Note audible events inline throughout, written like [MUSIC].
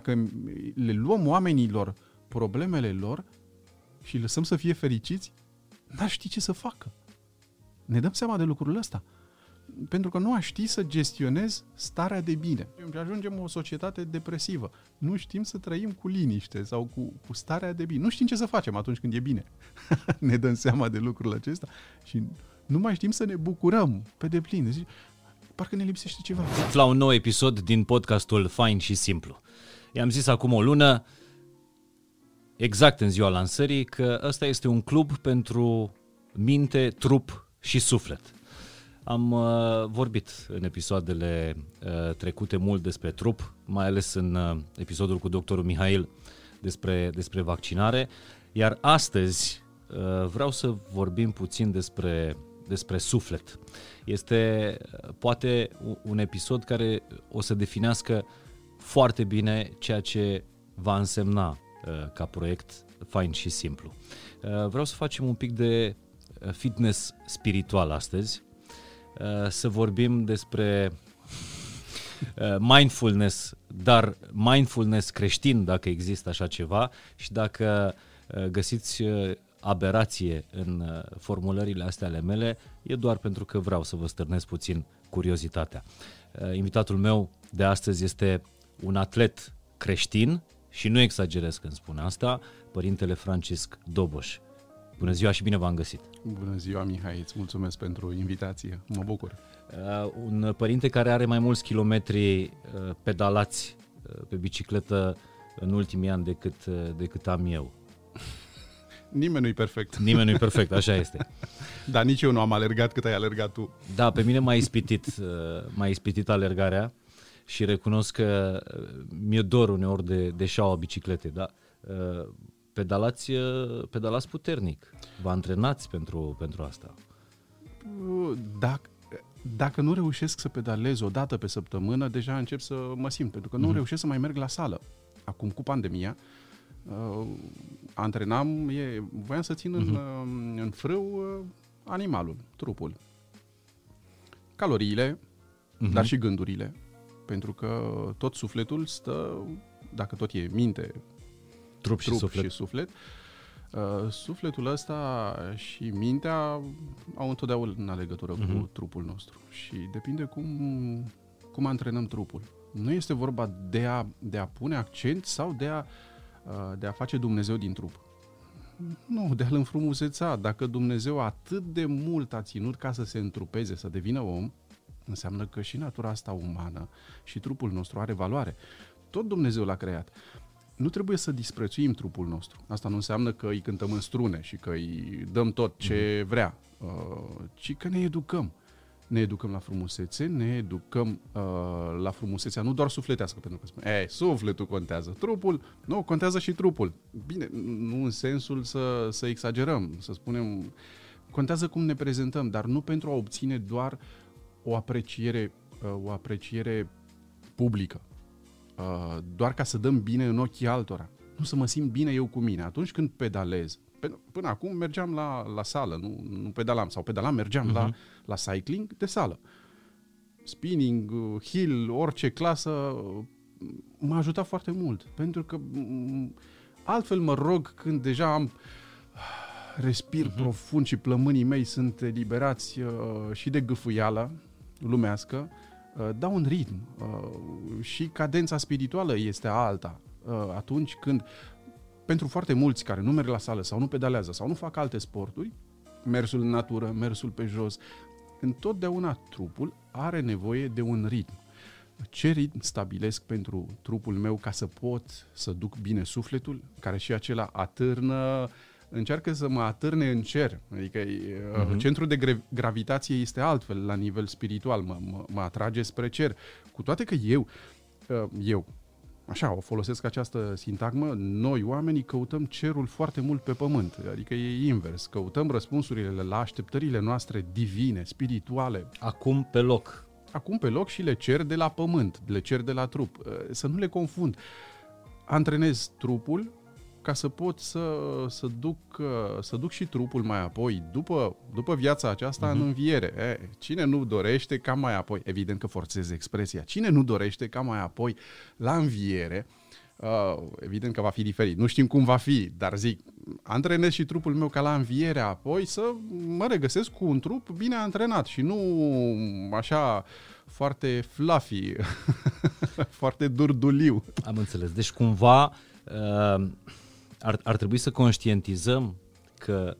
dacă le luăm oamenilor problemele lor și îi lăsăm să fie fericiți, n-ar ști ce să facă. Ne dăm seama de lucrul ăsta. Pentru că nu aș ști să gestionez starea de bine. Și ajungem o societate depresivă. Nu știm să trăim cu liniște sau cu, cu starea de bine. Nu știm ce să facem atunci când e bine. [LAUGHS] ne dăm seama de lucrul acesta și nu mai știm să ne bucurăm pe deplin. Deci, parcă ne lipsește ceva. La un nou episod din podcastul Fain și Simplu. I-am zis acum o lună, exact în ziua lansării, că ăsta este un club pentru minte, trup și suflet. Am uh, vorbit în episoadele uh, trecute mult despre trup, mai ales în uh, episodul cu doctorul Mihail despre, despre vaccinare, iar astăzi uh, vreau să vorbim puțin despre, despre suflet. Este uh, poate un episod care o să definească foarte bine ceea ce va însemna uh, ca proiect fain și simplu. Uh, vreau să facem un pic de uh, fitness spiritual astăzi, uh, să vorbim despre [LAUGHS] uh, mindfulness, dar mindfulness creștin, dacă există așa ceva, și dacă uh, găsiți uh, aberație în uh, formulările astea ale mele, e doar pentru că vreau să vă stârnesc puțin curiozitatea. Uh, invitatul meu de astăzi este un atlet creștin și nu exagerez când spun asta, părintele Francisc Doboș. Bună ziua și bine v-am găsit! Bună ziua, Mihai, îți mulțumesc pentru invitație, mă bucur. Uh, un părinte care are mai mulți kilometri uh, pedalați uh, pe bicicletă în ultimii ani decât, uh, decât am eu. [LAUGHS] Nimeni nu-i perfect. Nimeni nu e [LAUGHS] perfect, așa este. Dar nici eu nu am alergat cât ai alergat tu. Da, pe mine m-a ispitit, uh, m-a ispitit alergarea și recunosc că uh, mi-e dor uneori de, de șaua bicicletei, da? Uh, Pedalați, uh, pedalați puternic, vă antrenați pentru, pentru asta. Dacă, dacă nu reușesc să pedalez o dată pe săptămână, deja încep să mă simt, pentru că nu Mhm. reușesc să mai merg la sală. Acum, cu pandemia, uh, antrenam, e, voiam să țin în, Mhm. uh, în frâu uh, animalul, trupul. Caloriile, Mhm. dar și gândurile. Pentru că tot sufletul stă, dacă tot e minte, Trup și trup suflet. și suflet. Uh, sufletul ăsta și mintea au întotdeauna legătură Mhm. cu trupul nostru și depinde cum, cum antrenăm trupul. Nu este vorba de a, de a pune accent sau de a, uh, de a face Dumnezeu din trup. Nu, de a-l înfrumuseța. Dacă Dumnezeu atât de mult a ținut ca să se întrupeze, să devină om, înseamnă că și natura asta umană și trupul nostru are valoare. Tot Dumnezeu l-a creat nu trebuie să disprețuim trupul nostru. Asta nu înseamnă că îi cântăm în strune și că îi dăm tot ce vrea, uh, ci că ne educăm. Ne educăm la frumusețe, ne educăm uh, la frumusețea nu doar sufletească, pentru că spune, e, sufletul contează, trupul, nu, contează și trupul. Bine, nu în sensul să, să exagerăm, să spunem, contează cum ne prezentăm, dar nu pentru a obține doar o apreciere, uh, o apreciere publică uh, doar ca să dăm bine în ochii altora. Nu să mă simt bine eu cu mine. Atunci când pedalez, pe, până acum mergeam la, la sală, nu, nu pedalam, sau pedalam, mergeam uh-huh. la, la cycling de sală. Spinning, uh, hill, orice clasă, uh, m-a ajutat foarte mult. Pentru că m- altfel mă rog când deja am respir uh-huh. profund și plămânii mei sunt eliberați uh, și de gâfâială lumească, uh, dau un ritm uh, și cadența spirituală este alta uh, atunci când pentru foarte mulți care nu merg la sală sau nu pedalează sau nu fac alte sporturi, mersul în natură, mersul pe jos, întotdeauna trupul are nevoie de un ritm. Ce ritm stabilesc pentru trupul meu ca să pot să duc bine sufletul, care și acela atârnă, încearcă să mă atârne în cer. Adică uh-huh. centrul de gra- gravitație este altfel la nivel spiritual, mă, mă, mă atrage spre cer. Cu toate că eu, uh, eu, așa, o folosesc această sintagmă, noi oamenii căutăm cerul foarte mult pe pământ, adică e invers, căutăm răspunsurile la așteptările noastre divine, spirituale, Acum pe loc. acum pe loc și le cer de la pământ, le cer de la trup. Uh, Să nu le confund. Antrenez trupul ca să pot să, să, duc, uh, să duc și trupul mai apoi, după, după viața aceasta, uh-huh. în înviere. E, cine nu dorește ca mai apoi, evident că forțez expresia, cine nu dorește ca mai apoi la înviere Uh, evident că va fi diferit. Nu știm cum va fi, dar zic, antrenez și trupul meu ca la înviere, apoi să mă regăsesc cu un trup bine antrenat și nu așa foarte fluffy, [LAUGHS] foarte durduliu. Am înțeles. Deci cumva uh, ar, ar trebui să conștientizăm că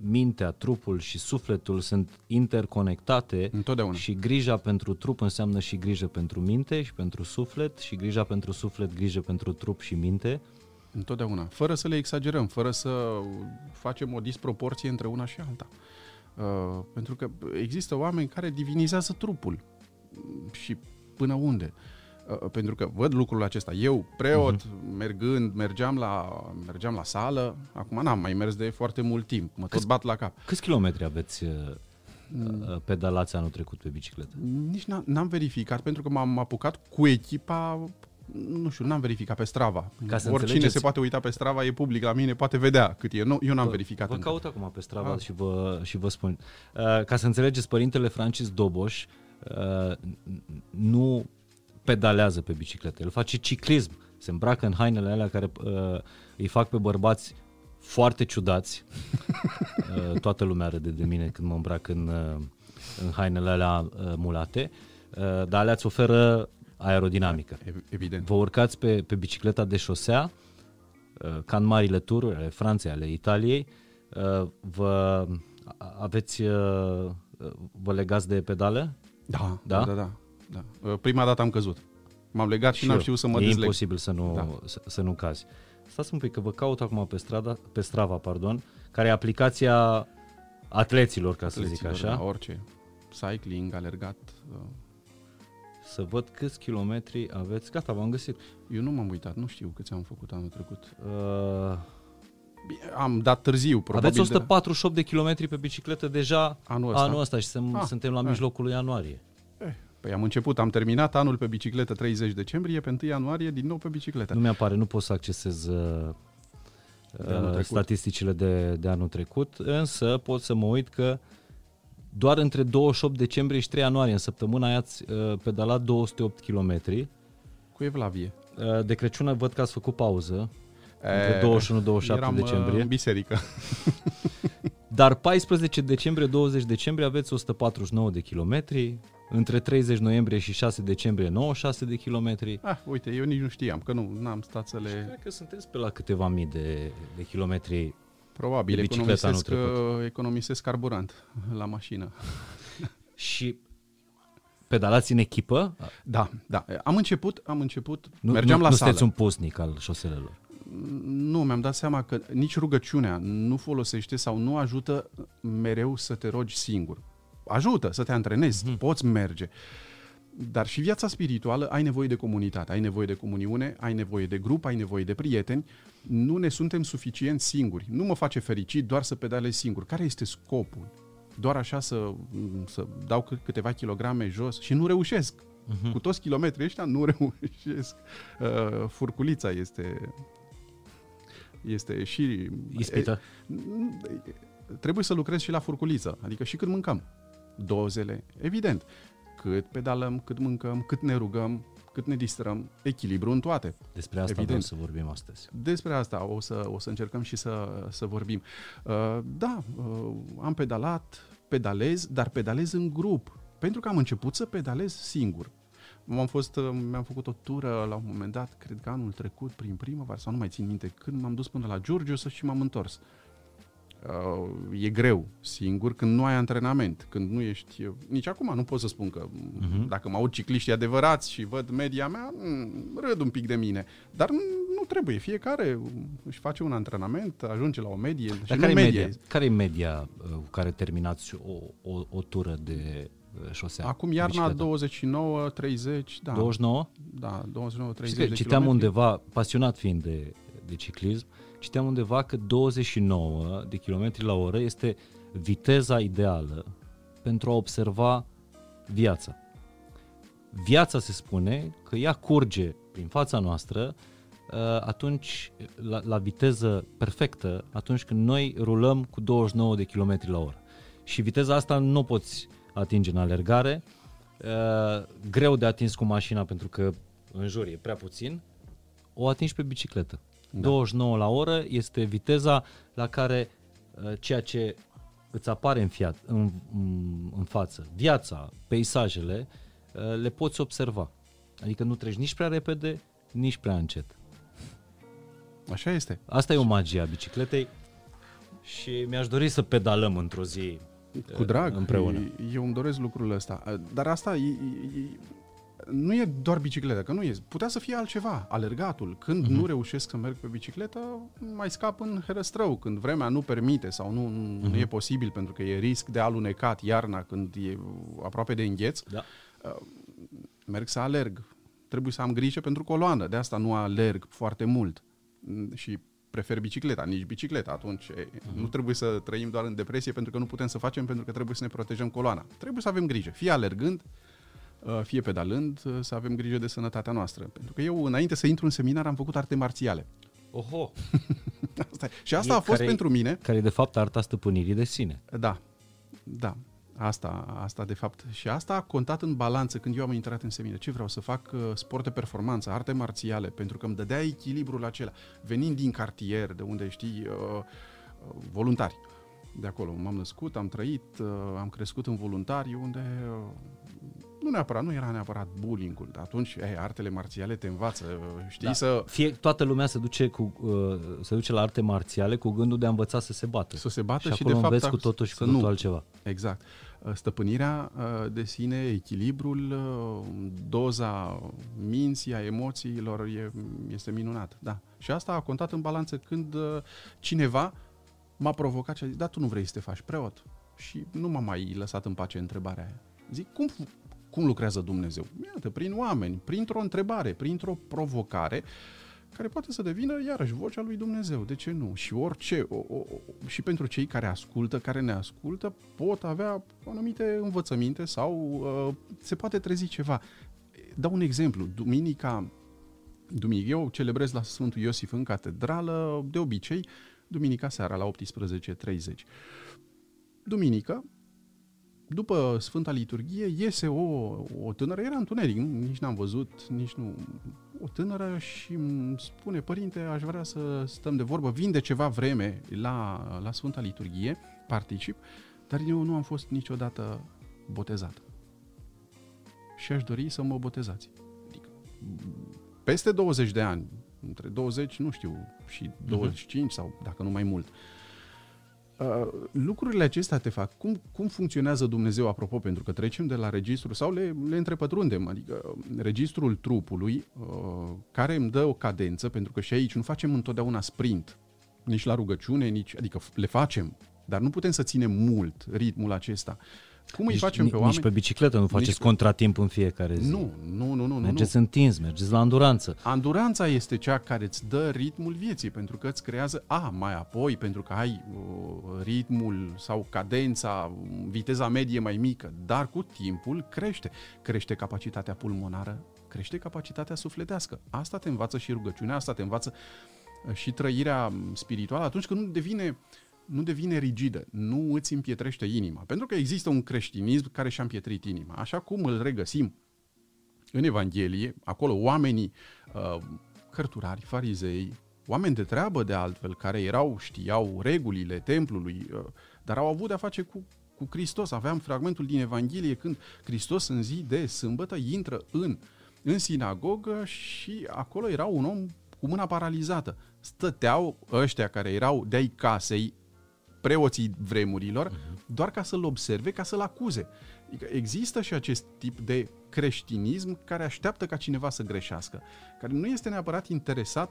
mintea, trupul și sufletul sunt interconectate Întotdeauna. și grija pentru trup înseamnă și grijă pentru minte și pentru suflet și grija pentru suflet, grijă pentru trup și minte. Întotdeauna. Fără să le exagerăm, fără să facem o disproporție între una și alta. Uh, pentru că există oameni care divinizează trupul. Și până unde? Uh, pentru că văd lucrul acesta. Eu, preot, uh-huh. mergând, mergeam la, mergeam la sală, acum n-am mai mers de foarte mult timp, mă tot bat la cap. Câți kilometri aveți uh, uh, pedalați anul trecut pe bicicletă? Nici n- n-am verificat, pentru că m-am apucat cu echipa nu știu, n-am verificat pe Strava. Ca să Oricine înțelegeți- se poate uita pe Strava, e public la mine, poate vedea cât e. Nu, eu n-am Vă- verificat. Vă încă. caut acum pe Strava Ah. și, vă, și vă spun. Uh, ca să înțelegeți, părintele Francis Doboș uh, nu pedalează pe bicicletă, el face ciclism. Se îmbracă în hainele alea care uh, îi fac pe bărbați foarte ciudați. [LAUGHS] Uh, toată lumea râde de mine când mă îmbrac în, uh, în hainele alea uh, mulate, uh, dar alea îți oferă aerodinamică. E- Evident. Vă urcați pe, pe bicicleta de șosea, uh, ca în marile tururi ale Franței, ale Italiei, uh, vă a- aveți, uh, vă legați de pedale? Da, Da? da, da. Da, da. Uh, Prima dată am căzut. M-am legat și, n-am eu. știut să mă E dezleg. imposibil să nu, Da. să, să nu cazi. Stați un pic, că vă caut acum pe, strada, pe Strava, pardon, care e aplicația atleților, ca să zic Atleților, așa, Da, orice. Cycling, alergat. uh, să văd câți kilometri aveți. Gata, v-am găsit. Eu nu m-am uitat, nu știu câți am făcut anul trecut. Uh, Bine, Am dat târziu, probabil. aveți de la 148 de kilometri pe bicicletă deja Anul ăsta. anul ăsta și suntem, Ah, suntem la eh. mijlocul lui ianuarie. Păi am început, am terminat anul pe bicicletă 30 decembrie, pe 1 ianuarie din nou pe bicicletă. Nu mi-apare, nu pot să accesez uh, De anul uh, trecut. statisticile de, de anul trecut, însă pot să mă uit că doar între 28 decembrie și 3 ianuarie în săptămâna aia ați uh, pedalat 208 km. Cu Evlavie. Uh, de Crăciun văd că ați făcut pauză, între E, 21-27 eram, uh, decembrie. în biserică. [LAUGHS] Dar 14 decembrie, 20 decembrie aveți 149 de kilometri, între 30 noiembrie și 6 decembrie 96 de kilometri. Ah, uite, eu nici nu știam, că nu am stat să Și le... cred că sunteți pe la câteva mii de, de kilometri. Probabil, de bicicletă economisesc, anul uh, economisesc carburant la mașină. [LAUGHS] Și pedalați în echipă? Da, da. Am început, am început, Nu, mergeam nu, la nu sală. sunteți un pusnic al șoselelor. Nu, mi-am dat seama că nici rugăciunea nu folosește sau nu ajută mereu să te rogi singur. Ajută să te antrenezi, Mhm. mm-hmm. poți merge. Dar și viața spirituală ai nevoie de comunitate, ai nevoie de comuniune, ai nevoie de grup, ai nevoie de prieteni. Nu ne suntem suficient singuri. Nu mă face fericit doar să pedalez singur. Care este scopul? Doar așa să, să dau câ- câteva kilograme jos și nu reușesc. Mhm. Cu toți kilometrii ăștia nu [LAUGHS] reușesc. Uh, furculița este este și... Ispită. E, trebuie să lucrezi și la furculiță, adică și când mâncăm. Dozele, evident. Cât pedalăm, cât mâncăm, cât ne rugăm, cât ne distrăm, echilibru în toate. Despre asta Evident. vreau să vorbim astăzi. Despre asta o să, o să încercăm și să, să vorbim. Uh, da, uh, am pedalat, pedalez, dar pedalez în grup. Pentru că am început să pedalez singur. M-am fost, uh, mi-am făcut o tură la un moment dat, cred că anul trecut, prin primăvară, sau nu mai țin minte, când m-am dus până la Giurgiu și m-am întors. Uh, e greu singur când nu ai antrenament, când nu ești... Nici acum nu pot să spun că uh-huh. dacă mă aud cicliștii adevărați și văd media mea, mm, râd un pic de mine. Dar nu, nu trebuie. Fiecare își face un antrenament, ajunge la o medie. Dar și care nu e medie. media, care e media uh, cu care terminați o, o, o tură de uh, șosea? Acum de iarna bicicletă? 29, 30, da. 29? Da, 29, 30 Știi că de citeam kilometri. undeva, pasionat fiind de, de ciclism, citeam undeva că 29 de km la oră este viteza ideală pentru a observa viața. Viața se spune că ea curge prin fața noastră uh, atunci la, la viteză perfectă atunci când noi rulăm cu 29 de km la oră. Și viteza asta nu o poți atinge în alergare, uh, greu de atins cu mașina pentru că în jur e prea puțin, o atingi pe bicicletă. Da. 29 la oră este viteza la care uh, ceea ce îți apare în, fiat, în, în față, viața, peisajele, uh, le poți observa. Adică nu treci nici prea repede, nici prea încet. Așa este. Asta e o magie a bicicletei și mi-aș dori să pedalăm într-o zi cu drag, împreună. Eu îmi doresc lucrul ăsta. Dar asta e, e, nu e doar bicicleta, că nu e. Putea să fie altceva, alergatul. Când uh-huh. nu reușesc să merg pe bicicletă, mai scap în herăstrău. Când vremea nu permite sau nu, uh-huh. nu e posibil pentru că e risc de alunecat iarna când e aproape de îngheț, da. merg să alerg. Trebuie să am grijă pentru coloană, de asta nu alerg foarte mult. Și prefer bicicleta, nici bicicleta. Atunci uh-huh. nu trebuie să trăim doar în depresie pentru că nu putem să facem, pentru că trebuie să ne protejăm coloana. Trebuie să avem grijă, fie alergând, uh, fie pedalând, uh, să avem grijă de sănătatea noastră. Pentru că eu, înainte să intru în seminar, am făcut arte marțiale. Oho! [LAUGHS] asta și asta e, a fost care, pentru mine. Care e de fapt arta stăpânirii de sine. Da, da. Asta, asta de fapt. Și asta a contat în balanță când eu am intrat în seminar. Ce vreau să fac? Uh, sport de performanță, arte marțiale, pentru că îmi dădea echilibrul acela. Venind din cartier, de unde știi, uh, uh, voluntari. De acolo m-am născut, am trăit, am crescut în voluntari, unde nu neapărat, nu era neapărat bullying-ul, dar atunci ei, artele marțiale te învață, știi, da. să... Fie, toată lumea se duce, cu, uh, se duce la arte marțiale cu gândul de a învăța să se bată. Să se bată și, și de fapt... înveți cu totul și cu totul nu. altceva. Exact. Stăpânirea uh, de sine, echilibrul, uh, doza minții, a emoțiilor e, este minunat. Da. Și asta a contat în balanță când uh, cineva m-a provocat și a zis, da, tu nu vrei să te faci preot. Și nu m-a mai lăsat în pace întrebarea aia. Zic, cum, cum lucrează Dumnezeu? Iată, prin oameni, printr-o întrebare, printr-o provocare, care poate să devină iarăși vocea lui Dumnezeu. De ce nu? Și orice, o, o, și pentru cei care ascultă, care ne ascultă, pot avea anumite învățăminte sau uh, se poate trezi ceva. Dau un exemplu. Duminica, duminică, eu celebrez la Sfântul Iosif în catedrală, de obicei, duminica seara la 18.30. Duminică, după Sfânta Liturghie, iese o, o tânără, era întuneric, nici n-am văzut, nici nu... O tânără și îmi spune, părinte, aș vrea să stăm de vorbă, vin de ceva vreme la, la Sfânta Liturghie, particip, dar eu nu am fost niciodată botezat. Și aș dori să mă botezați. Adică, peste 20 de ani, între 20, nu știu, și 25 uh-huh. sau dacă nu mai mult, uh, Uh, lucrurile acestea te fac. Cum, cum funcționează Dumnezeu, apropo, pentru că trecem de la registru sau le, le întrepătrundem, adică registrul trupului, uh, care îmi dă o cadență, pentru că și aici nu facem întotdeauna sprint, nici la rugăciune, nici, adică le facem, dar nu putem să ținem mult ritmul acesta. Cum îi facem pe oameni? Nici pe bicicletă nu faceți pe... contratimp în fiecare zi. Nu, nu, nu. nu mergeți nu. întins, mergeți la anduranță. Anduranța este cea care îți dă ritmul vieții, pentru că îți creează, a, mai apoi, pentru că ai uh, ritmul sau cadența, viteza medie mai mică, dar cu timpul crește. Crește capacitatea pulmonară, crește capacitatea sufletească. Asta te învață și rugăciunea, asta te învață uh, și trăirea spirituală atunci când nu devine uh, nu devine rigidă, nu îți împietrește inima. Pentru că există un creștinism care și-a împietrit inima. Așa cum îl regăsim în Evanghelie, acolo oamenii uh, cărturari, farizei, oameni de treabă de altfel, care erau, știau regulile templului, uh, dar au avut de-a face cu, cu Hristos. Aveam fragmentul din Evanghelie când Hristos în zi de sâmbătă intră în, în sinagogă și acolo era un om cu mâna paralizată. Stăteau ăștia care erau de-ai casei, preoții vremurilor, uh-huh. doar ca să-l observe, ca să-l acuze. Adică există și acest tip de creștinism care așteaptă ca cineva să greșească, care nu este neapărat interesat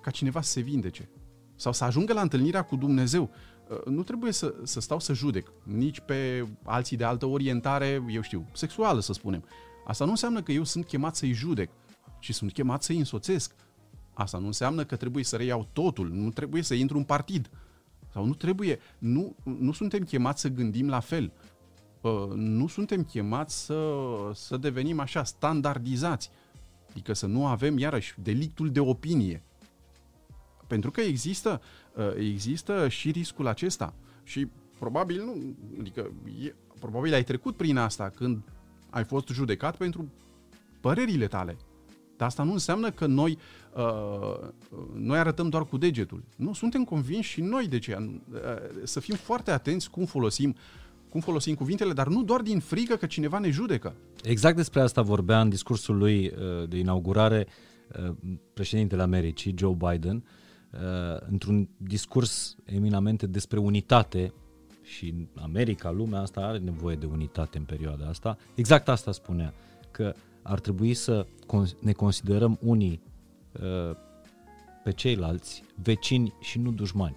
ca cineva să se vindece sau să ajungă la întâlnirea cu Dumnezeu. Uh, nu trebuie să, să stau să judec nici pe alții de altă orientare, eu știu, sexuală să spunem. Asta nu înseamnă că eu sunt chemat să-i judec, ci sunt chemat să-i însoțesc. Asta nu înseamnă că trebuie să reiau totul, nu trebuie să intru în partid. Sau nu trebuie, nu, nu suntem chemați să gândim la fel. Nu suntem chemați să, să devenim așa standardizați. Adică să nu avem, iarăși, delictul de opinie. Pentru că există, ă, există și riscul acesta. Și probabil nu, adică e, probabil ai trecut prin asta când ai fost judecat pentru părerile tale. Dar asta nu înseamnă că noi, uh, noi arătăm doar cu degetul. Nu, suntem convinși și noi de ce. Uh, să fim foarte atenți cum folosim cum folosim cuvintele, dar nu doar din frică că cineva ne judecă. Exact despre asta vorbea în discursul lui uh, de inaugurare uh, președintele Americii, Joe Biden, uh, într-un discurs eminamente despre unitate și America, lumea asta are nevoie de unitate în perioada asta. Exact asta spunea, că ar trebui să ne considerăm unii pe ceilalți vecini și nu dușmani.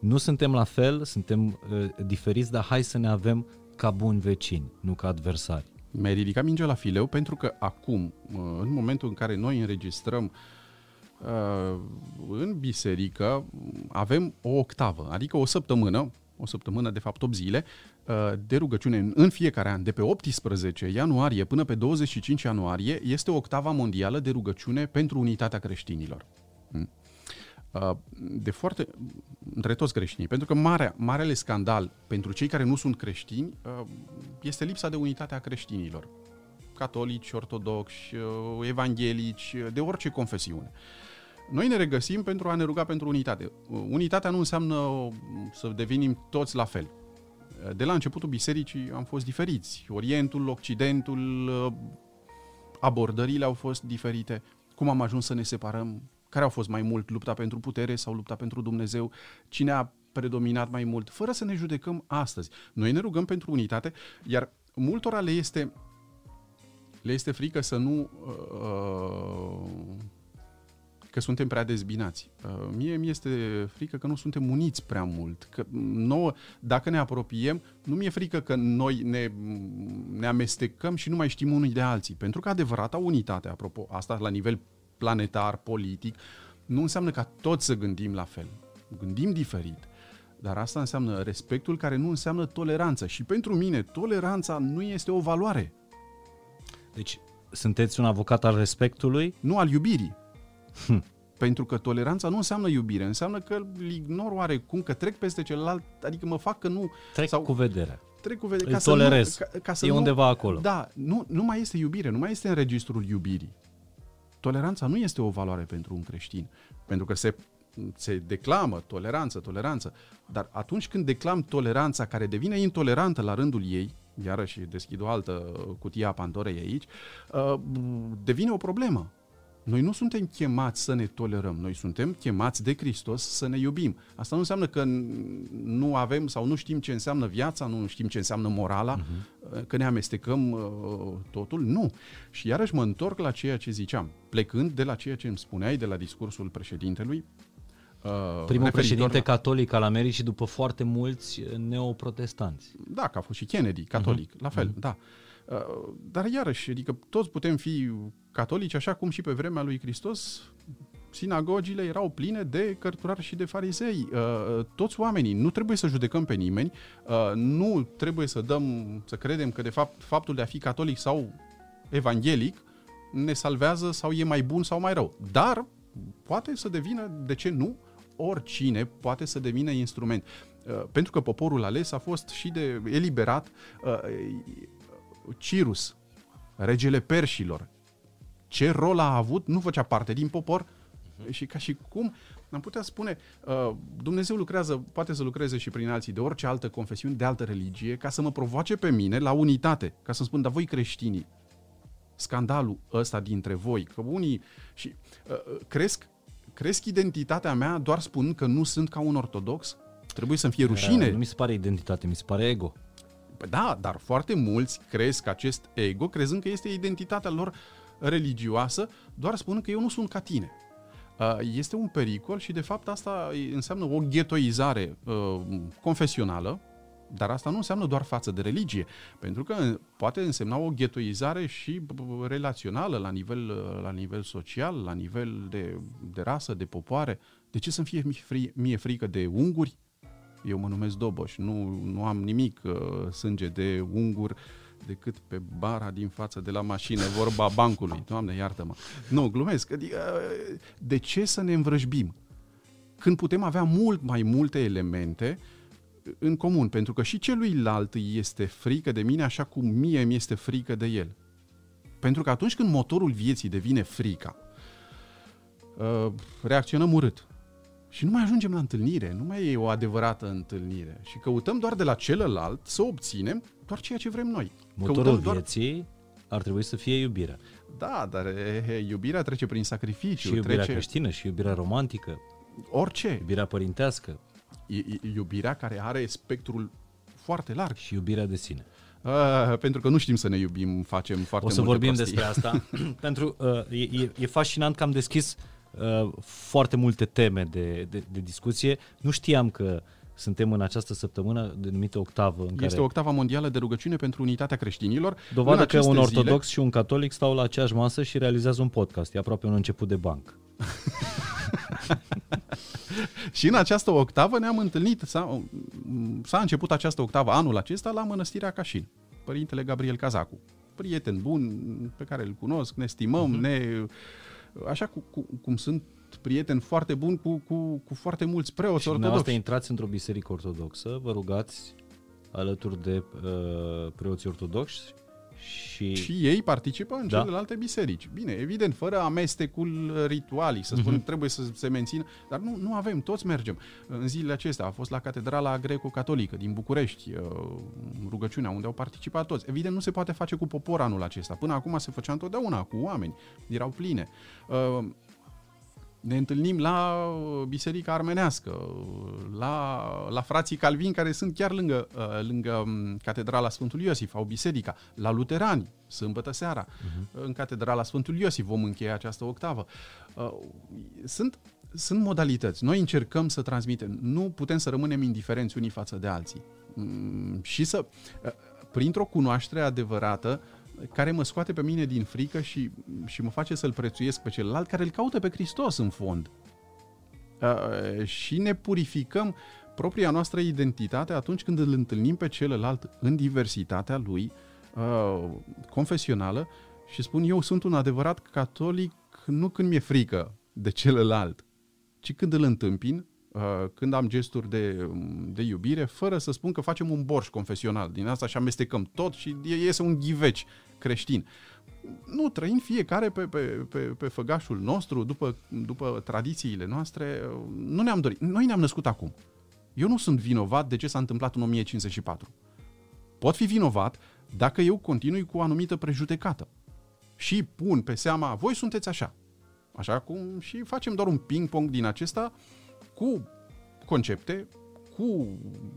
Nu suntem la fel, suntem uh, diferiți, dar hai să ne avem ca buni vecini, nu ca adversari. Mi-ai ridicat mingea la fileu pentru că acum, uh, în momentul în care noi înregistrăm uh, în biserică, avem o octavă, adică o săptămână, o săptămână, de fapt 8 zile, uh, de rugăciune în fiecare an, de pe 18 ianuarie până pe 25 ianuarie, este octava mondială de rugăciune pentru unitatea creștinilor. Hmm? Uh, de foarte, între toți creștinii, pentru că marea, marele scandal pentru cei care nu sunt creștini uh, este lipsa de unitate a creștinilor, catolici, ortodoxi, uh, evanghelici, de orice confesiune. Noi ne regăsim pentru a ne ruga pentru unitate. Unitatea nu înseamnă să devenim toți la fel. De la începutul bisericii am fost diferiți. Orientul, Occidentul, abordările au fost diferite. Cum am ajuns să ne separăm? Care au fost mai mult, lupta pentru putere sau lupta pentru Dumnezeu? Cine a predominat mai mult? Fără să ne judecăm astăzi. Noi ne rugăm pentru unitate, iar multora le este, le este frică să nu... Uh, că suntem prea dezbinați. Uh, mie mi este frică că nu suntem uniți prea mult. Că nouă, dacă ne apropiem, nu mi-e frică că noi ne, ne amestecăm și nu mai știm unii de alții. Pentru că adevărata unitate, apropo, asta la nivel planetar, politic, nu înseamnă ca toți să gândim la fel. Gândim diferit. Dar asta înseamnă respectul care nu înseamnă toleranță. Și pentru mine, toleranța nu este o valoare. Deci, sunteți un avocat al respectului? Nu al iubirii. Hm. Pentru că toleranța nu înseamnă iubire, înseamnă că îl ignor oarecum, că trec peste celălalt, adică mă fac că nu... Trec sau, cu vederea. Trec cu vederea. Îl ca tolerez. Să nu, ca, ca să e nu, undeva acolo. Da, nu, nu mai este iubire, nu mai este în registrul iubirii. Toleranța nu este o valoare pentru un creștin, pentru că se, se declamă toleranță, toleranță, dar atunci când declam toleranța care devine intolerantă la rândul ei, iarăși deschid o altă cutie a Pandorei aici, uh, devine o problemă. Noi nu suntem chemați să ne tolerăm, noi suntem chemați de Hristos să ne iubim. Asta nu înseamnă că nu avem sau nu știm ce înseamnă viața, nu știm ce înseamnă morala, uh-huh. că ne amestecăm uh, totul. Nu. Și iarăși mă întorc la ceea ce ziceam, plecând de la ceea ce îmi spuneai de la discursul președintelui, Uh, Primul președinte la... catolic al Americii după foarte mulți neoprotestanți. Da, că a fost și Kennedy, catolic, uh-huh. la fel, uh-huh. da. Uh, dar iarăși, adică toți putem fi catolici, așa cum și pe vremea lui Hristos sinagogile erau pline de cărturari și de farisei. Uh, toți oamenii, nu trebuie să judecăm pe nimeni, uh, nu trebuie să dăm, să credem că de fapt faptul de a fi catolic sau evanghelic ne salvează sau e mai bun sau mai rău. Dar poate să devină, de ce nu, oricine poate să devină instrument. Pentru că poporul ales a fost și de eliberat Cirus, regele perșilor, ce rol a avut, nu făcea parte din popor uh-huh. și ca și cum am putea spune, uh, Dumnezeu lucrează, poate să lucreze și prin alții de orice altă confesiune, de altă religie, ca să mă provoace pe mine la unitate, ca să spun, dar voi creștinii, scandalul ăsta dintre voi, că unii și uh, uh cresc, cresc identitatea mea doar spunând că nu sunt ca un ortodox? Trebuie să-mi fie rușine? Uh, nu mi se pare identitate, mi se pare ego. Păi da, dar foarte mulți cresc acest ego crezând că este identitatea lor religioasă, doar spunând că eu nu sunt ca tine. Uh, este un pericol și de fapt asta înseamnă o ghetoizare uh, confesională, dar asta nu înseamnă doar față de religie, pentru că poate însemna o ghetoizare și relațională la nivel, uh, la nivel social, la nivel de, de rasă, de popoare. De ce să-mi fie mie, mie frică de unguri? Eu mă numesc Doboș, nu, nu am nimic uh, sânge de ungur decât pe bara din față de la mașină, vorba bancului. Doamne, iartă-mă. Nu, glumesc. Adică, uh, de ce să ne învrăjbim? Când putem avea mult mai multe elemente în comun, pentru că și celuilalt este frică de mine așa cum mie mi este frică de el. Pentru că atunci când motorul vieții devine frica, uh, reacționăm urât. Și nu mai ajungem la întâlnire, nu mai e o adevărată întâlnire. Și căutăm doar de la celălalt să obținem doar ceea ce vrem noi. Motorul Căutăm doar... vieții ar trebui să fie iubirea. Da, dar e, e, iubirea trece prin sacrificiu. Și iubirea trece... creștină, și iubirea romantică, Orice. iubirea părintească E, e iubirea care are spectrul foarte larg. și iubirea de sine. Uh, pentru că nu știm să ne iubim, facem foarte O să multe vorbim prostii. despre asta, [LAUGHS] pentru uh, e, e, e fascinant că am deschis uh, foarte multe teme de, de, de discuție. Nu știam că suntem în această săptămână denumită octavă, în Este care octava mondială de rugăciune pentru unitatea creștinilor. dovadă În că aceste un zile- ortodox și un catolic stau la aceeași masă și realizează un podcast. E aproape un început de banc. [LAUGHS] Și în această octavă ne-am întâlnit, s-a, s-a început această octavă anul acesta la Mănăstirea Cașin. Părintele Gabriel Cazacu. Prieten bun pe care îl cunosc, ne stimăm, uh-huh. ne... Așa cu, cu, cum sunt prieteni foarte buni cu, cu, cu foarte mulți preoți Și dumneavoastră ortodoxi. intrați într-o biserică ortodoxă, vă rugați alături de uh, preoții ortodoxi și, Și ei participă în Da. celelalte biserici. Bine, evident, fără amestecul ritualii, să spunem, Mhm. trebuie să se mențină, dar nu, nu avem, toți mergem. În zilele acestea a fost la Catedrala Greco-Catolică din București, uh, rugăciunea unde au participat toți. Evident, nu se poate face cu popor anul acesta. Până acum se făcea întotdeauna cu oameni, erau pline. Uh, ne întâlnim la Biserica Armenească, la, la frații Calvin, care sunt chiar lângă, uh, lângă um, Catedrala Sfântul Iosif, au biserica, la luterani, sâmbătă seara, uh-huh. în Catedrala Sfântul Iosif vom încheia această octavă. Uh, Sunt, sunt modalități. Noi încercăm să transmitem. Nu putem să rămânem indiferenți unii față de alții. Mm, Și să, uh, printr-o cunoaștere adevărată, care mă scoate pe mine din frică și, și mă face să-l prețuiesc pe celălalt, care îl caută pe Hristos în fond. Uh, și ne purificăm propria noastră identitate atunci când îl întâlnim pe celălalt în diversitatea lui uh, confesională și spun eu sunt un adevărat catolic nu când mi-e frică de celălalt, ci când îl întâmpin, uh, când am gesturi de, de iubire, fără să spun că facem un borș confesional din asta și amestecăm tot și iese un ghiveci creștin. Nu, trăim fiecare pe, pe, pe, pe făgașul nostru, după, după tradițiile noastre. Nu ne-am dorit. Noi ne-am născut acum. Eu nu sunt vinovat de ce s-a întâmplat în 1054. Pot fi vinovat dacă eu continui cu o anumită prejudecată și pun pe seama, voi sunteți așa. Așa cum și facem doar un ping-pong din acesta cu concepte, cu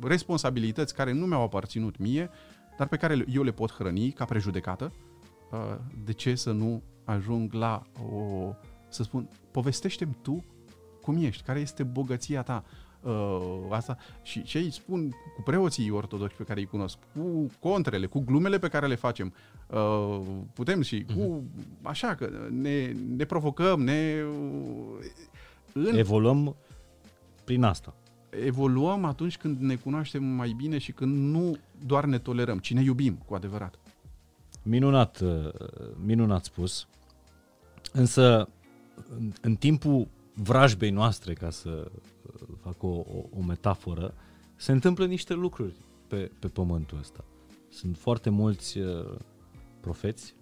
responsabilități care nu mi-au aparținut mie, dar pe care eu le pot hrăni ca prejudecată. Uh, De ce să nu ajung la o, să spun, povestește-mi tu cum ești, care este bogăția ta, uh, asta și ce îi spun cu preoții ortodoxi pe care îi cunosc, cu contrele, cu glumele pe care le facem, uh, putem și cu, așa că ne, ne provocăm, ne în, evoluăm prin asta. evoluăm atunci când ne cunoaștem mai bine și când nu doar ne tolerăm, ci ne iubim cu adevărat. Minunat, uh, minunat spus. Însă, în, în timpul vrajbei noastre, ca să uh, fac o, o, o metaforă, se întâmplă niște lucruri pe, pe pământul ăsta. Sunt foarte mulți uh, profeți,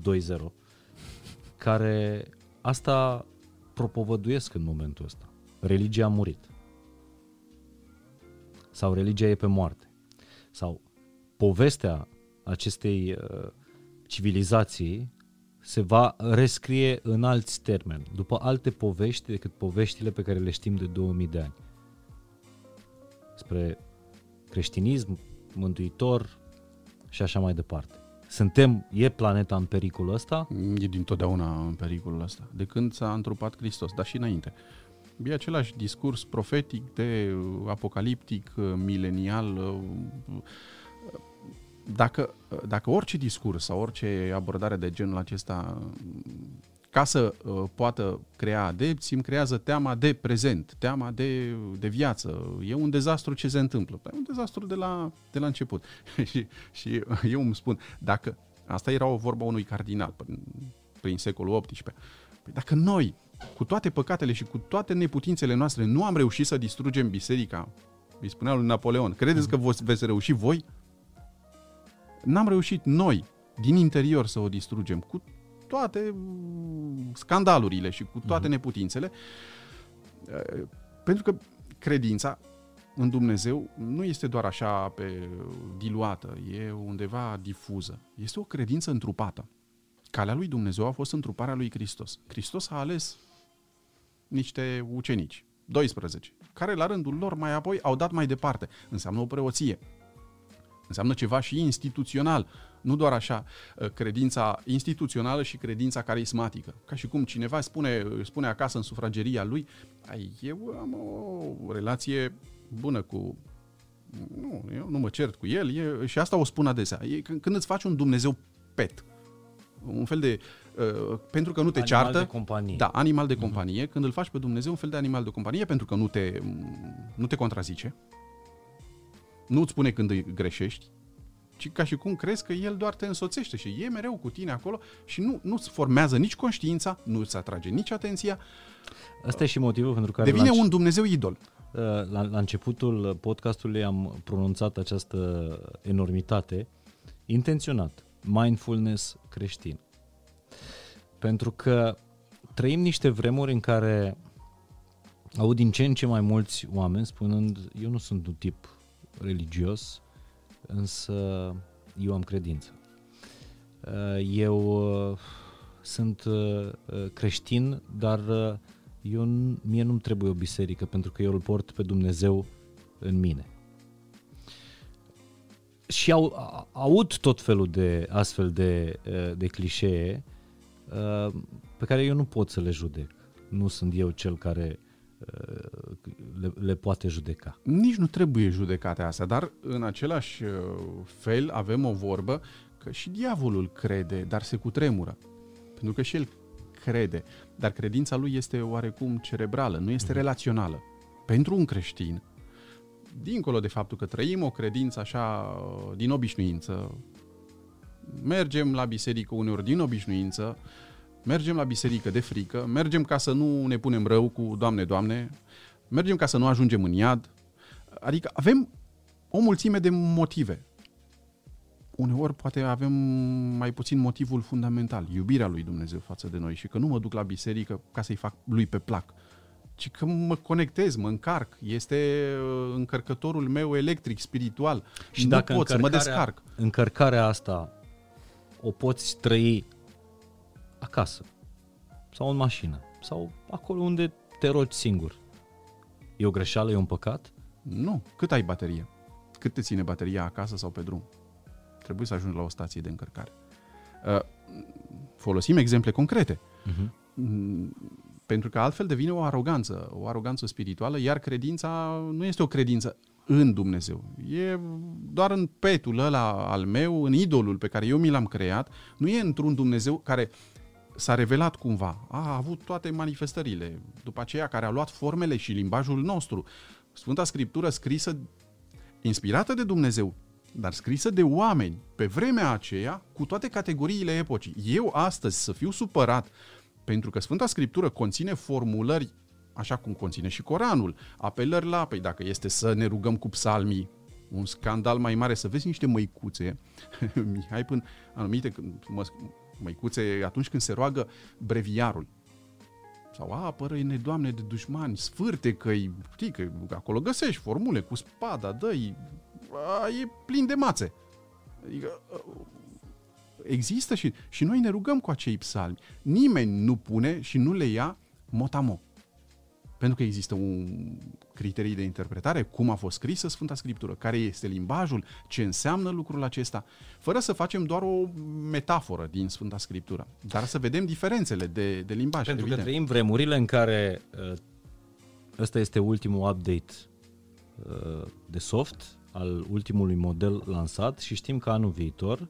2-0, care asta propovăduiesc în momentul ăsta. Religia a murit. Sau religia e pe moarte. Sau povestea acestei uh, civilizații se va rescrie în alți termeni, după alte povești decât poveștile pe care le știm de 2000 de ani. Spre creștinism, mântuitor și așa mai departe. Suntem, e planeta în pericolul ăsta? E din totdeauna în pericolul ăsta, de când s-a întrupat Hristos, dar și înainte. E același discurs profetic, de apocaliptic, milenial. Dacă, dacă orice discurs sau orice abordare de genul acesta ca să uh, poată crea adepți, îmi creează teama de prezent, teama de, de viață. E un dezastru ce se întâmplă. E un dezastru de la, de la început. [LAUGHS] și, și eu îmi spun, dacă asta era o vorba unui cardinal prin, prin secolul XVIII, păi dacă noi, cu toate păcatele și cu toate neputințele noastre, nu am reușit să distrugem biserica, îi spunea lui Napoleon, credeți că vă- veți reuși voi? N-am reușit noi. din interior să o distrugem, cu toate mm, scandalurile și cu toate uh-huh. neputințele, uh, pentru că credința în Dumnezeu nu este doar așa pe diluată, e undeva difuză. Este o credință întrupată. Calea lui Dumnezeu a fost întruparea lui Hristos. Hristos a ales niște ucenici, 12, care la rândul lor mai apoi au dat mai departe. Înseamnă o preoție. Înseamnă ceva și instituțional, nu doar așa, uh, credința instituțională și credința carismatică. Ca și cum cineva spune, spune acasă în sufrageria lui, eu am o relație bună cu nu, eu nu mă cert cu el e, și asta o spun adesea. E, când îți faci un Dumnezeu pet, un fel de uh, pentru că nu te animal ceartă. de companie. Da, animal de mhm. companie. Uh-huh. Când îl faci pe Dumnezeu un fel de animal de companie pentru că nu te, nu te contrazice, nu îți spune când îi greșești, ci ca și cum crezi că el doar te însoțește și e mereu cu tine acolo și nu, nu-ți formează nici conștiința, nu îți atrage nici atenția. Asta e și motivul pentru care... Devine un Dumnezeu idol. Uh, la, la începutul podcastului am pronunțat această enormitate intenționat. Mindfulness creștin. Pentru că trăim niște vremuri în care aud din ce în ce mai mulți oameni spunând eu nu sunt un tip religios, însă eu am credință. Uh, eu uh, sunt creștin, dar eu, mie nu-mi trebuie o biserică pentru că eu îl port pe Dumnezeu în mine. Și au, aud tot felul de astfel de, de clișee pe care eu nu pot să le judec. Nu sunt eu cel care le, le poate judeca. Nici nu trebuie judecate astea, dar în același fel avem o vorbă că și diavolul crede, dar se cutremură. Pentru că și el crede, dar credința lui este oarecum cerebrală, nu este mhm. relațională. Pentru un creștin, dincolo de faptul că trăim o credință așa din obișnuință, mergem la biserică uneori din obișnuință, mergem la biserică de frică, mergem ca să nu ne punem rău cu Doamne, Doamne, mergem ca să nu ajungem în iad. Adică avem o mulțime de motive uneori poate avem mai puțin motivul fundamental, iubirea lui Dumnezeu față de noi și că nu mă duc la biserică ca să-i fac lui pe plac, ci că mă conectez, mă încarc, este uh, încărcătorul meu electric, spiritual și nu dacă pot să mă descarc. Încărcarea asta o poți trăi acasă sau în mașină sau acolo unde te rogi singur. E o greșeală, e un păcat? Nu. Cât ai baterie? Cât te ține bateria acasă sau pe drum? Trebuie să ajungi la o stație de încărcare. Uh, folosim exemple concrete. Uh-huh. Pentru că altfel devine o aroganță, o aroganță spirituală, iar credința nu este o credință în Dumnezeu. E doar în petul ăla al meu, în idolul pe care eu mi l-am creat, nu e într-un Dumnezeu care s-a revelat cumva, a avut toate manifestările, după aceea care a luat formele și limbajul nostru. Sfânta Scriptură scrisă, inspirată de Dumnezeu, dar scrisă de oameni pe vremea aceea cu toate categoriile epocii. Eu astăzi să fiu supărat pentru că Sfânta Scriptură conține formulări așa cum conține și Coranul, apelări la, păi dacă este să ne rugăm cu psalmii, un scandal mai mare, să vezi niște măicuțe, [LAUGHS] Mihai până anumite mă, măicuțe atunci când se roagă breviarul, sau apără-ne, Doamne, de dușmani, sfârte că-i, știi, că acolo găsești formule cu spada, dă e plin de mațe. Adică, există și, și noi ne rugăm cu acei psalmi. Nimeni nu pune și nu le ia motamo. Pentru că există un criterii de interpretare, cum a fost scrisă Sfânta Scriptură, care este limbajul, ce înseamnă lucrul acesta, fără să facem doar o metaforă din Sfânta Scriptură, dar să vedem diferențele de, de limbaj. Pentru evident. că trăim vremurile în care uh, ăsta este ultimul update uh, de soft, al ultimului model lansat și știm că anul viitor,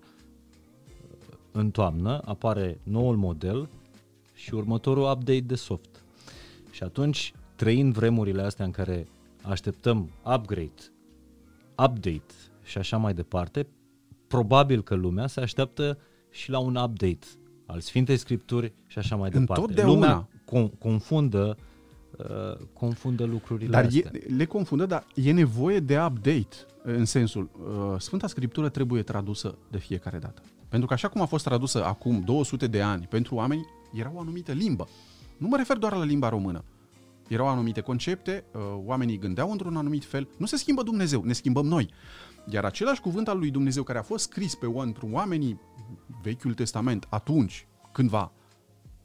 în toamnă, apare noul model și următorul update de soft. Și atunci, trăind vremurile astea în care așteptăm upgrade, update și așa mai departe, probabil că lumea se așteaptă și la un update al Sfintei Scripturi și așa mai departe. Lumea confundă uh, confundă lucrurile dar astea. E, le confundă, dar e nevoie de update în sensul, uh, Sfânta Scriptură trebuie tradusă de fiecare dată. Pentru că așa cum a fost tradusă acum 200 de ani pentru oameni, era o anumită limbă. Nu mă refer doar la limba română. Erau anumite concepte, uh, oamenii gândeau într-un anumit fel. Nu se schimbă Dumnezeu, ne schimbăm noi. Iar același cuvânt al lui Dumnezeu care a fost scris pe pentru oamenii Vechiul Testament atunci, cândva,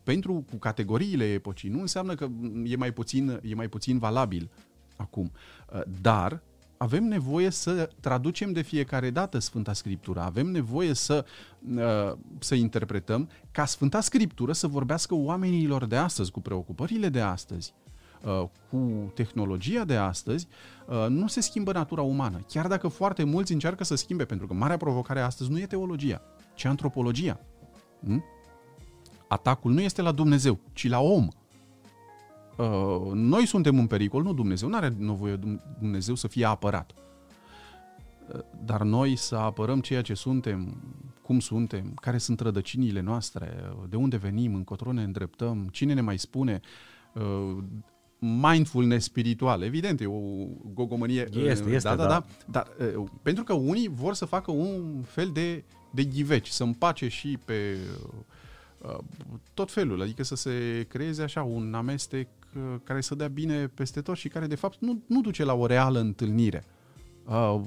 pentru cu categoriile epocii, nu înseamnă că e mai puțin, e mai puțin valabil acum. Uh, dar avem nevoie să traducem de fiecare dată Sfânta Scriptură, avem nevoie să, uh, să interpretăm ca Sfânta Scriptură să vorbească oamenilor de astăzi, cu preocupările de astăzi, uh, cu tehnologia de astăzi, nu se schimbă natura umană. Chiar dacă foarte mulți încearcă să schimbe, pentru că marea provocare astăzi nu e teologia, ci antropologia. Hmm? Atacul nu este la Dumnezeu, ci la om. Uh, noi suntem în pericol, nu Dumnezeu. Nu are nevoie Dumnezeu să fie apărat. Uh, dar noi să apărăm ceea ce suntem, cum suntem, care sunt rădăcinile noastre, de unde venim, încotro ne îndreptăm, cine ne mai spune, uh, mindfulness spiritual. Evident, e o gogomănie. Este, este, da, da, da. da. Dar pentru că unii vor să facă un fel de, de ghiveci, să împace și pe tot felul, adică să se creeze așa un amestec uh, care să dea bine peste tot și care de fapt nu, nu duce la o reală întâlnire. Uh,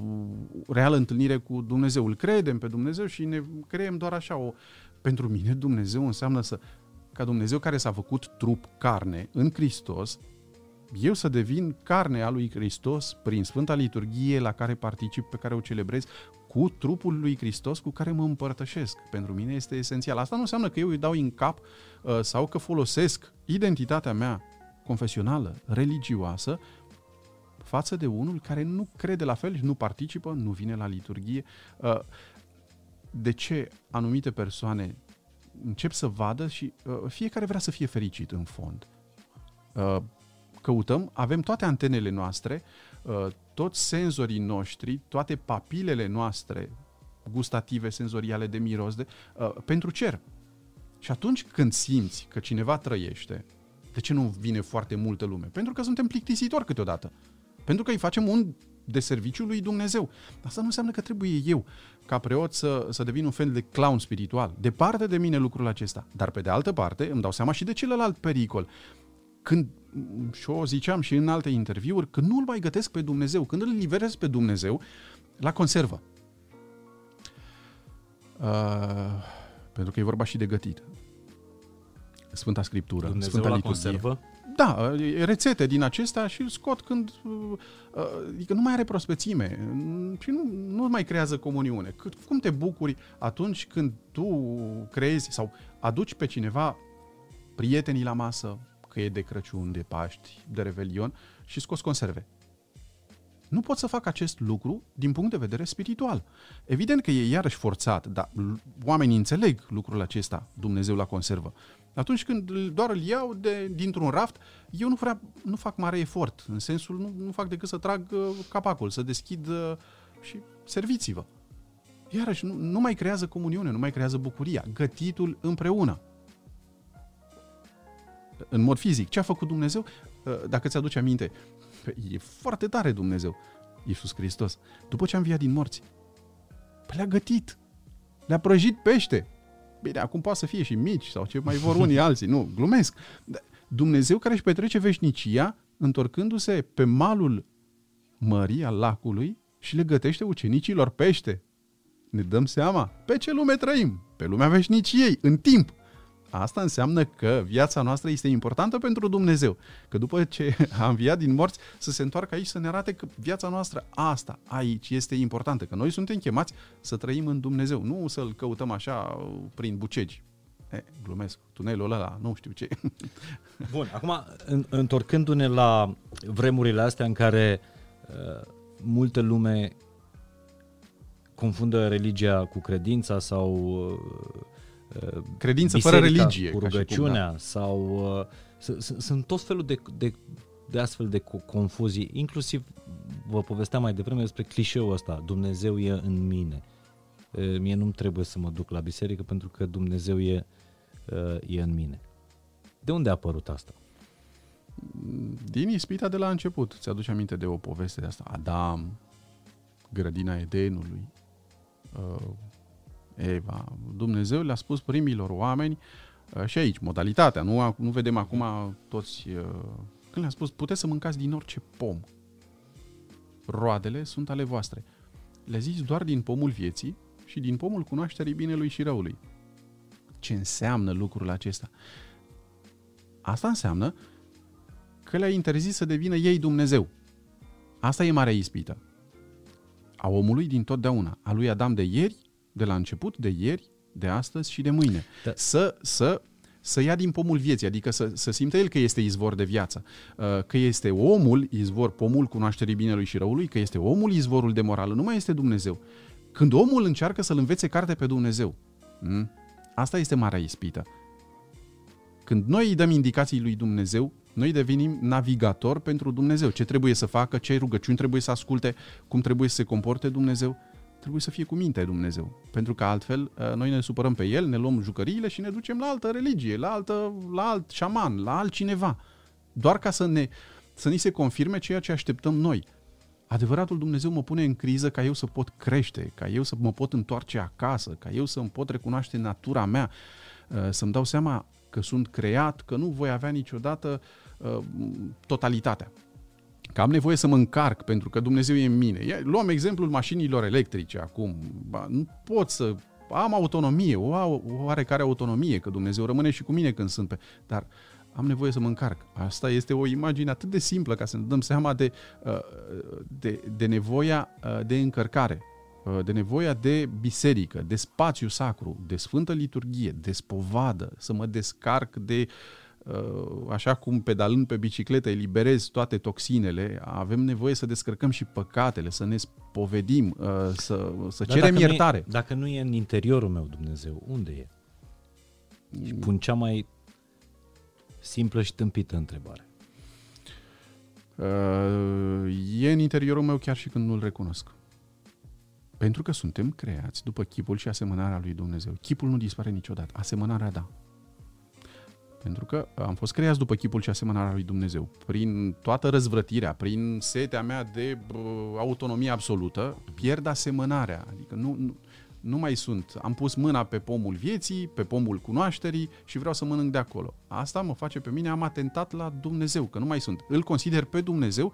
reală întâlnire cu Dumnezeu. Îl credem pe Dumnezeu și ne creăm doar așa o... Pentru mine Dumnezeu înseamnă să ca Dumnezeu care s-a făcut trup carne în Hristos, eu să devin carne a lui Hristos prin Sfânta Liturghie la care particip, pe care o celebrez, cu trupul lui Hristos cu care mă împărtășesc. Pentru mine este esențial. Asta nu înseamnă că eu îi dau în cap uh, sau că folosesc identitatea mea confesională, religioasă, față de unul care nu crede la fel și nu participă, nu vine la liturghie. Uh, de ce anumite persoane încep să vadă și uh, fiecare vrea să fie fericit în fond. Căutăm, avem toate antenele noastre, toți senzorii noștri, toate papilele noastre gustative, senzoriale, de miros, de, uh, pentru cer. Și atunci când simți că cineva trăiește, de ce nu vine foarte multă lume? Pentru că suntem plictisitori câteodată. Pentru că îi facem un de serviciu lui Dumnezeu. Asta nu înseamnă că trebuie eu, ca preot, să, să devin un fel de clown spiritual. Departe de mine lucrul acesta. Dar pe de altă parte îmi dau seama și de celălalt pericol. Când și o ziceam și în alte interviuri, că nu-L mai gătesc pe Dumnezeu, când îl livrez pe Dumnezeu, la conservă. Uh, pentru că e vorba și de gătit. Sfânta Scriptură, Dumnezeu Sfânta la Liturghie. conservă? Da, rețete din acestea și îl scot când uh, adică nu mai are prospețime și nu, nu mai creează comuniune. Cât, cum te bucuri atunci când tu creezi sau aduci pe cineva prietenii la masă, că e de Crăciun, de Paști, de Revelion și scos conserve. Nu pot să fac acest lucru din punct de vedere spiritual. Evident că e iarăși forțat, dar oamenii înțeleg lucrul acesta, Dumnezeu la conservă. Atunci când doar îl iau de, dintr-un raft, eu nu, vrea, nu fac mare efort, în sensul nu, nu fac decât să trag uh, capacul, să deschid uh, și serviți-vă. Iarăși, nu, nu mai creează comuniune, nu mai creează bucuria, gătitul împreună în mod fizic. Ce a făcut Dumnezeu? Uh, dacă ți-aduci aminte, e foarte tare Dumnezeu, Iisus Hristos. După ce a înviat din morți, păi le-a gătit, le-a prăjit pește. Bine, acum poate să fie și mici sau ce mai vor [LAUGHS] unii alții, nu, glumesc. Dumnezeu care își petrece veșnicia întorcându-se pe malul mării, al lacului și le gătește ucenicilor pește. Ne dăm seama pe ce lume trăim, pe lumea veșniciei, în timp. Asta înseamnă că viața noastră este importantă pentru Dumnezeu. Că după ce a înviat din morți, să se întoarcă aici să ne arate că viața noastră asta aici este importantă. Că noi suntem chemați să trăim în Dumnezeu, nu să-L căutăm așa prin bucegi. E, glumesc, tunelul ăla, nu știu ce. [LAUGHS] Bun, acum, în, întorcându-ne la vremurile astea în care uh, multă lume confundă religia cu credința sau uh, Credință Biserica, fără religie. Cu rugăciunea cum, da. sau... Uh, sunt tot felul de, de, de astfel de confuzii, inclusiv vă povesteam mai devreme despre clișeul ăsta, Dumnezeu e în mine. Uh, mie nu trebuie să mă duc la biserică pentru că Dumnezeu e, uh, e în mine. De unde a apărut asta? Din ispita de la început. Ți-aduce aminte de o poveste de asta? Adam, grădina Edenului, Eva, Dumnezeu le-a spus primilor oameni uh, și aici, modalitatea, nu, nu vedem acum toți... Uh, când le-a spus, puteți să mâncați din orice pom. Roadele sunt ale voastre. Le-a zis doar din pomul vieții și din pomul cunoașterii binelui și răului. Ce înseamnă lucrul acesta? Asta înseamnă că le-a interzis să devină ei Dumnezeu. Asta e marea ispită. A omului din totdeauna, a lui Adam de ieri, de la început, de ieri, de astăzi și de mâine. Da. Să, să, să ia din pomul vieții, adică să, să simtă el că este izvor de viață, uh, că este omul izvor, pomul cunoașterii binelui și răului, că este omul izvorul de morală, nu mai este Dumnezeu. Când omul încearcă să-l învețe carte pe Dumnezeu, hmm? asta este marea ispită. Când noi îi dăm indicații lui Dumnezeu, noi devenim navigator pentru Dumnezeu. Ce trebuie să facă, ce rugăciuni trebuie să asculte, cum trebuie să se comporte Dumnezeu. Trebuie să fie cu minte Dumnezeu. Pentru că altfel uh, noi ne supărăm pe El, ne luăm jucăriile și ne ducem la altă religie, la, altă, la alt șaman, la altcineva. Doar ca să, ne, să ni se confirme ceea ce așteptăm noi. Adevăratul Dumnezeu mă pune în criză ca eu să pot crește, ca eu să mă pot întoarce acasă, ca eu să îmi pot recunoaște natura mea, uh, să-mi dau seama că sunt creat, că nu voi avea niciodată uh, totalitatea. Că am nevoie să mă încarc pentru că Dumnezeu e în mine. Luăm exemplul mașinilor electrice acum. Ba, nu pot să am autonomie, o, o oarecare autonomie, că Dumnezeu rămâne și cu mine când sunt pe... Dar am nevoie să mă încarc. Asta este o imagine atât de simplă ca să ne dăm seama de, uh, de, de nevoia uh, de încărcare. Uh, de nevoia de biserică, de spațiu sacru, de sfântă liturghie, de spovadă, să mă descarc de uh, așa cum pedalând pe bicicletă eliberez toate toxinele, avem nevoie să descărcăm și păcatele, să ne spovedim, uh, să, să cerem dacă iertare. Nu e, dacă nu e în interiorul meu Dumnezeu, unde e? Și pun cea mai simplă și tâmpită întrebare. E în interiorul meu chiar și când nu-l recunosc. Pentru că suntem creați după chipul și asemănarea lui Dumnezeu. Chipul nu dispare niciodată, asemănarea da. Pentru că am fost creați după chipul și asemănarea lui Dumnezeu. Prin toată răzvrătirea, prin setea mea de uh, autonomie absolută, pierd asemănarea. Adică nu, nu, nu mai sunt. Am pus mâna pe pomul vieții, pe pomul cunoașterii și vreau să mănânc de acolo. Asta mă face pe mine, am atentat la Dumnezeu, că nu mai sunt. Îl consider pe Dumnezeu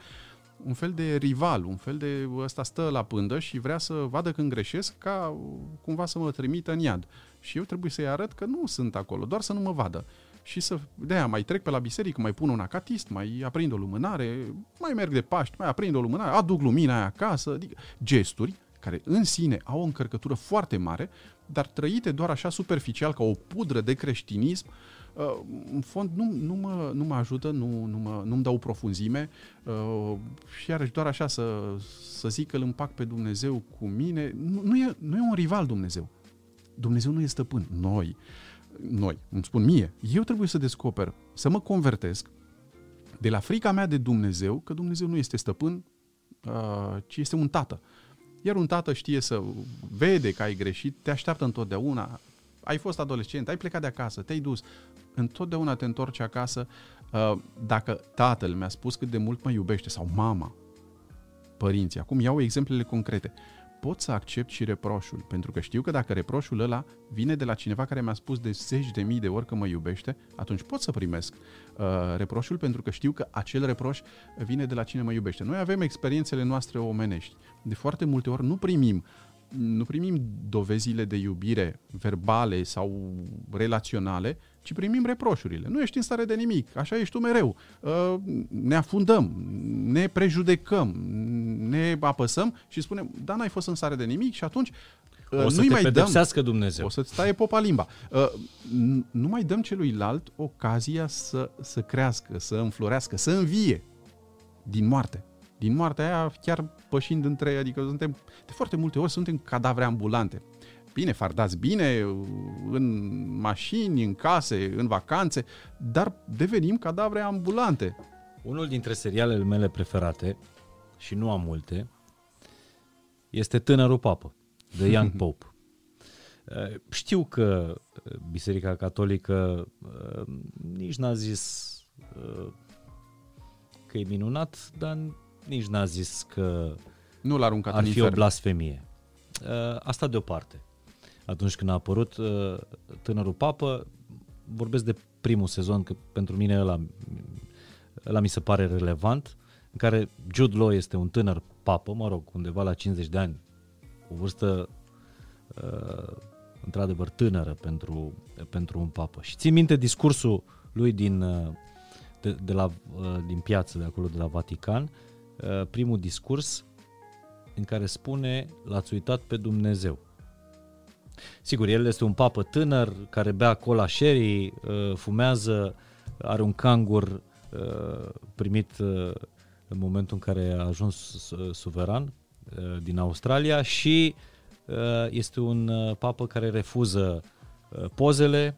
un fel de rival, un fel de ăsta stă la pândă și vrea să vadă când greșesc ca cumva să mă trimită în iad. Și eu trebuie să-i arăt că nu sunt acolo, doar să nu mă vadă. Și să, de aia mai trec pe la biserică, mai pun un acatist, mai aprind o lumânare, mai merg de Paști, mai aprind o lumânare, aduc lumina aia acasă, adică gesturi care în sine au o încărcătură foarte mare, dar trăite doar așa superficial, ca o pudră de creștinism, uh, în fond nu, nu, mă, nu mă ajută, nu, nu mă, nu-mi dau profunzime uh, și iarăși doar așa să, să zic că îl împac pe Dumnezeu cu mine, nu, nu, e, nu e un rival Dumnezeu. Dumnezeu nu e stăpân. Noi, noi, îmi spun mie, eu trebuie să descoper, să mă convertesc de la frica mea de Dumnezeu, că Dumnezeu nu este stăpân, uh, ci este un tată. Iar un tată știe să vede că ai greșit, te așteaptă întotdeauna, ai fost adolescent, ai plecat de acasă, te-ai dus, întotdeauna te întorci acasă uh, dacă tatăl mi-a spus cât de mult mă iubește sau mama, părinții. Acum iau exemplele concrete pot să accept și reproșul, pentru că știu că dacă reproșul ăla vine de la cineva care mi-a spus de zeci de mii de ori că mă iubește, atunci pot să primesc uh, reproșul pentru că știu că acel reproș vine de la cine mă iubește. Noi avem experiențele noastre omenești. De foarte multe ori nu primim nu primim dovezile de iubire verbale sau relaționale, ci primim reproșurile. Nu ești în stare de nimic, așa ești tu mereu. Uh, ne afundăm, ne prejudecăm, ne apăsăm și spunem, da, n-ai fost în stare de nimic și atunci uh, o să nu mai dăm, Dumnezeu. O să-ți taie popa limba. Uh, nu mai dăm celuilalt ocazia să, să crească, să înflorească, să învie din moarte din moartea aia, chiar pășind între, adică suntem, de foarte multe ori suntem cadavre ambulante. Bine, fardați bine, în mașini, în case, în vacanțe, dar devenim cadavre ambulante. Unul dintre serialele mele preferate, și nu am multe, este Tânărul Papă, The Young [LAUGHS] Pope. Eh, știu că Biserica Catolică eh, nici n-a zis eh, că e minunat, dar nici n-a zis că nu l-a aruncat ar în fi infern. o blasfemie. Uh, asta deoparte. Atunci când a apărut uh, tânărul papă. Vorbesc de primul sezon, că pentru mine ăla, ăla mi se pare relevant, în care Jude Law este un tânăr papă, mă rog, undeva la 50 de ani, o vârstă uh, într-adevăr tânără pentru, pentru un papă. Și țin minte discursul lui din, uh, de, de la, uh, din piață, de acolo, de la Vatican, uh, primul discurs în care spune l-ați uitat pe Dumnezeu. Sigur, el este un papă tânăr care bea cola sherry, fumează, are un cangur primit în momentul în care a ajuns suveran din Australia și este un papă care refuză pozele,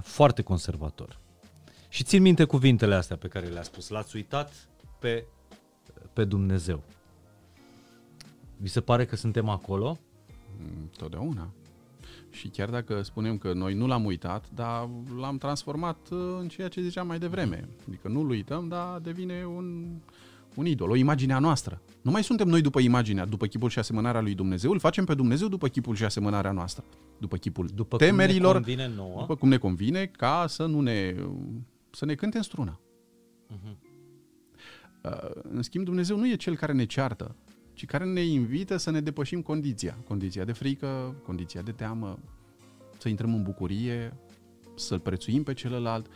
foarte conservator. Și țin minte cuvintele astea pe care le-a spus. L-ați uitat pe, pe Dumnezeu. Vi se pare că suntem acolo? Mm, totdeauna. Și chiar dacă spunem că noi nu l-am uitat, dar l-am transformat uh, în ceea ce ziceam mai devreme. Adică nu-l uităm, dar devine un, un idol, o imagine a noastră. Nu mai suntem noi după imaginea, după chipul și asemănarea lui Dumnezeu, îl facem pe Dumnezeu după chipul și asemănarea noastră. După chipul după temerilor, cum ne convine nouă. după cum ne convine, ca să nu ne să ne cânte în struna. Uh-huh. În schimb, Dumnezeu nu e cel care ne ceartă, ci care ne invită să ne depășim condiția. Condiția de frică, condiția de teamă, să intrăm în bucurie, să-L prețuim pe celălalt.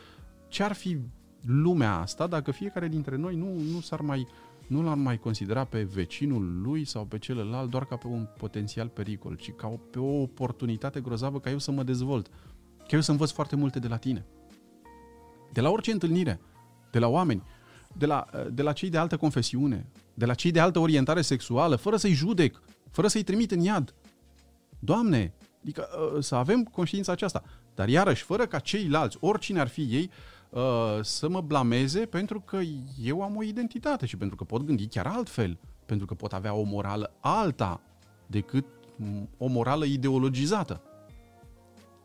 Ce ar fi lumea asta dacă fiecare dintre noi nu, nu s-ar mai nu l-ar mai considera pe vecinul lui sau pe celălalt doar ca pe un potențial pericol, ci ca o, pe o oportunitate grozavă ca eu să mă dezvolt, ca eu să învăț foarte multe de la tine de la orice întâlnire, de la oameni, de la, de la cei de altă confesiune, de la cei de altă orientare sexuală, fără să-i judec, fără să-i trimit în iad. Doamne, adică ă, să avem conștiința aceasta. Dar iarăși, fără ca ceilalți, oricine ar fi ei, ă, să mă blameze pentru că eu am o identitate și pentru că pot gândi chiar altfel, pentru că pot avea o morală alta decât o morală ideologizată.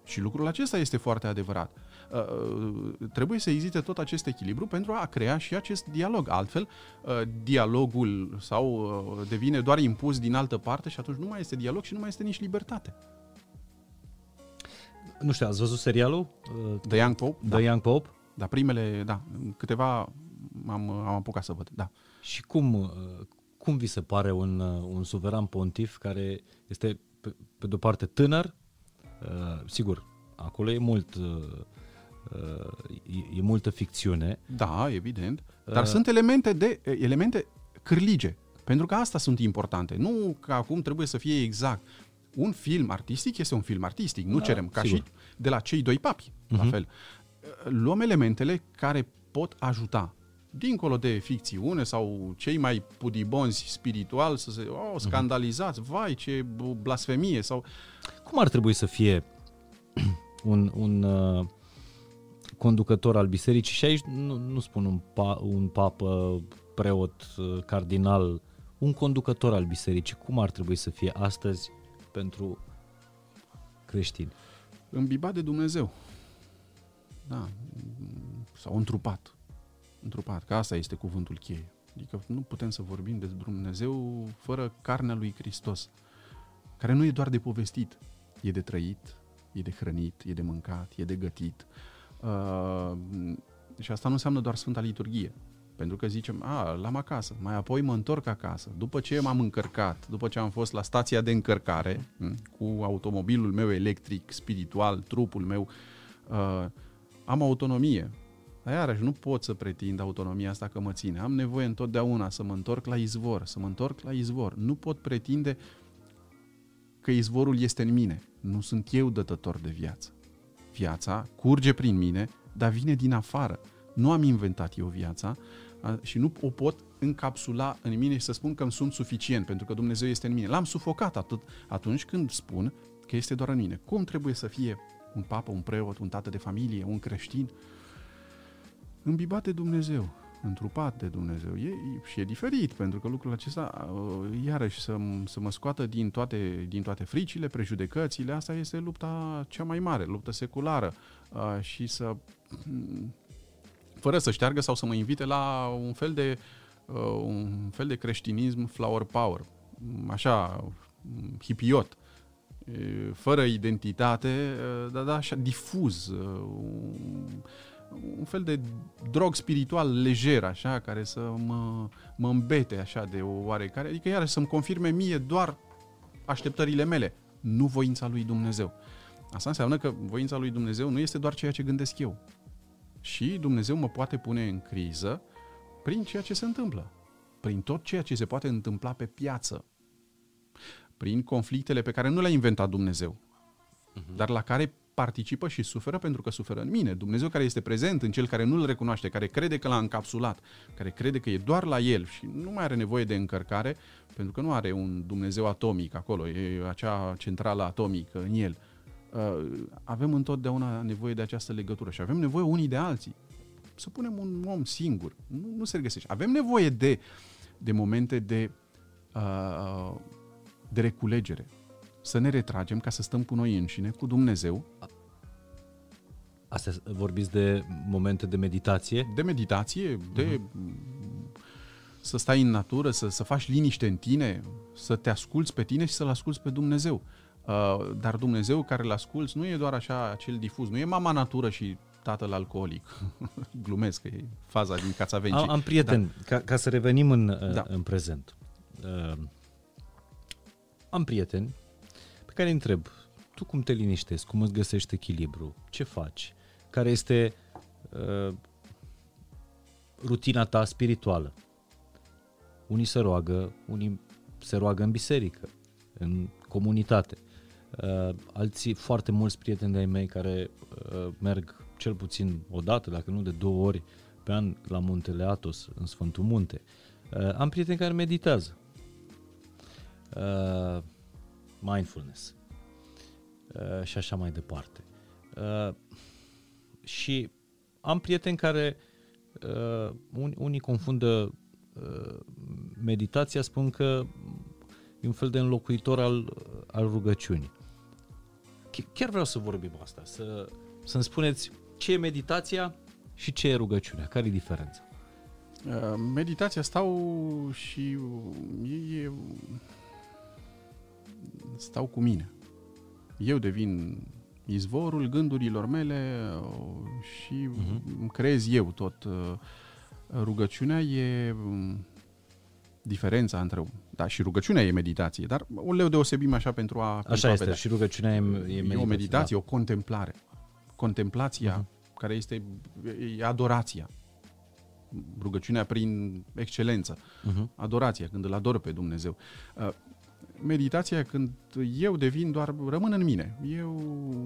Și lucrul acesta este foarte adevărat. Uh, trebuie să existe tot acest echilibru pentru a crea și acest dialog. Altfel, uh, dialogul sau uh, devine doar impus din altă parte și atunci nu mai este dialog și nu mai este nici libertate. Nu știu, ați văzut serialul? The Young Pope? The da. Young Pope? Da, primele, da, câteva am, am apucat să văd, da. Și cum, cum vi se pare un, un suveran pontif care este, pe, pe de-o parte, tânăr, uh, sigur, acolo e mult uh, e, e multă ficțiune. Da, evident. Dar uh, sunt elemente de elemente cârlige. Pentru că asta sunt importante. Nu că acum trebuie să fie exact. Un film artistic este un film artistic. Nu da, cerem ca sigur. și de la cei doi papi. Uh-huh. La mhm. fel. Luăm elementele care pot ajuta dincolo de ficțiune sau cei mai pudibonzi spiritual să se, oh, mhm. scandalizați, vai, ce blasfemie sau... Cum ar trebui să fie [CLEARS THROAT] un, un uh, conducător al bisericii și aici nu, nu spun un, pa, un papă, preot, uh, cardinal, un conducător al bisericii, cum ar trebui să fie astăzi pentru creștini? Îmbibat de Dumnezeu. Da. Sau întrupat. Întrupat, că asta este cuvântul cheie. Adică nu putem să vorbim de Dumnezeu fără carnea lui Hristos, care nu e doar de povestit, e de trăit, e de hrănit, e de mâncat, e de gătit. Uh, și asta nu înseamnă doar Sfânta Liturghie. Pentru că zicem, a, l-am acasă, mai apoi mă întorc acasă. După ce m-am încărcat, după ce am fost la stația de încărcare, hm, cu automobilul meu electric, spiritual, trupul meu, uh, am autonomie. Dar iarăși nu pot să pretind autonomia asta că mă ține. Am nevoie întotdeauna să mă întorc la izvor, să mă întorc la izvor. Nu pot pretinde că izvorul este în mine. Nu sunt eu dătător de viață viața curge prin mine, dar vine din afară. Nu am inventat eu viața și nu o pot încapsula în mine și să spun că îmi sunt suficient pentru că Dumnezeu este în mine. L-am sufocat atât atunci când spun că este doar în mine. Cum trebuie să fie un papă, un preot, un tată de familie, un creștin? Îmbibat de Dumnezeu întrupat de Dumnezeu. E, și e diferit, pentru că lucrul acesta, uh, iarăși, să, să mă scoată din toate, din toate fricile, prejudecățile, asta este lupta cea mai mare, lupta seculară. Uh, și să, mm, fără să șteargă sau să mă invite la un fel de, uh, un fel de creștinism flower power, așa, hipiot. fără identitate, dar da, așa difuz, un fel de drog spiritual lejer, așa, care să mă, mă îmbete așa de o oarecare, adică iarăși să-mi confirme mie doar așteptările mele, nu voința lui Dumnezeu. Asta înseamnă că voința lui Dumnezeu nu este doar ceea ce gândesc eu. Și Dumnezeu mă poate pune în criză prin ceea ce se întâmplă, prin tot ceea ce se poate întâmpla pe piață, prin conflictele pe care nu le-a inventat Dumnezeu, uh-huh. dar la care participă și suferă pentru că suferă în mine. Dumnezeu care este prezent în cel care nu-l recunoaște, care crede că l-a încapsulat, care crede că e doar la el și nu mai are nevoie de încărcare, pentru că nu are un Dumnezeu atomic acolo, e acea centrală atomică în el. Uh, avem întotdeauna nevoie de această legătură și avem nevoie unii de alții. Să punem un om singur, nu, nu se regăsește. Avem nevoie de, de momente de, uh, de reculegere, să ne retragem ca să stăm cu noi înșine, cu Dumnezeu. Astea vorbiți de momente de meditație? De meditație, de uh-huh. să stai în natură, să, să faci liniște în tine, să te asculți pe tine și să-L asculți pe Dumnezeu. Uh, dar Dumnezeu care îl asculți nu e doar așa acel difuz, nu e mama natură și tatăl alcoolic. [LAUGHS] Glumesc că e faza din Cațavenci. Am, am prieteni, da. ca, ca să revenim în, uh, da. în prezent. Uh, am prieteni pe care îi întreb, tu cum te liniștești, cum îți găsești echilibru, ce faci, care este uh, rutina ta spirituală. Unii se roagă, unii se roagă în biserică, în comunitate. Uh, alții, foarte mulți prieteni de-ai mei care uh, merg cel puțin o dată, dacă nu de două ori pe an la muntele Atos, în Sfântul Munte. Uh, am prieteni care meditează. Uh, mindfulness uh, și așa mai departe. Uh, și am prieteni care uh, unii, unii confundă uh, meditația, spun că e un fel de înlocuitor al, al rugăciunii. Chiar vreau să vorbim asta, să, să-mi spuneți ce e meditația și ce e rugăciunea, care e diferența? Uh, meditația stau și e, stau cu mine. Eu devin izvorul gândurilor mele uh, și uh-huh. creez eu tot. Uh, rugăciunea e um, diferența între... Da, și rugăciunea e meditație, dar le deosebim așa pentru a... Așa pentru este, a și rugăciunea e, e meditație. E o meditație, da. o contemplare. Contemplația, uh-huh. care este e adorația. Rugăciunea prin excelență. Uh-huh. Adorația, când îl ador pe Dumnezeu. Uh, meditația când eu devin doar, rămân în mine. Eu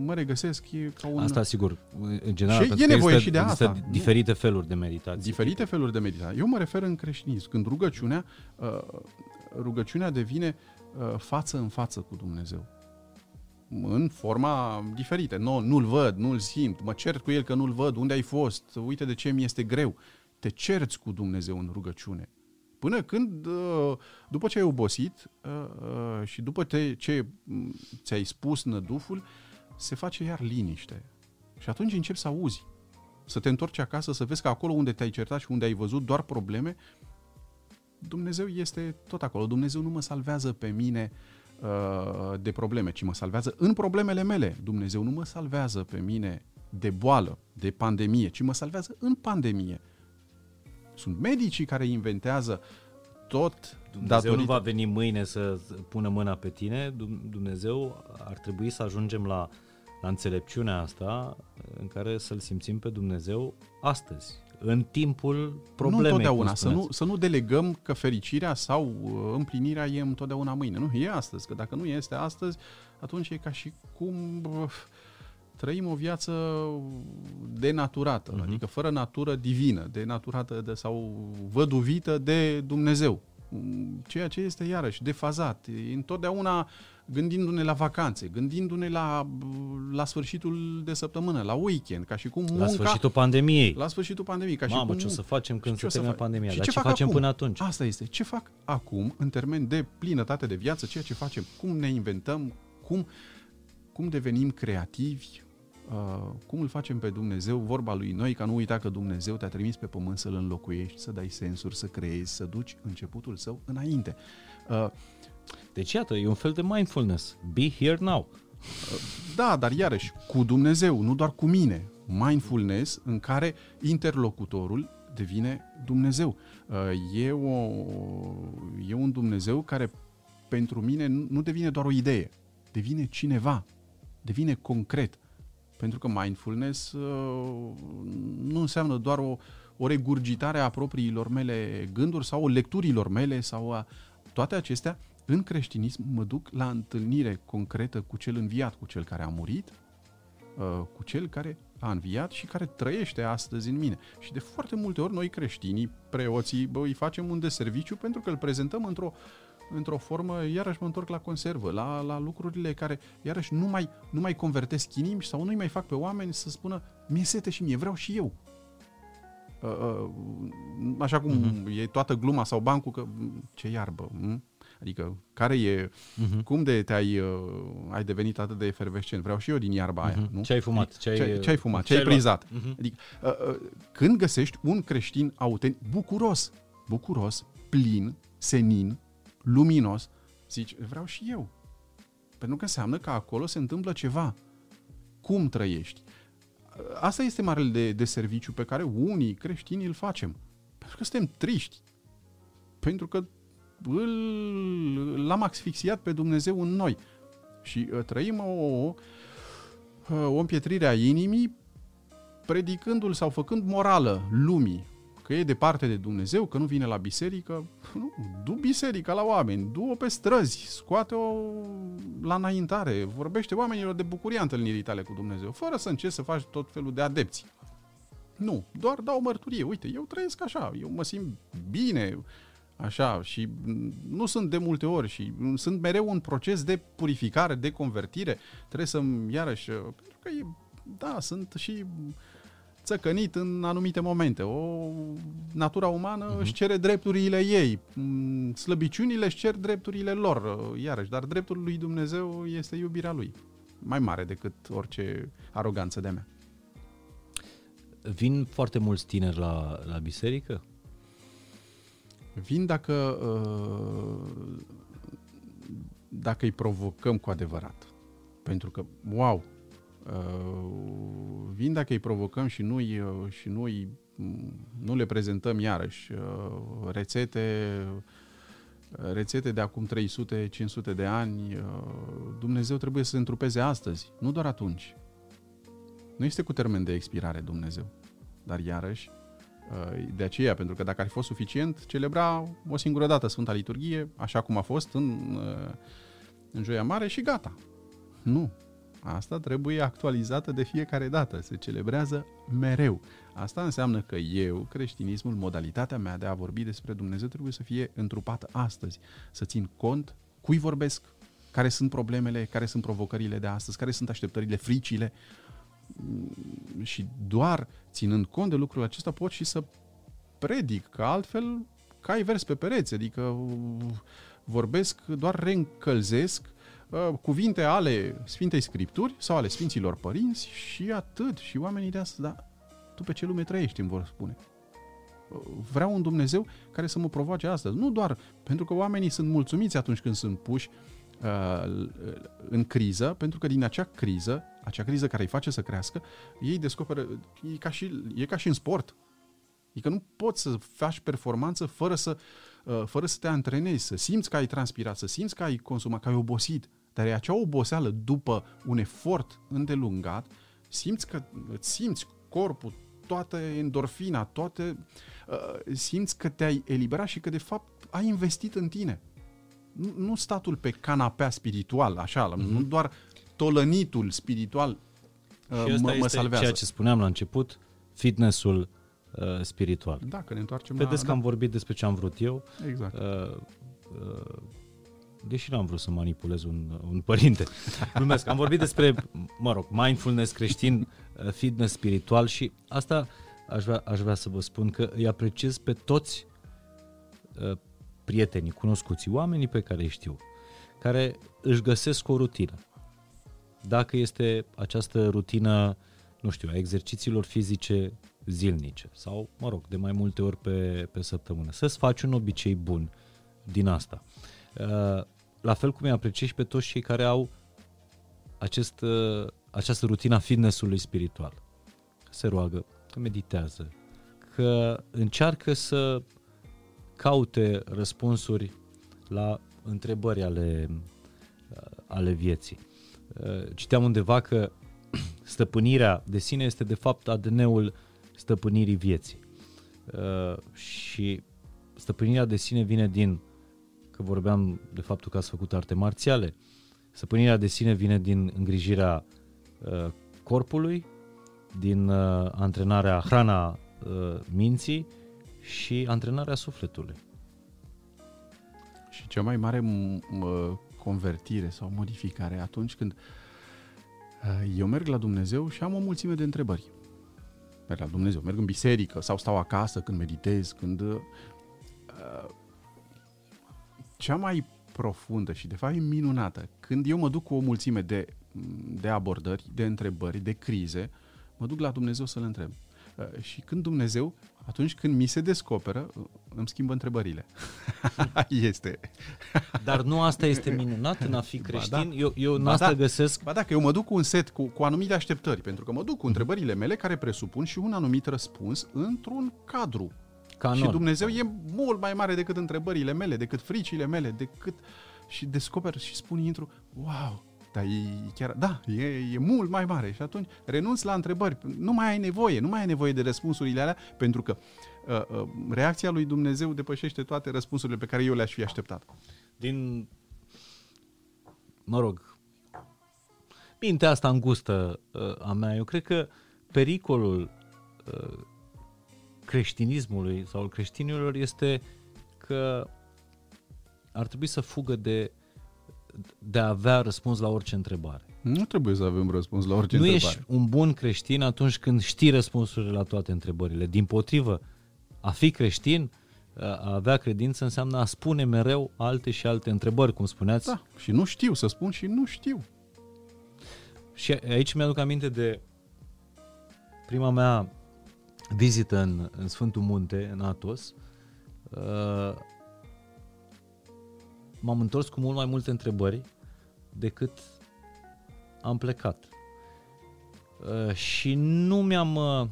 mă regăsesc e ca un... Asta sigur, în general, și e nevoie există, și de asta. diferite feluri de meditație. Diferite feluri de meditație. Eu mă refer în creștinism. Când rugăciunea, uh, rugăciunea devine uh, față în față cu Dumnezeu. În forma diferită. Nu, nu-l văd, nu-l simt, mă cert cu el că nu-l văd, unde ai fost, uite de ce mi este greu. Te cerți cu Dumnezeu în rugăciune Până când, uh, după ce ai obosit uh, uh, și după ce ți-ai spus năduful, se face iar liniște. Și atunci începi să auzi. Să te întorci acasă, să vezi că acolo unde te-ai certat și unde ai văzut doar probleme, Dumnezeu este tot acolo. Dumnezeu nu mă salvează pe mine de probleme, ci mă salvează în problemele mele. Dumnezeu nu mă salvează pe mine de boală, de pandemie, ci mă salvează în pandemie. Sunt medicii care inventează tot Dumnezeu datorită... nu va veni mâine să pună mâna pe tine, Dumnezeu ar trebui să ajungem la, la înțelepciunea asta în care să-L simțim pe Dumnezeu astăzi, în timpul problemei. Nu întotdeauna, să nu, să nu delegăm că fericirea sau uh, împlinirea e întotdeauna mâine. Nu, e astăzi, că dacă nu este astăzi, atunci e ca și cum uh, trăim o viață denaturată, uh-huh. adică fără natură divină, denaturată de, sau văduvită de Dumnezeu. Ceea ce este iarăși defazat. E întotdeauna gândindu-ne la vacanțe, gândindu-ne la, la sfârșitul de săptămână, la weekend, ca și cum munca... La sfârșitul pandemiei. La sfârșitul pandemiei. Ca Mamă, și cum, ce o să facem când se termină pandemia? Și Dar ce, ce facem acum? până atunci? Asta este. Ce fac acum, în termen de plinătate de viață, ceea ce facem? Cum ne inventăm? Cum, cum devenim creativi? Uh, cum îl facem pe Dumnezeu, vorba lui noi, ca nu uita că Dumnezeu te-a trimis pe pământ să-L înlocuiești, să dai sensuri, să creezi, să duci începutul său înainte. Uh, Deci iată, e un fel de mindfulness. Be here now. Da, dar iarăși, cu Dumnezeu, nu doar cu mine. Mindfulness în care interlocutorul devine Dumnezeu. Uh, e, o, e un Dumnezeu care pentru mine nu devine doar o idee, devine cineva, devine concret. Pentru că mindfulness uh, nu înseamnă doar o, o regurgitare a propriilor mele gânduri sau o lecturilor mele sau a toate acestea în creștinism mă duc la întâlnire concretă cu cel înviat, cu cel care a murit, uh, cu cel care a înviat și care trăiește astăzi în mine. Și de foarte multe ori noi creștinii, preoții, bă, îi facem un deserviciu pentru că îl prezentăm într-o într-o formă, iarăși mă întorc la conservă, la, la lucrurile care, iarăși, nu mai, nu mai convertesc inimi sau nu-i mai fac pe oameni să spună, mi-e sete și mie, vreau și eu. Uh, uh, așa cum uh-huh. e toată gluma sau bancul că ce iarbă, m? Adică, care e, uh-huh. cum de te-ai uh, ai devenit atât de efervescent? Vreau și eu din iarba uh-huh. aia, mhm. nu? Ce ai fumat? Ce ai, ce, ce ai fumat? Ce, ce ai prizat? Uh-huh. Adică, uh, uh, când găsești un creștin autentic, bucuros, bucuros, plin, senin, luminos, zici, vreau și eu. Pentru că înseamnă că acolo se întâmplă ceva. Cum trăiești? Asta este marele de, de serviciu pe care unii creștini îl facem. Pentru că suntem triști. Pentru că îl, l-am asfixiat pe Dumnezeu în noi. Și uh, trăim o, o, uh, o împietrire a inimii predicându-l sau făcând morală lumii, că e departe de Dumnezeu, că nu vine la biserică, nu, du biserica la oameni, du-o pe străzi, scoate-o la înaintare, vorbește oamenilor de bucuria întâlnirii tale cu Dumnezeu, fără să încerci să faci tot felul de adepți. Nu, doar dau mărturie. Uite, eu trăiesc așa, eu mă simt bine, Așa, și nu sunt de multe ori și sunt mereu un proces de purificare, de convertire. Trebuie să-mi, iarăși, pentru că e, da, sunt și țăcănit în anumite momente. O natura umană uh-huh. își cere drepturile ei, slăbiciunile își cer drepturile lor, iarăși, dar dreptul lui Dumnezeu este iubirea lui, mai mare decât orice aroganță de-a mea. Vin foarte mulți tineri la, la biserică? Vin dacă, uh, dacă îi provocăm cu adevărat. Pentru că, wow, uh, vin dacă îi provocăm și nu, uh, și nu, nu le prezentăm iarăși rețete, rețete de acum 300-500 de ani, Dumnezeu trebuie să se întrupeze astăzi, nu doar atunci. Nu este cu termen de expirare Dumnezeu, dar iarăși Uh, de aceea, pentru că dacă ar fi fost suficient, celebra o singură dată Sfânta Liturghie, așa cum a fost în, uh, în Joia Mare și gata. Nu. Asta trebuie actualizată de fiecare dată. Se celebrează mereu. Asta înseamnă că eu, creștinismul, modalitatea mea de a vorbi despre Dumnezeu trebuie să fie întrupată astăzi. Să țin cont cui vorbesc, care sunt problemele, care sunt provocările de astăzi, care sunt așteptările, fricile, și doar ținând cont de lucrul acesta pot și să predic, că altfel cai vers pe pereți, adică vorbesc, doar reîncălzesc uh, cuvinte ale Sfintei Scripturi sau ale Sfinților Părinți și atât. Și oamenii de astăzi, da, tu pe ce lume trăiești, îmi vor spune. Vreau un Dumnezeu care să mă provoace astăzi. Nu doar pentru că oamenii sunt mulțumiți atunci când sunt puși uh, în criză, pentru că din acea criză acea criză care îi face să crească, ei descoperă, e ca și, e ca și în sport. Adică nu poți să faci performanță fără să, uh, fără să te antrenezi, să simți că ai transpirat, să simți că ai consumat, că ai obosit. Dar e acea oboseală după un efort îndelungat, simți că îți simți corpul, toată endorfina, toate, uh, simți că te-ai eliberat și că de fapt ai investit în tine. Nu, nu statul pe canapea spiritual, așa, mm-hmm. nu doar tolănitul spiritual uh, și mă, mă salvează. ceea ce spuneam la început, fitnessul uh, spiritual. Da, că ne întoarcem Vedeți la... că am vorbit despre ce am vrut eu. Exact. Uh, uh, deși n-am vrut să manipulez un, un părinte. [LAUGHS] Glumesc. Am vorbit despre, mă rog, mindfulness creștin, uh, fitness spiritual și asta aș vrea, aș vrea să vă spun că îi apreciez pe toți uh, prietenii, cunoscuții, oamenii pe care îi știu, care își găsesc o rutină dacă este această rutină, nu știu, a exercițiilor fizice zilnice sau, mă rog, de mai multe ori pe, pe săptămână. Să-ți faci un obicei bun din asta. Uh, la fel cum îi apreciez pe toți cei care au acest, uh, această rutina fitnessului spiritual. Se roagă, că meditează, că încearcă să caute răspunsuri la întrebări ale, uh, ale vieții. Uh, citeam undeva că [CLEARS THROAT] stăpânirea de sine este de fapt ADN-ul stăpânirii vieții. Și stăpânirea de sine vine din, că vorbeam de faptul că ați făcut arte marțiale, stăpânirea de sine vine din îngrijirea uh, corpului, din uh, antrenarea, hrana uh, minții și antrenarea sufletului. Și cea mai mare m- convertire sau modificare atunci când uh, eu merg la Dumnezeu și am o mulțime de întrebări. Merg la Dumnezeu, merg în biserică sau stau acasă când meditez, când uh, cea mai profundă și de fapt e minunată. Când eu mă duc cu o mulțime de, de abordări, de întrebări, de crize, mă duc la Dumnezeu să-L întreb. Uh, și când Dumnezeu, atunci când mi se descoperă, uh, îmi schimbă întrebările. [LAUGHS] este. Dar nu asta este minunat în a fi creștin? Ba da. Eu, eu în asta da. găsesc... Ba da, că eu mă duc cu un set, cu, cu anumite așteptări, pentru că mă duc cu întrebările mele care presupun și un anumit răspuns într-un cadru Canon. Și Dumnezeu e mult mai mare decât întrebările mele, decât fricile mele, decât... Și descoper și spun, intru, wow, dar e chiar, da, e, e mult mai mare. Și atunci renunț la întrebări. Nu mai ai nevoie, nu mai ai nevoie de răspunsurile alea, pentru că uh, uh, reacția lui Dumnezeu depășește toate răspunsurile pe care eu le-aș fi așteptat. Din, mă rog, mintea asta îngustă uh, a mea, eu cred că pericolul uh, creștinismului sau al creștinilor este că ar trebui să fugă de, de a avea răspuns la orice întrebare. Nu trebuie să avem răspuns la orice nu întrebare. Nu ești un bun creștin atunci când știi răspunsurile la toate întrebările. Din potrivă, a fi creștin, a avea credință înseamnă a spune mereu alte și alte întrebări, cum spuneați. Da, și nu știu să spun și nu știu. Și aici mi-aduc aminte de prima mea vizită în, în Sfântul Munte, în Atos, uh, m-am întors cu mult mai multe întrebări decât am plecat. Uh, și nu mi-am uh,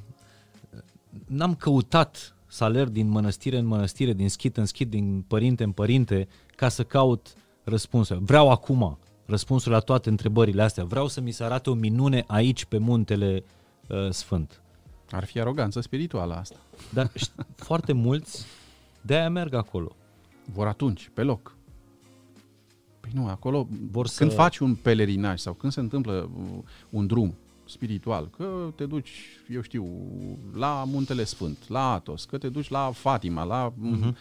n-am căutat să alerg din mănăstire în mănăstire, din schit în schit, din părinte în părinte, ca să caut răspunsuri. Vreau acum răspunsuri la toate întrebările astea. Vreau să mi se arate o minune aici pe muntele uh, Sfânt. Ar fi aroganță spirituală asta. Dar foarte mulți de-aia merg acolo. Vor atunci, pe loc. Păi nu, acolo, Vor când să... faci un pelerinaj sau când se întâmplă un drum spiritual, că te duci, eu știu, la Muntele Sfânt, la Atos, că te duci la Fatima, la uh-huh.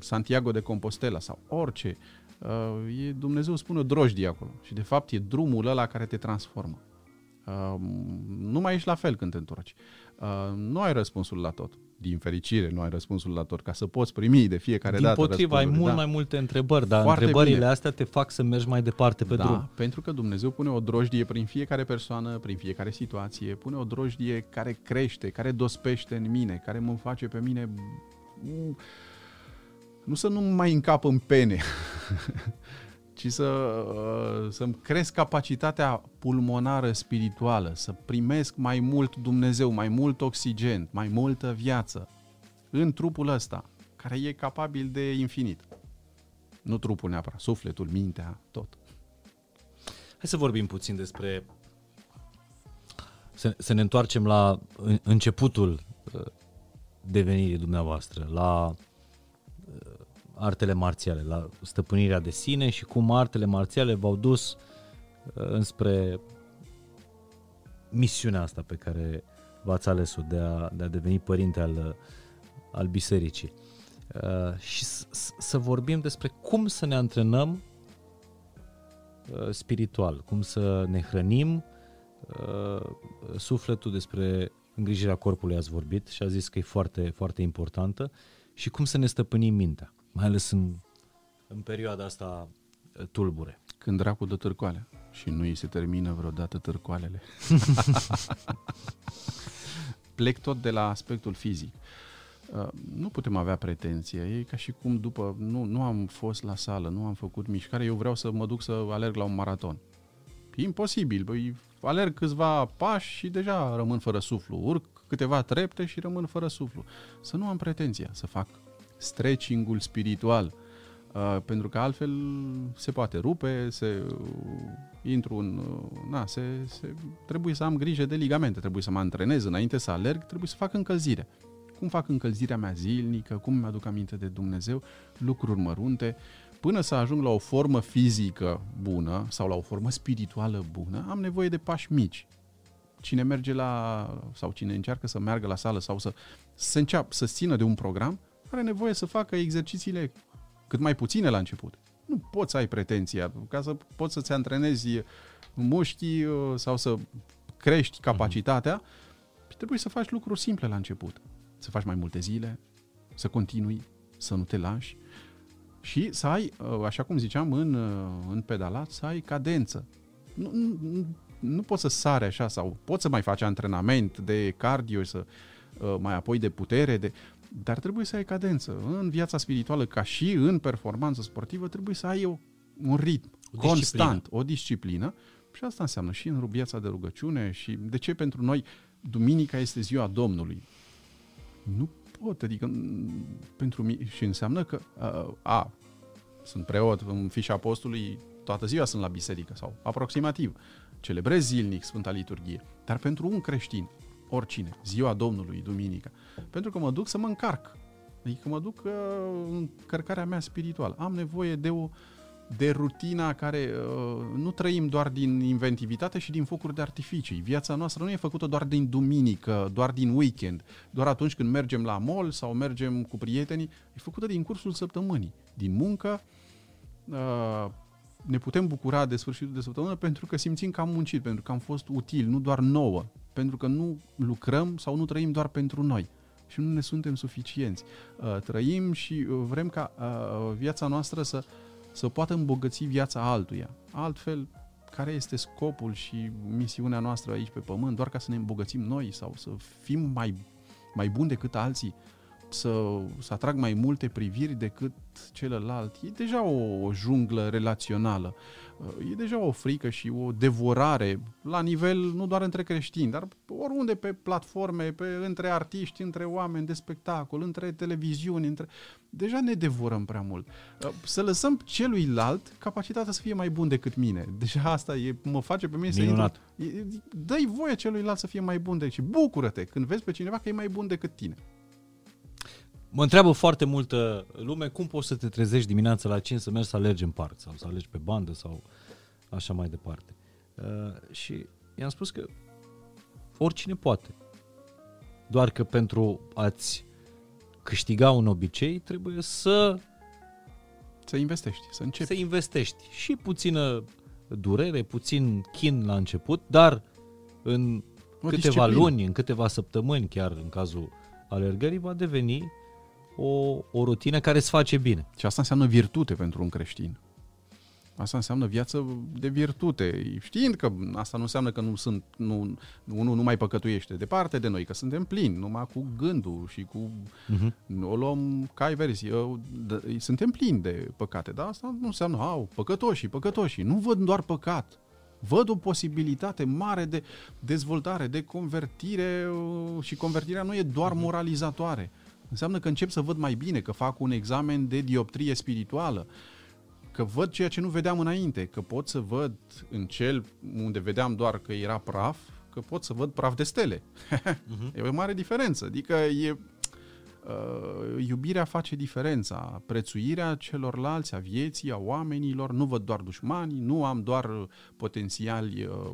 Santiago de Compostela sau orice, uh, e, Dumnezeu spune o drojdie acolo și de fapt e drumul ăla care te transformă. Uh, nu mai ești la fel când te întorci. Uh, nu ai răspunsul la tot. Din fericire, nu ai răspunsul la tot, ca să poți primi de fiecare Din dată Din potriva, ai mult da. mai multe întrebări, dar Foarte întrebările bine. astea te fac să mergi mai departe pe da, drum. pentru că Dumnezeu pune o drojdie prin fiecare persoană, prin fiecare situație, pune o drojdie care crește, care dospește în mine, care mă face pe mine nu să nu mai încap în pene, [LAUGHS] ci să, uh, să-mi cresc capacitatea pulmonară spirituală, să primesc mai mult Dumnezeu, mai mult oxigen, mai multă viață în trupul ăsta, care e capabil de infinit. Nu trupul neapărat, sufletul, mintea, tot. Hai să vorbim puțin despre... Să, să ne întoarcem la începutul uh, devenirii dumneavoastră, la artele marțiale, la stăpânirea de sine și cum artele marțiale v-au dus uh, înspre misiunea asta pe care v-ați ales-o de a, de a deveni părinte al, al bisericii. Uh, și s- să vorbim despre cum să ne antrenăm uh, spiritual, cum să ne hrănim uh, sufletul despre îngrijirea corpului ați vorbit și a zis că e foarte, foarte importantă și cum să ne stăpânim mintea mai ales în, în perioada asta uh, tulbure. Când dracu de târcoale și nu îi se termină vreodată târcoalele. [LAUGHS] Plec tot de la aspectul fizic. Uh, nu putem avea pretenție. E ca și cum după, nu, nu am fost la sală, nu am făcut mișcare, eu vreau să mă duc să alerg la un maraton. E imposibil. Băi, alerg câțiva pași și deja rămân fără suflu. Urc câteva trepte și rămân fără suflu. Să nu am pretenția să fac stretching-ul spiritual, uh, pentru că altfel se poate rupe, se uh, intru în... Uh, na, se, se, trebuie să am grijă de ligamente, trebuie să mă antrenez înainte să alerg, trebuie să fac încălzire. Cum fac încălzirea mea zilnică, cum mi-aduc aminte de Dumnezeu, lucruri mărunte, până să ajung la o formă fizică bună sau la o formă spirituală bună, am nevoie de pași mici. Cine merge la, sau cine încearcă să meargă la sală sau să, să înceapă, să țină de un program, are nevoie să facă exercițiile cât mai puține la început. Nu poți să ai pretenția ca să poți să-ți antrenezi mușchii uh, sau să crești capacitatea, uh-huh. trebuie să faci lucruri simple la început. Să faci mai multe zile, să continui, să nu te lași și să ai, uh, așa cum ziceam în, uh, în pedalat, să ai cadență. Nu, nu, nu poți să sare așa sau poți să mai faci antrenament de cardio, să mai apoi de putere, de, dar trebuie să ai cadență. În viața spirituală, ca și în performanță sportivă, trebuie să ai o, un ritm o constant, disciplină. o disciplină. Și asta înseamnă și în viața de rugăciune și de ce pentru noi duminica este ziua Domnului. Nu pot, adică pentru mine și înseamnă că a, a sunt preot în fișa apostolului, toată ziua sunt la biserică sau aproximativ. Celebrez zilnic Sfânta Liturghie. Dar pentru un creștin, oricine, ziua Domnului, duminica, pentru că mă duc să mă încarc. Adică mă duc uh, în cărcarea mea spirituală. Am nevoie de o de rutina care uh, nu trăim doar din inventivitate și din focuri de artificii. Viața noastră nu e făcută doar din duminică, doar din weekend, doar atunci când mergem la mall sau mergem cu prietenii. E făcută din cursul săptămânii, din muncă. Uh, ne putem bucura de sfârșitul de săptămână pentru că simțim că am muncit, pentru că am fost util, nu doar nouă, pentru că nu lucrăm sau nu trăim doar pentru noi și nu ne suntem suficienți. Uh, trăim și uh, vrem ca uh, viața noastră să, să poată îmbogăți viața altuia. Altfel, care este scopul și misiunea noastră aici pe pământ? Doar ca să ne îmbogățim noi sau să fim mai, mai buni decât alții? să, să atrag mai multe priviri decât celălalt. E deja o, o junglă relațională. E deja o frică și o devorare la nivel nu doar între creștini, dar oriunde pe platforme, pe, între artiști, între oameni de spectacol, între televiziuni, între... deja ne devorăm prea mult. Să lăsăm celuilalt capacitatea să fie mai bun decât mine. Deja asta e, mă face pe mine Minunat. să intru... Dă-i voie celuilalt să fie mai bun decât și bucură-te când vezi pe cineva că e mai bun decât tine. Mă întreabă foarte multă lume cum poți să te trezești dimineața la 5 să mergi să alergi în parc sau să alergi pe bandă sau așa mai departe. Uh, și i-am spus că oricine poate. Doar că pentru a-ți câștiga un obicei trebuie să să investești, să începi. Să investești și puțină durere, puțin chin la început, dar în o câteva disciplină. luni, în câteva săptămâni, chiar în cazul alergării, va deveni o, o rutină care îți face bine. Și asta înseamnă virtute pentru un creștin. Asta înseamnă viață de virtute, știind că asta nu înseamnă că nu sunt, nu, unul nu mai păcătuiește departe de noi, că suntem plini, numai cu gândul și cu... Uh-huh. O luăm ca versi. Suntem plini de păcate, dar asta nu înseamnă, au, păcătoși, păcătoși. Nu văd doar păcat. Văd o posibilitate mare de dezvoltare, de convertire uh, și convertirea nu e doar mhm. moralizatoare. Înseamnă că încep să văd mai bine, că fac un examen de dioptrie spirituală, că văd ceea ce nu vedeam înainte, că pot să văd în cel unde vedeam doar că era praf, că pot să văd praf de stele. Uh-huh. [LAUGHS] e o mare diferență. Adică e, uh, iubirea face diferența, prețuirea celorlalți, a vieții, a oamenilor, nu văd doar dușmani, nu am doar potențiali uh,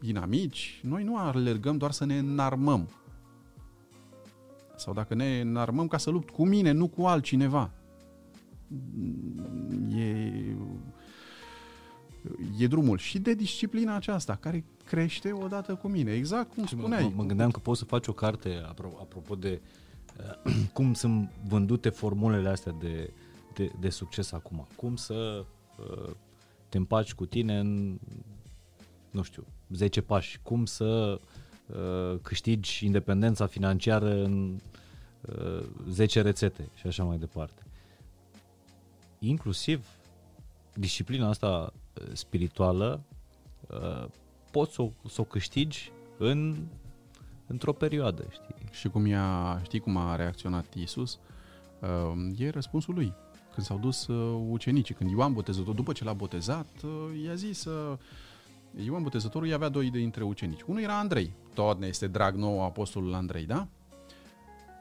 inamici, noi nu alergăm doar să ne înarmăm sau dacă ne înarmăm ca să lupt cu mine, nu cu altcineva. E, e drumul și de disciplina aceasta, care crește odată cu mine, exact cum spuneai. Mă, mă gândeam că poți să faci o carte apropo de uh, [CLEARS THROAT] cum sunt vândute formulele astea de, de, de succes acum. Cum să uh, te împaci cu tine în, nu știu, 10 pași. Cum să uh, câștigi independența financiară în uh, 10 rețete și așa mai departe. Inclusiv disciplina asta uh, spirituală uh, poți să o, să o câștigi în, într-o perioadă, știi? Și cum i-a, știi cum a reacționat Isus? Uh, e răspunsul lui. Când s-au dus uh, ucenicii, când Ioan Botezător, după ce l-a botezat, uh, i-a zis... Uh, Ioan Botezătorul avea doi dintre ucenici. Unul era Andrei, tot ne este drag nou apostolul Andrei, da?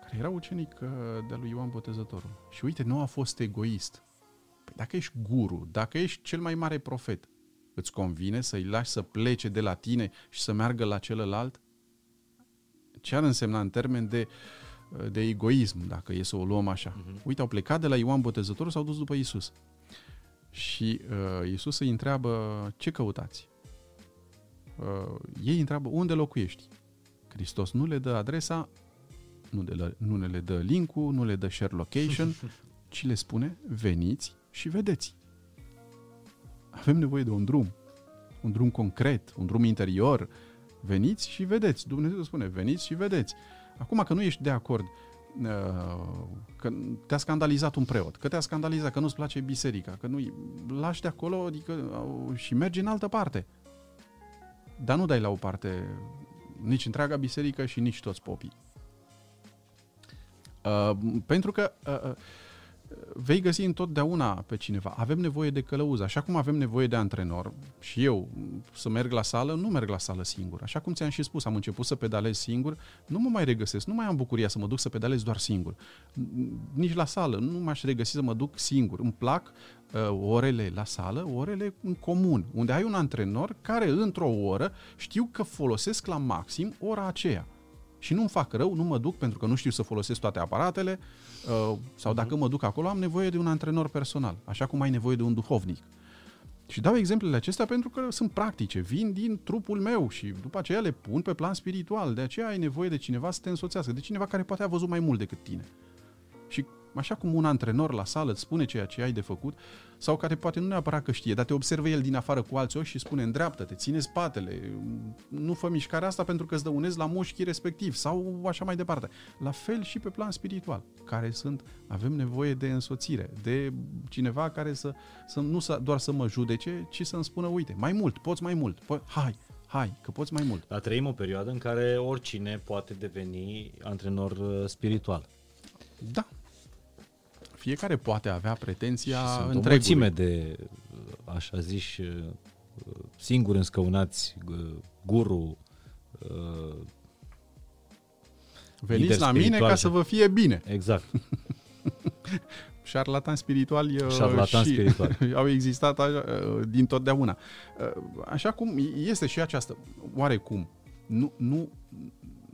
Care era ucenic uh, de lui Ioan Botezătorul. Și uite, nu a fost egoist. Păi dacă ești guru, dacă ești cel mai mare profet, îți convine să-i lași să plece de la tine și să meargă la celălalt? Ce ar însemna în termen de, uh, de egoism, dacă e să o luăm așa? Uh-huh. Uite, au plecat de la Ioan Botezătorul, s-au dus după Isus. Și uh, Isus îi întreabă, ce căutați? Uh, ei întreabă unde locuiești. Hristos nu le dă adresa, nu, de la, nu le dă link-ul, nu le dă share location, [LAUGHS] ci le spune veniți și vedeți. Avem nevoie de un drum, un drum concret, un drum interior. Veniți și vedeți. Dumnezeu spune, veniți și vedeți. Acum că nu ești de acord, uh, că te-a scandalizat un preot, că te-a scandalizat, că nu-ți place biserica, că nu lași de acolo adică, uh, și mergi în altă parte dar nu dai la o parte nici întreaga biserică și nici toți popii. Uh, pentru că uh, uh, vei găsi întotdeauna pe cineva. Avem nevoie de călăuz, așa cum avem nevoie de antrenor și eu să merg la sală, nu merg la sală singur. Așa cum ți-am și spus, am început să pedalez singur, nu mă mai regăsesc, nu mai am bucuria să mă duc să pedalez doar singur. Nici la sală, nu m-aș regăsi să mă duc singur. Îmi plac uh, orele la sală, orele în comun, unde ai un antrenor care într-o oră știu că folosesc la maxim ora aceea. Și nu-mi fac rău, nu mă duc pentru că nu știu să folosesc toate aparatele uh, sau dacă mă duc acolo am nevoie de un antrenor personal, așa cum ai nevoie de un duhovnic. Și dau exemplele acestea pentru că sunt practice, vin din trupul meu și după aceea le pun pe plan spiritual. De aceea ai nevoie de cineva să te însoțească, de cineva care poate a văzut mai mult decât tine. Și Așa cum un antrenor la sală îți spune ceea ce ai de făcut, sau care poate nu neapărat că știe, dar te observă el din afară cu alți ochi și spune îndreaptă-te, ține spatele, nu fă mișcarea asta pentru că îți dăunezi la mușchii respectiv sau așa mai departe. La fel și pe plan spiritual, care sunt, avem nevoie de însoțire, de cineva care să, să nu să, doar să mă judece, ci să-mi spună, uite, mai mult, poți mai mult, po- hai, hai, că poți mai mult. Dar trăim o perioadă în care oricine poate deveni antrenor uh, spiritual. Da, fiecare poate avea pretenția și sunt întregului. o mulțime de, așa zici, singuri înscăunați, guru, Veniți la mine ca să vă fie bine. Exact. [LAUGHS] Șarlatani spirituali Șarlatan și spiritual. [LAUGHS] au existat din totdeauna. Așa cum este și această, oarecum, nu, nu,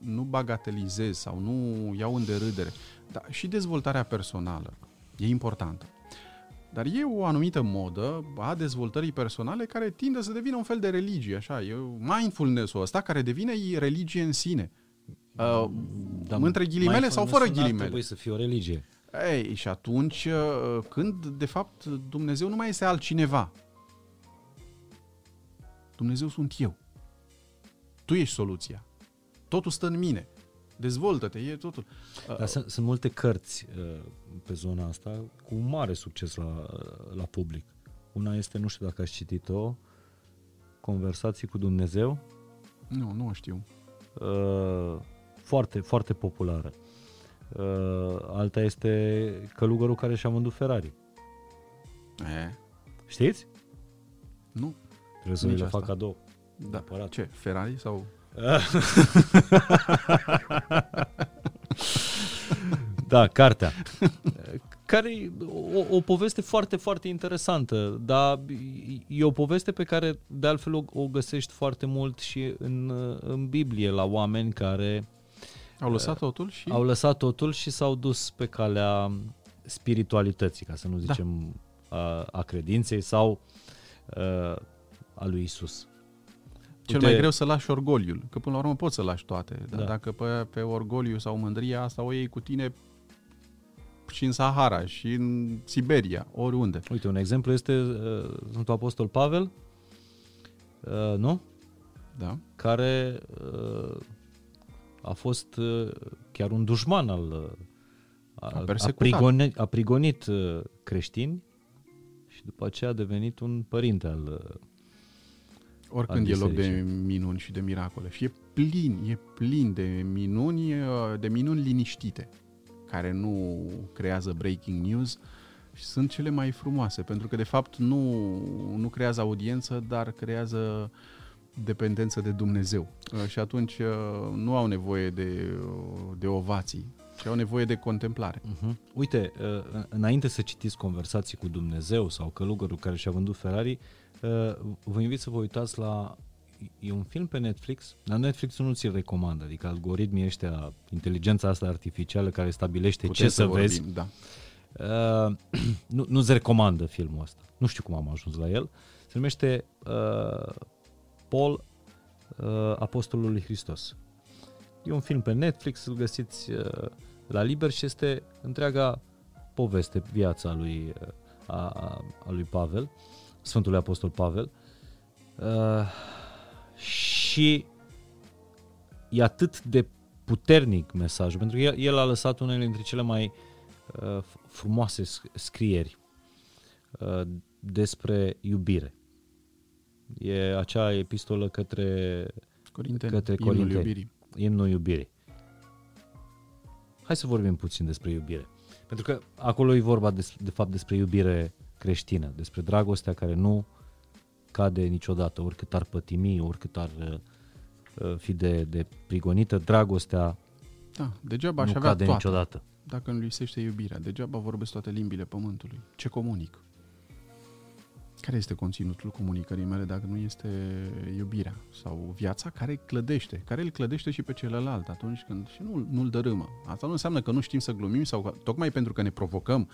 nu bagatelizez sau nu iau în derâdere, dar și dezvoltarea personală e importantă. Dar e o anumită modă a dezvoltării personale care tinde să devină un fel de religie, așa, e mindfulness-ul ăsta care devine religie în sine. Uh, da, între ghilimele sau fără ghilimele. Trebuie să fie o religie. Ei, și atunci, uh, când de fapt Dumnezeu nu mai este altcineva. Dumnezeu sunt eu. Tu ești soluția. Totul stă în mine dezvoltă-te, e totul. Dar sunt, sunt multe cărți uh, pe zona asta cu mare succes la, la public. Una este, nu știu dacă ați citit-o, Conversații cu Dumnezeu. Nu, nu o știu. Uh, foarte, foarte populară. Uh, alta este Călugărul care și-a vândut Ferrari. E. Știți? Nu. Trebuie să le fac cadou. Da. Neapărat. Ce? Ferrari sau [LAUGHS] da, cartea. Care e o, o poveste foarte, foarte interesantă, dar e o poveste pe care de altfel o, o găsești foarte mult și în, în Biblie la oameni care au lăsat totul și au lăsat totul și s-au dus pe calea spiritualității, ca să nu da. zicem da. a, a credinței sau a, a lui Isus. Cel mai greu să lași orgoliul, că până la urmă poți să lași toate, dar da. dacă pe, pe orgoliu sau mândria asta o iei cu tine și în Sahara, și în Siberia, oriunde. Uite, un exemplu este uh, Sfântul Apostol Pavel, uh, nu? Da. Care uh, a fost uh, chiar un dușman al, uh, a, A a, persecutat. prigonit, a prigonit uh, creștini și după aceea a devenit un părinte al... uh, Oricând al e loc de bisericii. minuni și de miracole. Și e plin, e plin de minuni, uh, de minuni liniștite, care nu creează breaking news și sunt cele mai frumoase, pentru că de fapt nu, nu creează audiență, dar creează dependență de Dumnezeu. Uh, Și atunci uh, nu au nevoie de, uh, de ovații, ci au nevoie de contemplare. Uh-huh. Uite, uh, înainte să citiți conversații cu Dumnezeu sau călugărul care și-a vândut Ferrari, uh, vă invit să vă uitați la... E un film pe Netflix, dar Netflix nu ți-l recomandă, adică algoritmii ăștia, inteligența asta artificială care stabilește Putem ce să, vorbim, vezi, Da. uh, [CLEARS THROAT] nu, nu-ți recomandă filmul ăsta. Nu știu cum am ajuns la el. Se numește uh, Paul, uh, Apostolul lui Hristos. E un film pe Netflix, îl găsiți uh, la liber și este întreaga poveste, viața lui, uh, a, a, a lui Pavel, Sfântului Apostol Pavel. Uh, și e atât de puternic mesajul, pentru că el, el a lăsat unele dintre cele mai uh, frumoase sc- scrieri uh, despre iubire. E acea epistolă către Corinteni, Către imnul Corinteni. iubirii. imnul iubirii. Hai să vorbim puțin despre iubire. Pentru că acolo e vorba de, de fapt despre iubire creștină, despre dragostea care nu cade niciodată, oricât ar pătimi, oricât ar uh, uh, fi de, de prigonită, dragostea Da, degeaba aș nu avea cade toate. niciodată. dacă nu lipsește iubirea. Degeaba vorbesc toate limbile pământului. Ce comunic? Care este conținutul comunicării mele dacă nu este iubirea sau viața care clădește, care îl clădește și pe celălalt atunci când și nu, nu-l dărâmă. Asta nu înseamnă că nu știm să glumim sau că, tocmai pentru că ne provocăm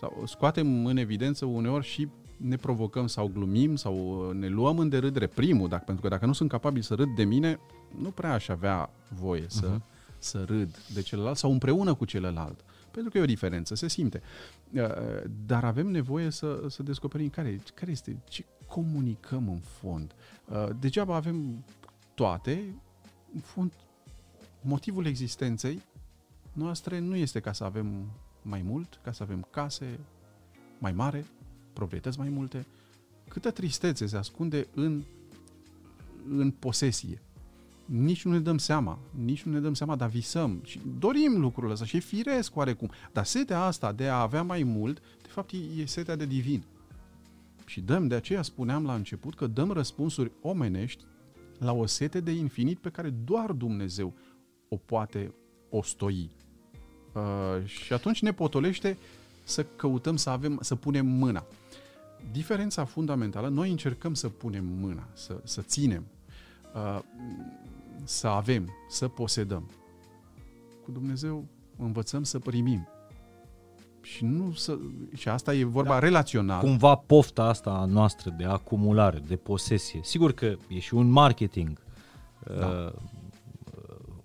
sau scoatem în evidență uneori și ne provocăm sau glumim sau ne luăm în derâdere primul, dacă, pentru că dacă nu sunt capabil să râd de mine, nu prea aș avea voie să, uh-huh. să râd de celălalt sau împreună cu celălalt. Pentru că e o diferență, se simte. Uh, Dar avem nevoie să, să descoperim care, care este, ce comunicăm în fond. Uh, Degeaba avem toate, în fond, motivul existenței noastre nu este ca să avem mai mult, ca să avem case mai mare, proprietăți mai multe. Câtă tristețe se ascunde în, în posesie. Nici nu ne dăm seama, nici nu ne dăm seama, dar visăm și dorim lucrul ăsta și e firesc oarecum. Dar setea asta de a avea mai mult, de fapt e, e setea de divin. Și dăm, de aceea spuneam la început că dăm răspunsuri omenești la o sete de infinit pe care doar Dumnezeu o poate ostoi. Uh, și atunci ne potolește să căutăm să avem, să punem mâna. Diferența fundamentală, noi încercăm să punem mâna, să, să ținem, uh, să avem, să posedăm. Cu Dumnezeu învățăm să primim. Și nu să. Și asta e vorba da. relațional. Cumva pofta asta a noastră de acumulare, de posesie. Sigur că e și un marketing Da. uh,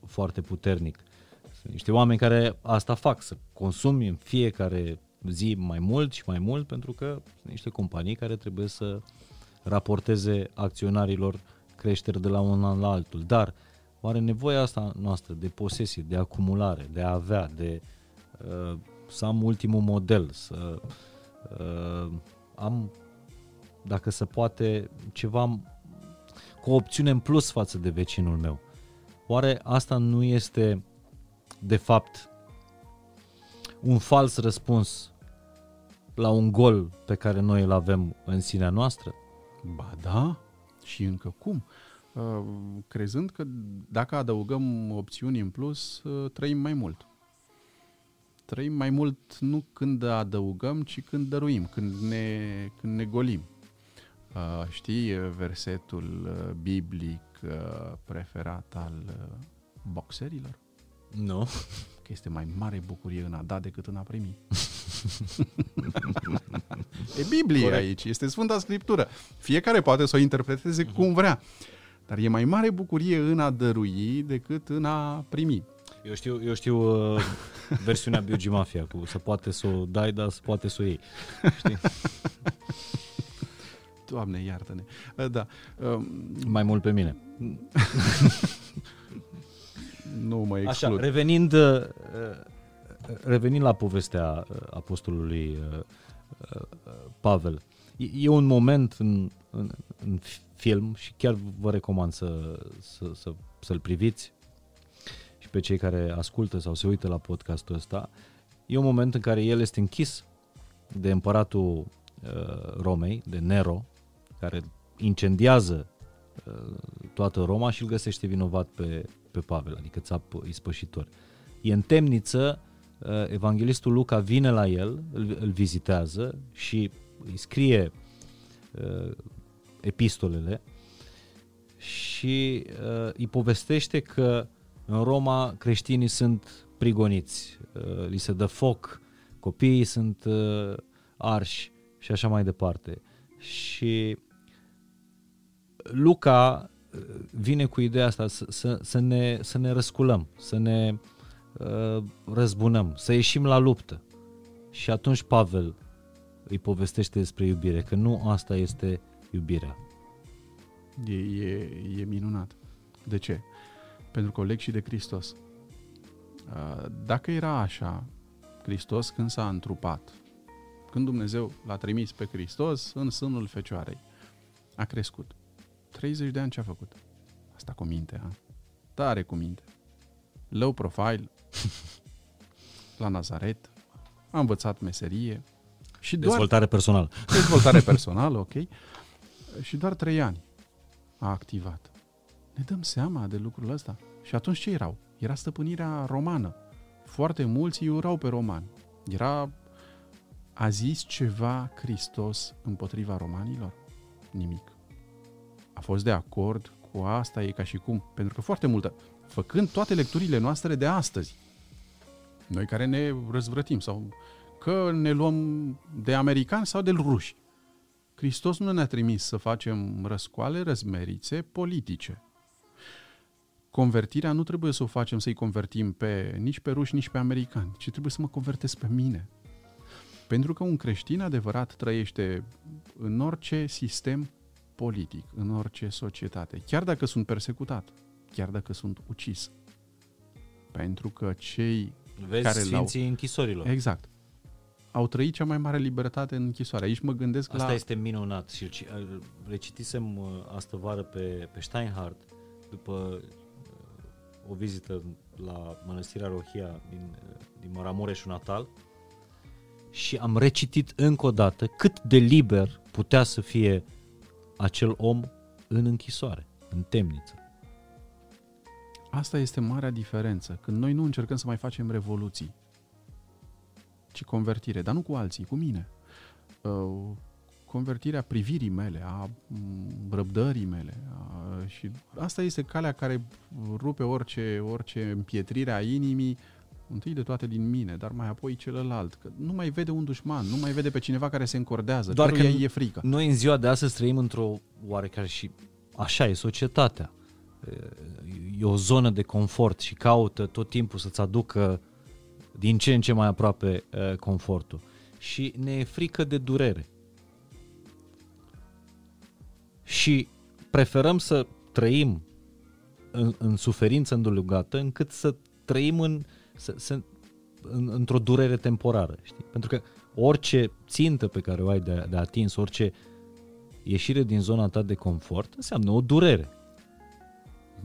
foarte puternic. Sunt niște oameni care asta fac, să consumi în fiecare zi mai mult și mai mult, pentru că sunt niște companii care trebuie să raporteze acționarilor creșteri de la un an la altul. Dar oare nevoia asta noastră de posesie, de acumulare, de a avea, de uh, să am ultimul model, să uh, am, dacă se poate, ceva cu o opțiune în plus față de vecinul meu. Oare asta nu este, de fapt, un fals răspuns la un gol pe care noi îl avem în sinea noastră? Ba da, și încă cum. Uh, Crezând că dacă adăugăm opțiuni în plus, uh, trăim mai mult. Trăim mai mult nu când adăugăm, ci când dăruim, când ne, când ne golim. Uh, Știi uh, versetul uh, biblic uh, preferat al uh, boxerilor? Nu. Că este mai mare bucurie în a da decât în a primi. e Biblie Corect. aici, este Sfânta Scriptură. Fiecare poate să o interpreteze cum vrea. Dar e mai mare bucurie în a dărui decât în a primi. Eu știu, eu știu uh, versiunea Biogi Mafia cu să poate să o dai, dar să poate să o iei. Știi? Doamne, iartă-ne. Uh, Da. Um, Mai mult pe mine. [LAUGHS] Nu mă Așa, exclud. revenind, uh, revenind la povestea uh, apostolului uh, uh, Pavel, e, e un moment în, în, în film și chiar vă recomand să, să, să, să-l priviți și pe cei care ascultă sau se uită la podcastul ăsta, e un moment în care el este închis de împăratul uh, Romei, de Nero, care incendiază uh, toată Roma și îl găsește vinovat pe, pe Pavel, adică țap ispășitor. E în temniță, uh, evanghelistul Luca vine la el, îl, îl vizitează și îi scrie uh, epistolele și uh, îi povestește că în Roma creștinii sunt prigoniți, uh, li se dă foc, copiii sunt uh, arși și așa mai departe. Și Luca uh, vine cu ideea asta să, să, să, ne, să ne răsculăm, să ne uh, răzbunăm, să ieșim la luptă. Și atunci Pavel îi povestește despre iubire, că nu asta este iubirea. E, e, e minunat. De ce? Pentru că o leg și de Hristos. Uh, dacă era așa, Hristos când s-a întrupat, când Dumnezeu l-a trimis pe Hristos în sânul Fecioarei, a crescut. 30 de ani ce a făcut? Asta cu minte, ha? Tare cu minte. Low profile, [LAUGHS] la Nazaret, a învățat meserie. Și doar, dezvoltare personală. Dezvoltare [LAUGHS] personală, ok. Și doar trei ani a activat. Ne dăm seama de lucrul ăsta? Și atunci ce erau? Era stăpânirea romană. Foarte mulți îi urau pe romani. Era... A zis ceva Hristos împotriva romanilor? Nimic. A fost de acord cu asta, e ca și cum. Pentru că foarte multă, făcând toate lecturile noastre de astăzi, noi care ne răzvrătim sau că ne luăm de americani sau de ruși. Hristos nu ne-a trimis să facem răscoale, răzmerițe politice. Convertirea nu trebuie să o facem să-i convertim pe, nici pe ruși, nici pe americani, ci trebuie să mă convertesc pe mine. Pentru că un creștin adevărat trăiește în orice sistem politic, în orice societate, chiar dacă sunt persecutat, chiar dacă sunt ucis. Pentru că cei Vezi care sfinții l-au... închisorilor. Exact au trăit cea mai mare libertate în închisoare. Aici mă gândesc Asta la... este minunat și recitisem uh, astă vară pe, pe Steinhardt după uh, o vizită la Mănăstirea Rohia din, uh, din Maramureșul natal și am recitit încă o dată cât de liber putea să fie acel om în închisoare, în temniță. Asta este marea diferență, când noi nu încercăm să mai facem revoluții, ci convertire, dar nu cu alții, cu mine. Uh, convertirea privirii mele, a mm, răbdării mele. A, și asta este calea care rupe orice, orice împietrire a inimii, întâi de toate din mine, dar mai apoi celălalt. Că nu mai vede un dușman, nu mai vede pe cineva care se încordează, doar că e frică. Noi în ziua de astăzi trăim într-o oarecare și așa e societatea. E o zonă de confort și caută tot timpul să-ți aducă din ce în ce mai aproape uh, confortul. Și ne e frică de durere. Și preferăm să trăim în, în suferință îndelugată încât să trăim în, să, să, în, într-o durere temporară. Știi? Pentru că orice țintă pe care o ai de, de atins, orice ieșire din zona ta de confort, înseamnă o durere.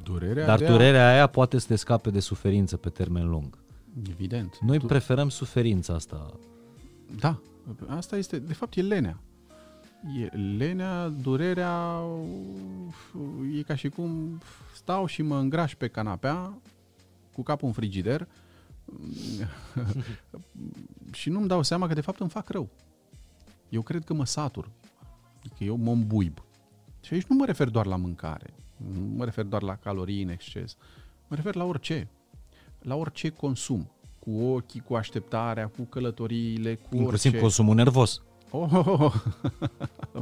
Durerea Dar durerea a... aia poate să te scape de suferință pe termen lung. Evident. Noi tu... preferăm suferința asta. Da, asta este, de fapt e lenea. E lenea, durerea, e ca și cum stau și mă îngraș pe canapea cu capul în frigider [LAUGHS] și nu-mi dau seama că de fapt îmi fac rău. Eu cred că mă satur, că eu mă îmbuib. Și aici nu mă refer doar la mâncare, nu mă refer doar la calorii în exces, mă refer la orice la orice consum, cu ochii, cu așteptarea, cu călătoriile, cu Inclusiv orice... consumul nervos. Oh, oh, [LAUGHS] oh.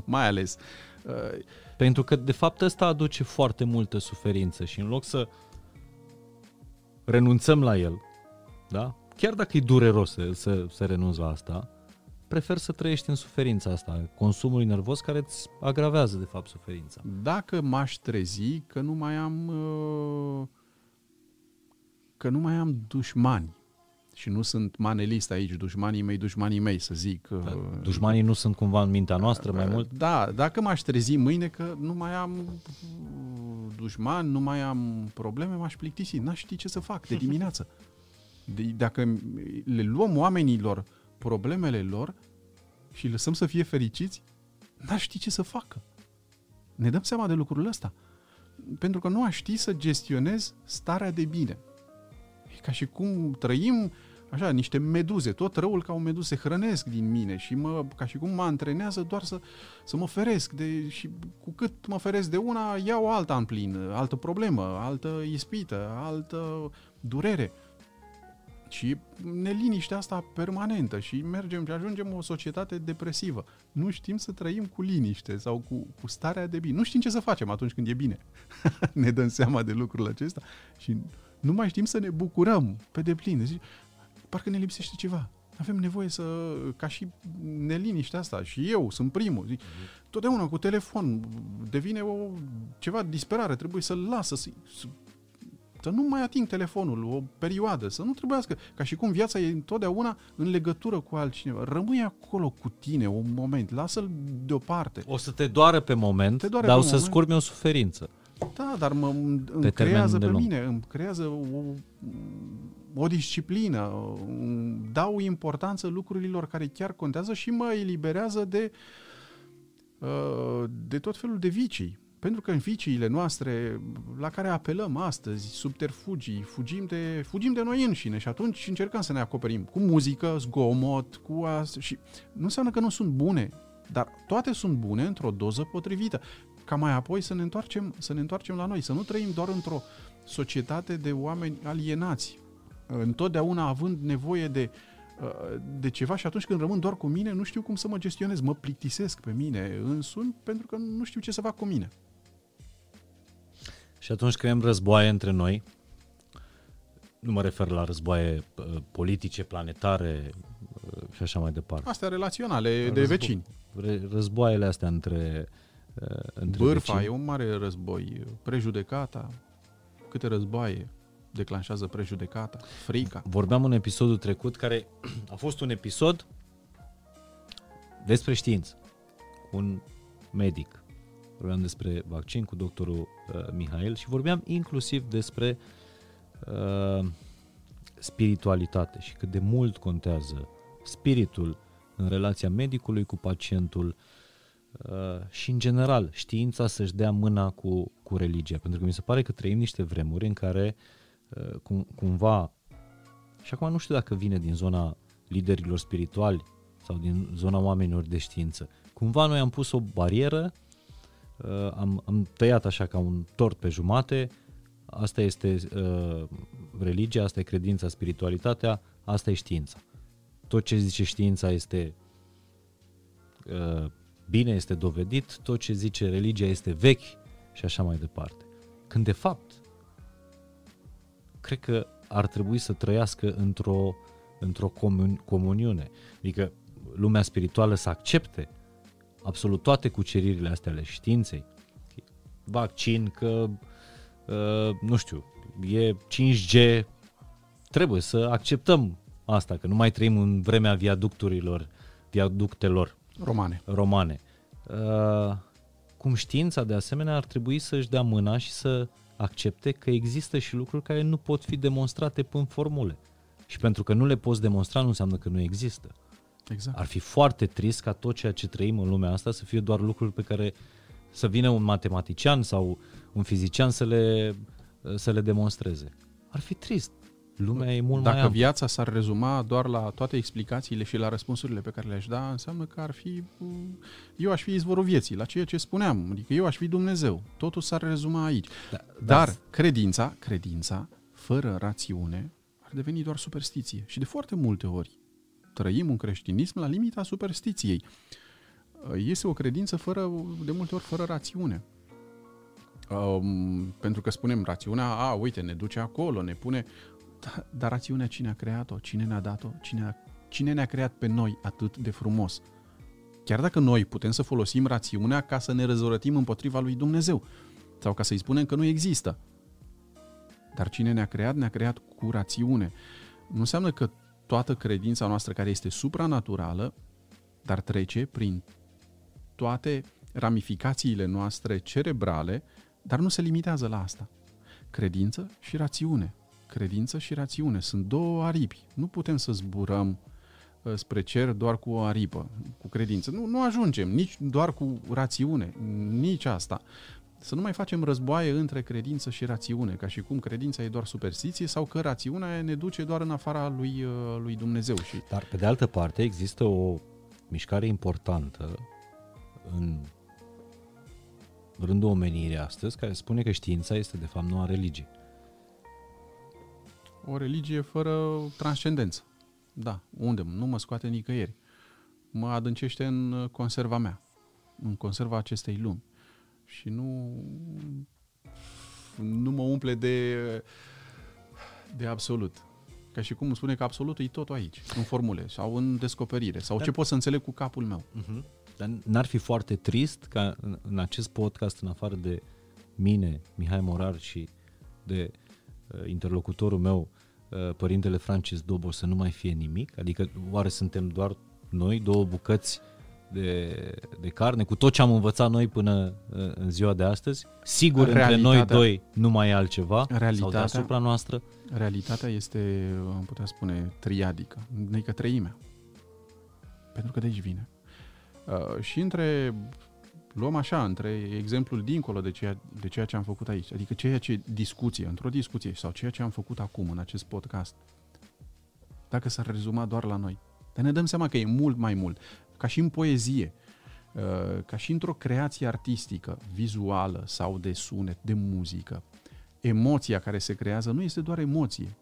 mai ales. Uh... Pentru că, de fapt, ăsta aduce foarte multă suferință și în loc să renunțăm la el, da? chiar dacă e dureros să, să, să renunți la asta, prefer să trăiești în suferința asta, consumului nervos care îți agravează, de fapt, suferința. Dacă m-aș trezi că nu mai am uh, că nu mai am dușmani și nu sunt manelist aici, dușmanii mei, dușmanii mei, să zic. Da, dușmanii nu sunt cumva în mintea noastră mai mult? Da, dacă m-aș trezi mâine că nu mai am dușman, nu mai am probleme, m-aș plictisi, n-aș ști ce să fac de dimineață. De, dacă le luăm oamenilor problemele lor și îi lăsăm să fie fericiți, n-aș ști ce să facă. Ne dăm seama de lucrul ăsta. Pentru că nu aș ști să gestionez starea de bine. E ca și cum trăim așa, niște meduze, tot răul ca o meduză se hrănesc din mine și mă, ca și cum mă antrenează doar să, să mă feresc de, și cu cât mă feresc de una, iau alta în plin, altă problemă, altă ispită, altă durere. Și neliniștea asta permanentă și mergem și ajungem o societate depresivă. Nu știm să trăim cu liniște sau cu, cu starea de bine. Nu știm ce să facem atunci când e bine. [LAUGHS] ne dăm seama de lucrul acesta și nu mai știm să ne bucurăm pe deplin. Deci, parcă ne lipsește ceva. Avem nevoie să, ca și neliniștea asta, și eu sunt primul, zic, uh-huh. totdeauna cu telefon devine o, ceva disperare, trebuie să-l lasă, să, să, să nu mai ating telefonul o perioadă, să nu trebuiască, ca și cum viața e întotdeauna în legătură cu altcineva. Rămâi acolo cu tine un moment, lasă-l deoparte. O să te doară pe moment, doare dar pe o să-ți curme o suferință. Da, dar mă, îmi creează pe lung. mine, îmi creează o, o disciplină, dau importanță lucrurilor care chiar contează și mă eliberează de, uh, de tot felul de vicii. Pentru că în viciile noastre la care apelăm astăzi, subterfugii, fugim de, fugim de noi înșine și atunci încercăm să ne acoperim cu muzică, zgomot, cu asta și nu înseamnă că nu sunt bune, dar toate sunt bune într-o doză potrivită ca mai apoi să ne întoarcem, să ne întoarcem la noi, să nu trăim doar într-o societate de oameni alienați, întotdeauna având nevoie de, de ceva și atunci când rămân doar cu mine, nu știu cum să mă gestionez, mă plictisesc pe mine însumi pentru că nu știu ce să fac cu mine. Și atunci creăm războaie între noi, nu mă refer la războaie politice, planetare și așa mai departe. Astea relaționale, Războ- de vecini. Războaiele astea între Uh, între Bârfa vecini. e un mare război. Prejudecata, câte războaie declanșează prejudecata, frica. Vorbeam în episodul trecut, care [CLEARS THROAT] a fost un episod despre știință, un medic. Vorbeam despre vaccin cu doctorul uh, Mihail și vorbeam inclusiv despre uh, spiritualitate și cât de mult contează spiritul în relația medicului cu pacientul, Uh, și în general știința să-și dea mâna cu, cu religia. Pentru că mi se pare că trăim niște vremuri în care uh, cum, cumva, și acum nu știu dacă vine din zona liderilor spirituali sau din zona oamenilor de știință, cumva noi am pus o barieră, uh, am, am tăiat așa ca un tort pe jumate, asta este uh, religia, asta e credința, spiritualitatea, asta e știința. Tot ce zice știința este uh, bine este dovedit, tot ce zice religia este vechi și așa mai departe. Când de fapt, cred că ar trebui să trăiască într-o, într-o comun- comuniune. Adică lumea spirituală să accepte absolut toate cuceririle astea ale științei. Vaccin, că, uh, nu știu, e 5G, trebuie să acceptăm asta, că nu mai trăim în vremea viaducturilor, viaductelor romane. romane. Uh, cum știința, de asemenea, ar trebui să-și dea mâna și să accepte că există și lucruri care nu pot fi demonstrate prin formule. Și pentru că nu le poți demonstra, nu înseamnă că nu există. Exact. Ar fi foarte trist ca tot ceea ce trăim în lumea asta să fie doar lucruri pe care să vină un matematician sau un fizician să le, să le demonstreze. Ar fi trist. Lumea e mult Dacă mai amplă. viața s-ar rezuma doar la toate explicațiile și la răspunsurile pe care le-aș da, înseamnă că ar fi... Eu aș fi izvorul vieții, la ceea ce spuneam. Adică eu aș fi Dumnezeu. Totul s-ar rezuma aici. Da, Dar da. credința, credința, fără rațiune, ar deveni doar superstiție. Și de foarte multe ori trăim un creștinism la limita superstiției. Este o credință fără, de multe ori fără rațiune. Um, pentru că spunem rațiunea, a, uite, ne duce acolo, ne pune da, dar rațiunea cine a creat-o? Cine ne-a dat-o? Cine, a, cine ne-a creat pe noi atât de frumos? Chiar dacă noi putem să folosim rațiunea ca să ne răzvrătim împotriva lui Dumnezeu sau ca să-i spunem că nu există. Dar cine ne-a creat, ne-a creat cu rațiune. Nu înseamnă că toată credința noastră care este supranaturală, dar trece prin toate ramificațiile noastre cerebrale, dar nu se limitează la asta. Credință și rațiune. Credință și rațiune sunt două aripi. Nu putem să zburăm uh, spre cer doar cu o aripă, cu credință. Nu, nu ajungem, nici doar cu rațiune, nici asta. Să nu mai facem războaie între credință și rațiune, ca și cum credința e doar superstiție sau că rațiunea ne duce doar în afara lui, uh, lui Dumnezeu. Și... Dar, pe de altă parte, există o mișcare importantă în rândul omenirii astăzi, care spune că știința este de fapt noua religie. O religie fără transcendență. Da, unde? Nu mă scoate nicăieri. Mă adâncește în conserva mea, în conserva acestei lumi. Și nu, nu mă umple de, de absolut. Ca și cum spune că absolutul e totul aici, în formule sau în descoperire, sau Dar... ce pot să înțeleg cu capul meu. Uh-huh. Dar n-ar fi foarte trist ca în acest podcast, în afară de mine, Mihai Morar și de uh, interlocutorul meu, uh, părintele Francis Dobor, să nu mai fie nimic? Adică oare suntem doar noi, două bucăți de, de carne, cu tot ce am învățat noi până uh, în ziua de astăzi? Sigur, realitatea, între noi doi nu mai e altceva realitatea, sau deasupra noastră? Realitatea este, am putea spune, triadică, adică treimea. Pentru că de aici vine. Uh, și între, luăm așa, între exemplul dincolo de ceea, de ceea ce am făcut aici, adică ceea ce discuție, într-o discuție sau ceea ce am făcut acum în acest podcast, dacă s-ar rezuma doar la noi. Dar ne dăm seama că e mult mai mult. Ca și în poezie, uh, ca și într-o creație artistică, vizuală sau de sunet, de muzică, emoția care se creează nu este doar emoție.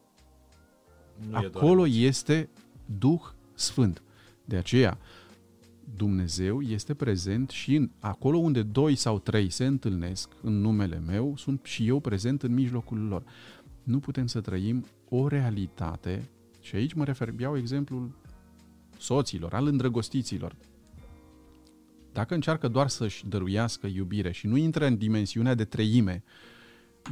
Nu Acolo doar este Duh Sfânt. De aceea, Dumnezeu este prezent și în, acolo unde doi sau trei se întâlnesc în numele meu, sunt și eu prezent în mijlocul lor. Nu putem să trăim o realitate, și aici mă refer, iau exemplul soților, al îndrăgostiților. Dacă încearcă doar să-și dăruiască iubire și nu intră în dimensiunea de treime,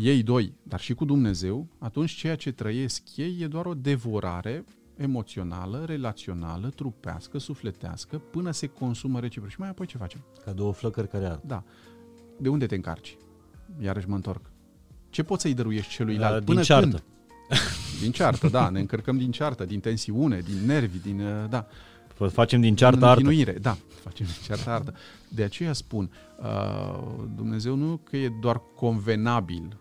ei doi, dar și cu Dumnezeu, atunci ceea ce trăiesc ei e doar o devorare emoțională, relațională, trupească, sufletească, până se consumă reciproc. Și mai apoi ce facem? Ca două flăcări care ard. Da. De unde te încarci? Iarăși mă întorc. Ce poți să-i dăruiești celuilalt? Din până ceartă. Când? [LAUGHS] Din ceartă, da. Ne încărcăm din ceartă, din tensiune, din nervi, din... Uh, da. Facem din ceartă ardă. Da, facem din ceartă ardă. De aceea spun, uh, Dumnezeu nu că e doar convenabil,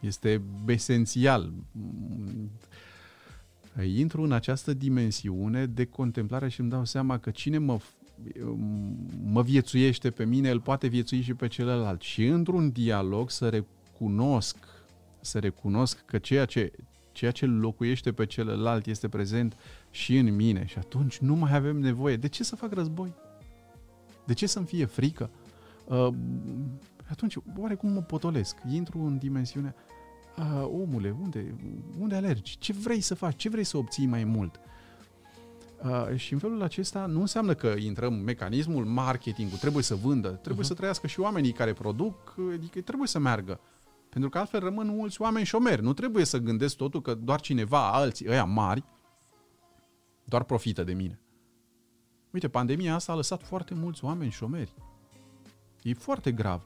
este esențial intru în această dimensiune de contemplare și îmi dau seama că cine mă, mă viețuiește pe mine, îl poate viețui și pe celălalt. Și într-un dialog să recunosc, să recunosc că ceea ce, ceea ce locuiește pe celălalt este prezent și în mine. Și atunci nu mai avem nevoie. De ce să fac război? De ce să-mi fie frică? Uh, atunci, oarecum mă potolesc? Intru în dimensiunea uh, omule, unde, unde alergi? Ce vrei să faci? Ce vrei să obții mai mult? Uh, și în felul acesta nu înseamnă că intrăm mecanismul marketingul, trebuie să vândă, trebuie uh-huh. să trăiască și oamenii care produc, adică trebuie să meargă. Pentru că altfel rămân mulți oameni șomeri. Nu trebuie să gândesc totul că doar cineva, alții, ăia mari, doar profită de mine. Uite, pandemia asta a lăsat foarte mulți oameni șomeri. E foarte grav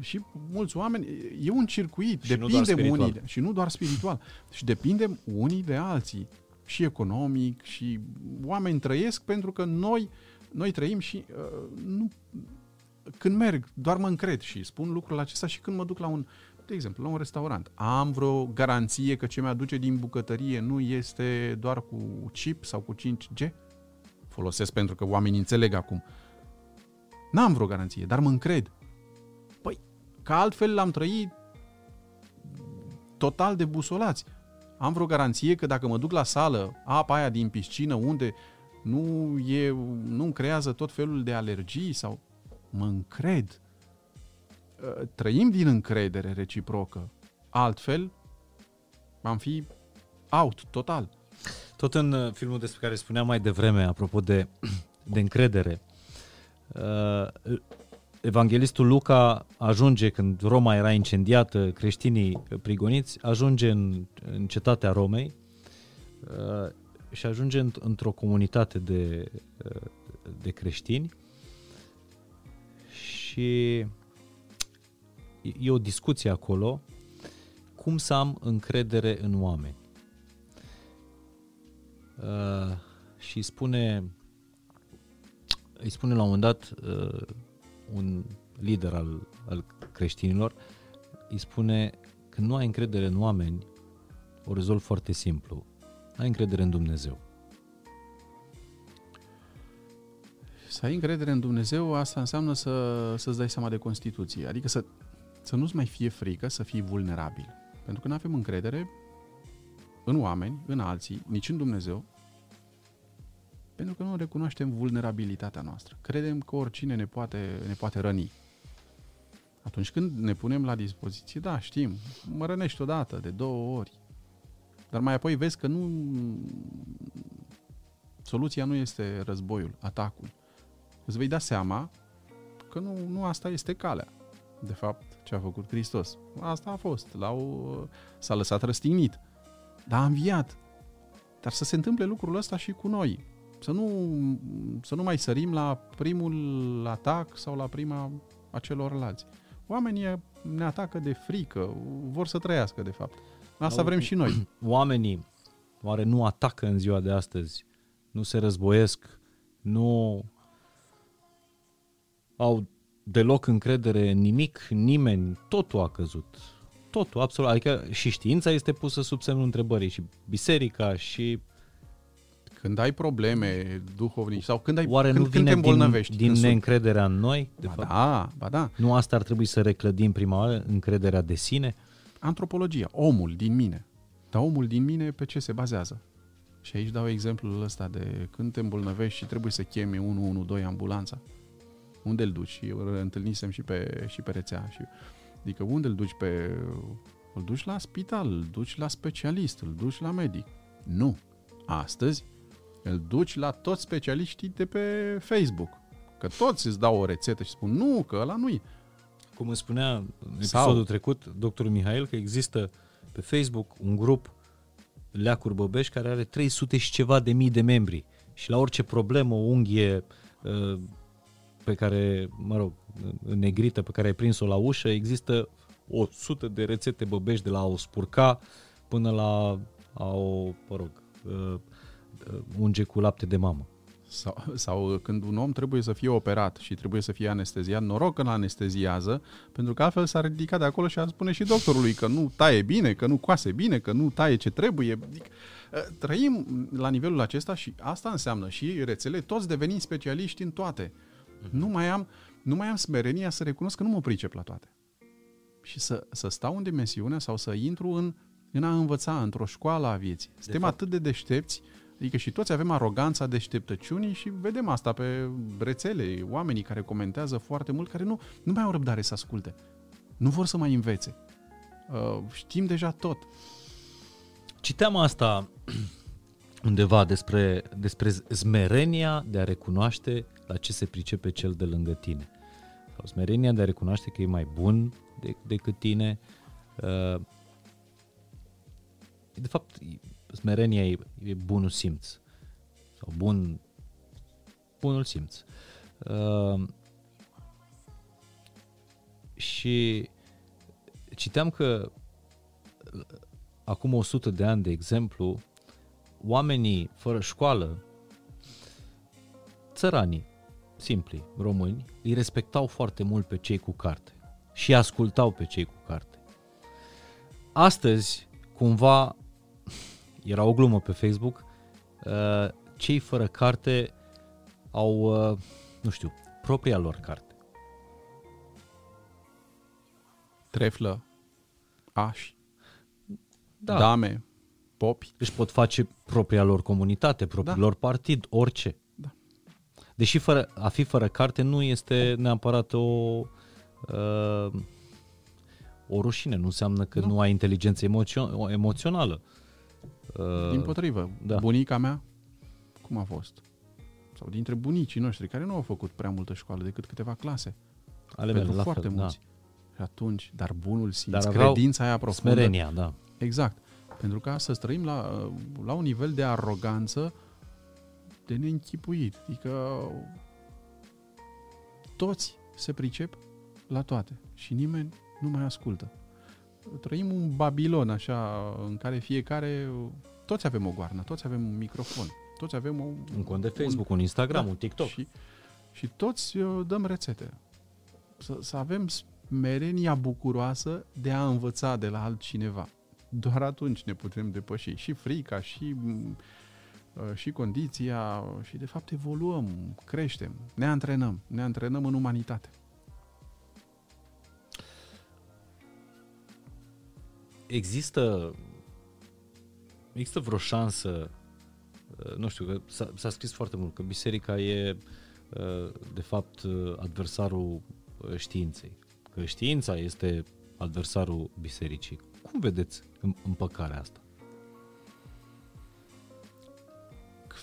și mulți oameni, e un circuit, și depindem unii, de, și nu doar spiritual, și depindem unii de alții, și economic, și oameni trăiesc pentru că noi, noi trăim și uh, nu, când merg, doar mă încred și spun lucrul acesta și când mă duc la un, de exemplu, la un restaurant. Am vreo garanție că ce mi-aduce din bucătărie nu este doar cu chip sau cu 5G? Folosesc pentru că oamenii înțeleg acum. N-am vreo garanție, dar mă încred. Că altfel l-am trăit total de busolați. Am vreo garanție că dacă mă duc la sală, apa aia din piscină, unde nu e, nu creează tot felul de alergii sau mă încred. Ă, trăim din încredere reciprocă. Altfel, am fi out, total. Tot în uh, filmul despre care spuneam mai devreme, apropo de, [CLEARS THROAT] de încredere, uh, evanghelistul Luca ajunge, când Roma era incendiată, creștinii prigoniți, ajunge în, în cetatea Romei uh, și ajunge într-o comunitate de, de creștini și e o discuție acolo cum să am încredere în oameni. Uh, și spune îi spune la un moment dat uh, un lider al, al creștinilor, îi spune că nu ai încredere în oameni, o rezolv foarte simplu. Ai încredere în Dumnezeu. Să ai încredere în Dumnezeu, asta înseamnă să, să-ți dai seama de Constituție. Adică să, să nu-ți mai fie frică, să fii vulnerabil. Pentru că nu avem încredere în oameni, în alții, nici în Dumnezeu, pentru că nu recunoaștem vulnerabilitatea noastră. Credem că oricine ne poate, ne poate răni. Atunci când ne punem la dispoziție, da, știm, mă rănești odată, de două ori, dar mai apoi vezi că nu... Soluția nu este războiul, atacul. Îți vei da seama că nu, nu asta este calea. De fapt, ce a făcut Hristos. Asta a fost. L-au, s-a lăsat răstignit. Dar a înviat. Dar să se întâmple lucrul ăsta și cu noi. Să nu, să nu mai sărim la primul atac sau la prima a celorlalți. Oamenii ne atacă de frică, vor să trăiască, de fapt. Asta vrem și noi. [CLEARS THROAT] Oamenii oare nu atacă în ziua de astăzi? Nu se războiesc? Nu au deloc încredere în nimic, nimeni, totul a căzut. Totul, absolut. Adică și știința este pusă sub semnul întrebării și biserica și când ai probleme duhovnice sau când ai Oare când, nu vine când te îmbolnăvești, din, din neîncrederea în noi? De ba fapt? da, ba da. Nu asta ar trebui să reclădim prima oară, încrederea de sine? Antropologia, omul din mine. Dar omul din mine pe ce se bazează? Și aici dau exemplul ăsta de când te îmbolnăvești și trebuie să chemi 112 ambulanța. Unde îl duci? Eu îl întâlnisem și pe, și pe rețea. Și, adică unde îl duci pe... Îl duci la spital, îl duci la specialist, îl duci la medic. Nu. Astăzi îl duci la toți specialiștii de pe Facebook. Că toți îți dau o rețetă și spun, nu, că ăla nu-i. Cum îmi spunea în episodul Sau... trecut doctorul Mihail, că există pe Facebook un grup Leacuri Băbești care are 300 și ceva de mii de membri și la orice problemă, o unghie uh, pe care, mă rog, negrită pe care ai prins-o la ușă, există o sută de rețete băbești de la a o spurca până la a o, mă rog, uh, Uh, unge cu lapte de mamă. Sau, sau când un om trebuie să fie operat și trebuie să fie anesteziat, noroc că anesteziază, pentru că altfel s-ar ridica de acolo și ar spune și doctorului că nu taie bine, că nu coase bine, că nu taie ce trebuie. Adică, uh, trăim la nivelul acesta și asta înseamnă și rețele, toți devenim specialiști în toate. Mm-hmm. Nu, mai am, nu mai am smerenia să recunosc că nu mă pricep la toate. Și să, să stau în dimensiune sau să intru în, în a învăța într-o școală a vieții. Suntem fapt. atât de deștepți Adică și toți avem aroganța deșteptăciunii și vedem asta pe rețele, oamenii care comentează foarte mult, care nu, nu mai au răbdare să asculte. Nu vor să mai învețe. Uh, știm deja tot. Citeam asta [CLEARS THROAT] undeva despre, despre smerenia de a recunoaște la ce se pricepe cel de lângă tine. Sau smerenia de a recunoaște că e mai bun de, decât tine. Uh, de fapt, smerenia e, e bunul simț sau bun, bunul simț. Uh, și citeam că acum 100 de ani, de exemplu, oamenii fără școală, țăranii, simpli, români, îi respectau foarte mult pe cei cu carte și ascultau pe cei cu carte. Astăzi, cumva, [LAUGHS] era o glumă pe Facebook, uh, cei fără carte au, uh, nu știu, propria lor carte. Treflă, ași, da. dame, popi. Își pot face propria lor comunitate, propriul da. lor partid, orice. Da. Deși fără, a fi fără carte nu este neapărat o, uh, o rușine, nu înseamnă că nu, nu ai inteligență emoțio- emoțională. Uh, Din potrivă, da. bunica mea, cum a fost? Sau dintre bunicii noștri, care nu au făcut prea multă școală, decât câteva clase. Ale Pentru mele, foarte fel, mulți. Da. Și atunci, dar bunul simț, dar credința aia profundă. Smerenia, da. Exact. Pentru ca să trăim la, la un nivel de aroganță de neînchipuit. Adică toți se pricep la toate și nimeni nu mai ascultă. Trăim un Babilon așa în care fiecare, toți avem o goarnă, toți avem un microfon, toți avem o, un cont de Facebook, un, un Instagram, da, un TikTok. Și, și toți uh, dăm rețete. Să, să avem smerenia bucuroasă de a învăța de la altcineva. Doar atunci ne putem depăși și frica, și, uh, și condiția, și de fapt evoluăm, creștem, ne antrenăm, ne antrenăm în umanitate. Există există vreo șansă uh, nu știu, că s-a, s-a scris foarte mult că biserica e uh, de fapt adversarul științei că știința este adversarul bisericii. Cum vedeți împăcarea asta?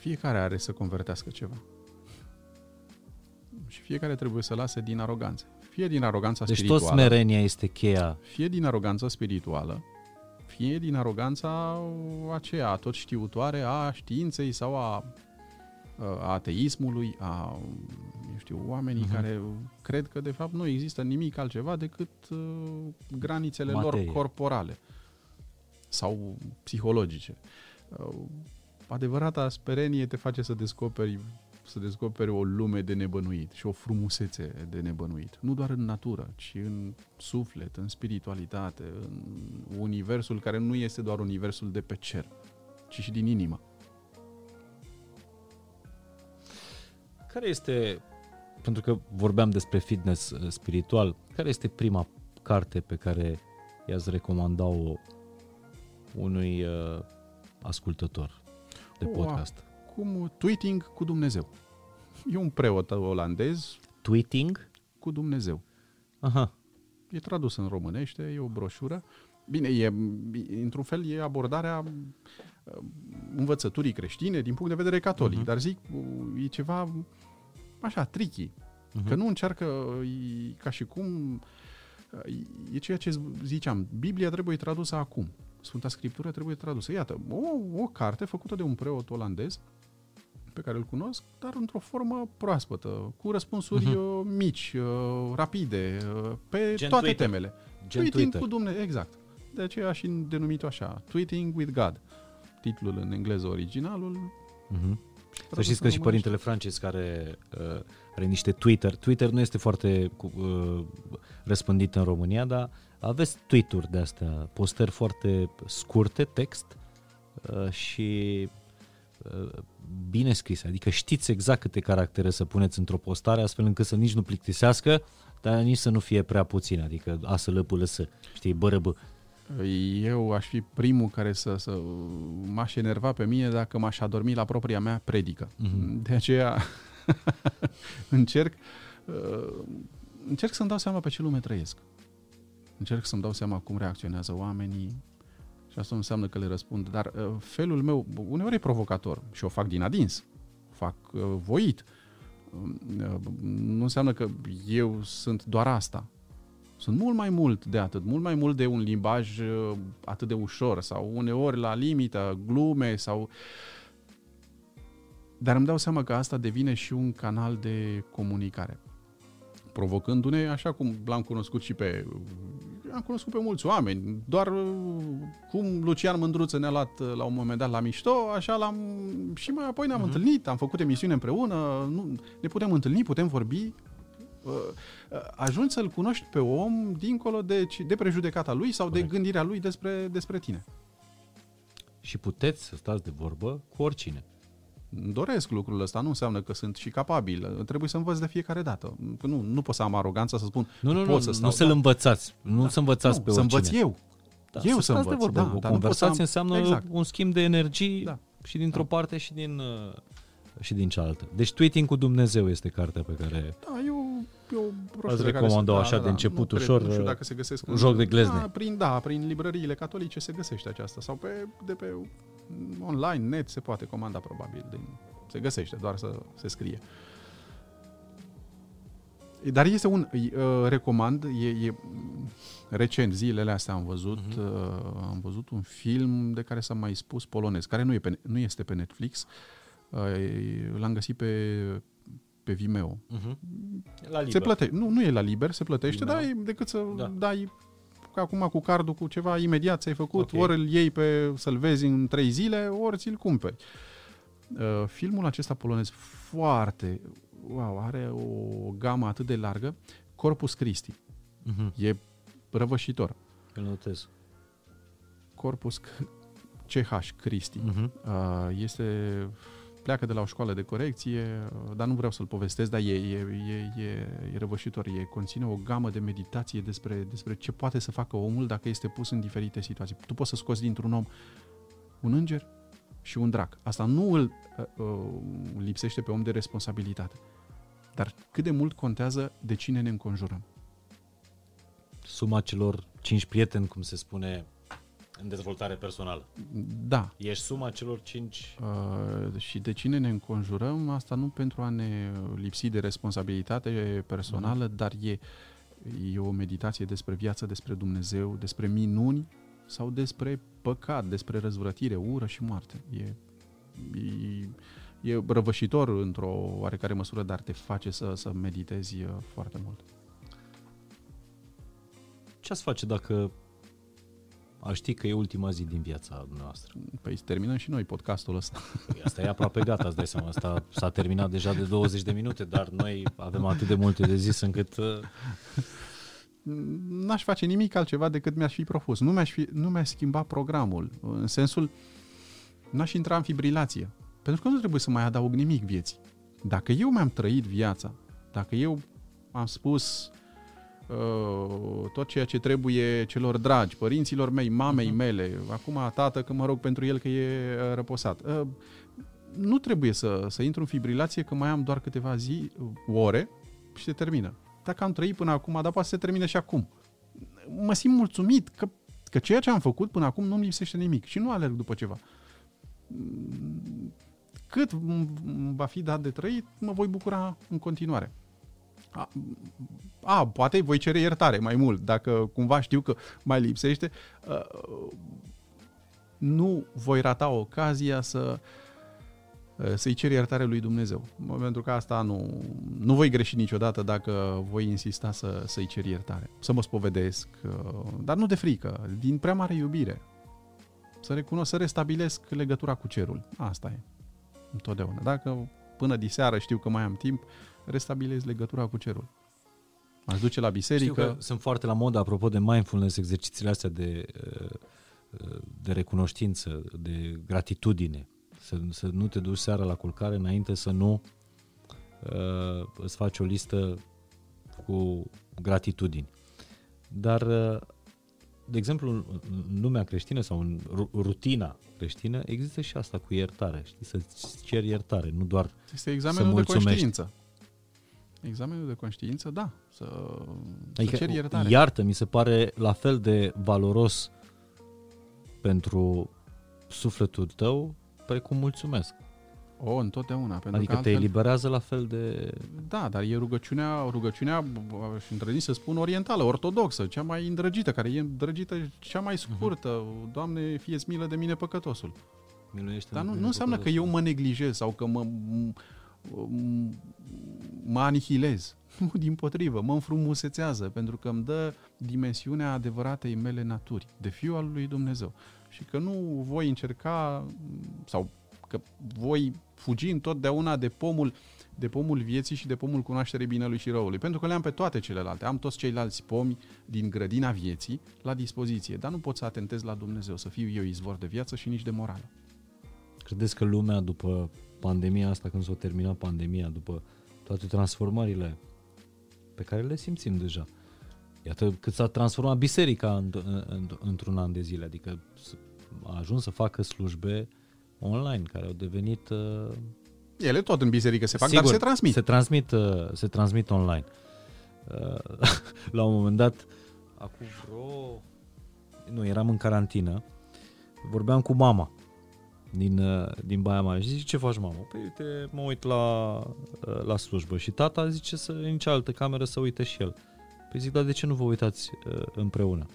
Fiecare are să convertească ceva. Și fiecare trebuie să lase din aroganță. Fie din aroganța deci spirituală. Deci tot smerenia este cheia. Fie din aroganța spirituală, fie din aroganța aceea tot știutoare a științei sau a, a ateismului, a știu, oamenii uh-huh. care cred că de fapt nu există nimic altceva decât uh, granițele Materie. lor corporale sau psihologice. Uh, adevărata sperenie te face să descoperi să descoperi o lume de nebănuit și o frumusețe de nebănuit. Nu doar în natură, ci în suflet, în spiritualitate, în universul care nu este doar universul de pe cer, ci și din inimă. Care este pentru că vorbeam despre fitness uh, spiritual, care este prima carte pe care i-ați recomanda-o unui uh, ascultător de podcast? O, cum Tweeting cu Dumnezeu. E un preot olandez. Tweeting? Cu Dumnezeu. Aha. E tradus în românește, e o broșură. Bine, e, într-un fel e abordarea uh, învățăturii creștine din punct de vedere catolic, uh-huh. dar zic, e ceva așa, tricky. Uh-huh. Că nu încearcă, e, ca și cum, e ceea ce ziceam, Biblia trebuie tradusă acum. Sfânta Scriptură trebuie tradusă. Iată, o, o carte făcută de un preot olandez, pe care îl cunosc, dar într-o formă proaspătă, cu răspunsuri uh-huh. mici, uh, rapide, uh, pe Gen toate Twitter. temele. Gen Tweeting Twitter. cu Dumnezeu, exact. De aceea și denumit-o așa, Tweeting with God. Titlul în engleză originalul, uh-huh. Să știți că și Părintele Francis care uh, are niște Twitter, Twitter nu este foarte uh, răspândit în România, dar aveți tweet-uri de astea, postări foarte scurte, text uh, și uh, bine scrise, adică știți exact câte caractere să puneți într-o postare astfel încât să nici nu plictisească, dar nici să nu fie prea puțin, adică a să lăpă să, știi, bără bă, eu aș fi primul care să, să m-aș enerva pe mine dacă m-aș adormi la propria mea predică. Mm-hmm. De aceea [LAUGHS] încerc uh, încerc să-mi dau seama pe ce lume trăiesc. Încerc să-mi dau seama cum reacționează oamenii și asta nu înseamnă că le răspund, dar uh, felul meu uneori e provocator și o fac din adins, o fac uh, voit. Uh, nu înseamnă că eu sunt doar asta. Sunt mult mai mult de atât, mult mai mult de un limbaj uh, atât de ușor sau uneori la limită, glume sau... Dar îmi dau seama că asta devine și un canal de comunicare. Provocându-ne, așa cum l-am cunoscut și pe... Am cunoscut pe mulți oameni, doar uh, cum Lucian Mândruță ne-a luat uh, la un moment dat la mișto, așa l-am... Și mai apoi ne-am uh-huh. întâlnit, am făcut emisiune împreună, nu, ne putem întâlni, putem vorbi, Uh, uh, ajungi să-l cunoști pe om dincolo de, de prejudecata lui sau Corect. de gândirea lui despre, despre tine. Și puteți să stați de vorbă cu oricine. Doresc lucrul ăsta, nu înseamnă că sunt și capabil. Trebuie să învăț de fiecare dată. Nu, nu pot să am aroganța să spun nu, nu, pot nu, să stau. Nu să-l da. învățați, nu da. să învățați nu, pe să oricine. învăț eu. Da, eu să, să învăț. De vorbă. Da, o conversație am... înseamnă exact. un schimb de energii da. și dintr-o da. parte și din, uh, și din cealaltă. Deci Tweeting cu Dumnezeu este cartea pe care... Da, eu e o broșură Ați recomandă așa da, de început nu ușor, cred, nu știu dacă se găsesc un joc de glezne. Da, prin, da, prin librăriile catolice se găsește aceasta sau pe, de pe online, net, se poate comanda probabil. Din, se găsește, doar să se scrie. Dar este un, uh, recomand, e, e recent, zilele astea am văzut, uh-huh. uh, am văzut un film de care s-a mai spus polonez, care nu, e pe, nu este pe Netflix, uh, l-am găsit pe, pe Vimeo. Uh-huh. La liber. Se plătește, nu, nu e la liber, se plătește, Vimeo. dar e decât să Da. dai ca acum cu cardul cu ceva, imediat ți-ai făcut, Ok. ori îl iei pe, să-l vezi în trei zile, ori ți-l cumperi. Uh, filmul acesta polonez foarte, wow, are o gamă atât de largă, Corpus Christi. Uh-huh. E răvășitor. Îl notez. Corpus CH Christi. Uh-huh. Uh, este pleacă de la o școală de corecție, uh, dar nu vreau să-l povestesc, dar e, e, e, e, e răvășitor. E, conține o gamă de meditație despre, despre ce poate să facă omul dacă este pus în diferite situații. Tu poți să scoți dintr-un om un înger și un drac. Asta nu îl uh, uh, lipsește pe om de responsabilitate. Dar cât de mult contează de cine ne înconjurăm. Suma celor cinci prieteni, cum se spune în dezvoltare personală. Da, Ești suma celor cinci... Uh, și de cine ne înconjurăm, asta nu pentru a ne lipsi de responsabilitate personală, dar e, e o meditație despre viață, despre Dumnezeu, despre minuni sau despre păcat, despre răzvrătire, ură și moarte. E, e, e răvășitor într-o oarecare măsură, dar te face să, să meditezi uh, foarte mult. Ce ați face dacă a ști că e ultima zi din viața noastră? Păi terminăm și noi podcastul ăsta. Păi Asta e aproape gata, îți dai seama. Asta s-a terminat deja de 20 de minute, dar noi avem atât de multe de zis încât... uh, n-aș face nimic altceva decât mi-aș fi propus. Nu mi-aș, fi, nu mi-aș schimba programul, în sensul n-aș intra în fibrilație. Pentru că nu trebuie să mai adaug nimic vieții. Dacă eu mi-am trăit viața, dacă eu am spus uh, tot ceea ce trebuie celor dragi, părinților mei, mamei Mhm. mele, acum tată că mă rog pentru el că e uh, răposat. Uh, nu trebuie să, să intru în fibrilație că mai am doar câteva zi, ore și se termină. Dacă am trăit până acum, dar poate să se termine și acum. Mă simt mulțumit că, că ceea ce am făcut până acum nu-mi lipsește nimic și nu alerg după ceva. Cât îmi va fi dat de trăit, mă voi bucura în continuare. A, a, poate voi cere iertare mai mult, dacă cumva știu că mai lipsește. Uh, nu voi rata ocazia să uh, să-i cer iertare lui Dumnezeu. Pentru că asta nu, nu voi greși niciodată dacă voi insista să, să-i cer iertare. Să mă spovedesc, uh, dar nu de frică, din prea mare iubire. Să recunosc, să restabilesc legătura cu cerul. Asta e. Întotdeauna. Dacă până diseară știu că mai am timp, restabilez legătura cu cerul. Aș duce la Știu biserică. că sunt foarte la modă, apropo de mindfulness, exercițiile astea de, uh, de recunoștință, de gratitudine. Să, să nu te duci seara la culcare înainte să nu uh, îți faci o listă cu gratitudini. Dar, uh, de exemplu, în lumea creștină sau în ru- rutina creștină există și asta cu iertare. Știi, să-ți ceri iertare, nu doar Este examenul de mulțumești. conștiință. Examenul de conștiință, da. Să, Adică să cer iertare. iartă mi se pare la fel de valoros pentru sufletul tău precum mulțumesc. O, întotdeauna. Pentru adică că te altfel, eliberează la fel de... Da, dar e rugăciunea, rugăciunea și îndrăzni să spun orientală, ortodoxă, cea mai îndrăgită, care e îndrăgită cea mai scurtă. Uh-huh. Doamne, fie milă de mine păcătosul. Miluiește Dar nu, nu înseamnă că eu mă neglijez sau că mă, mă anihilez. [LAUGHS] Nu, din potrivă, mă înfrumusețează pentru că îmi dă dimensiunea adevăratei mele naturi, de fiu al lui Dumnezeu. Și că nu voi încerca sau că voi fugi întotdeauna de pomul de pomul vieții și de pomul cunoașterii binelui și răului. Pentru că le am pe toate celelalte. Am toți ceilalți pomi din grădina vieții la dispoziție. Dar nu pot să atentez la Dumnezeu, să fiu eu izvor de viață și nici de morală. Credeți că lumea după pandemia asta, când s-a terminat pandemia, după toate transformările pe care le simțim deja, iată cât s-a transformat biserica în, în, într-un an de zile, adică a ajuns să facă slujbe online, care au devenit uh, ele tot în biserică se fac, Sigur, dar se transmit. Se transmit, uh, se transmit online. Uh, [LAUGHS] la un moment dat, acum vreo... Nu, eram în carantină, vorbeam cu mama. Din, uh, din Baia Mare și zice, ce faci mamă? Păi uite, mă uit la, uh, la slujbă și tata zice să în cealaltă cameră să uite și el. Păi zic, dar de ce nu vă uitați uh, împreună?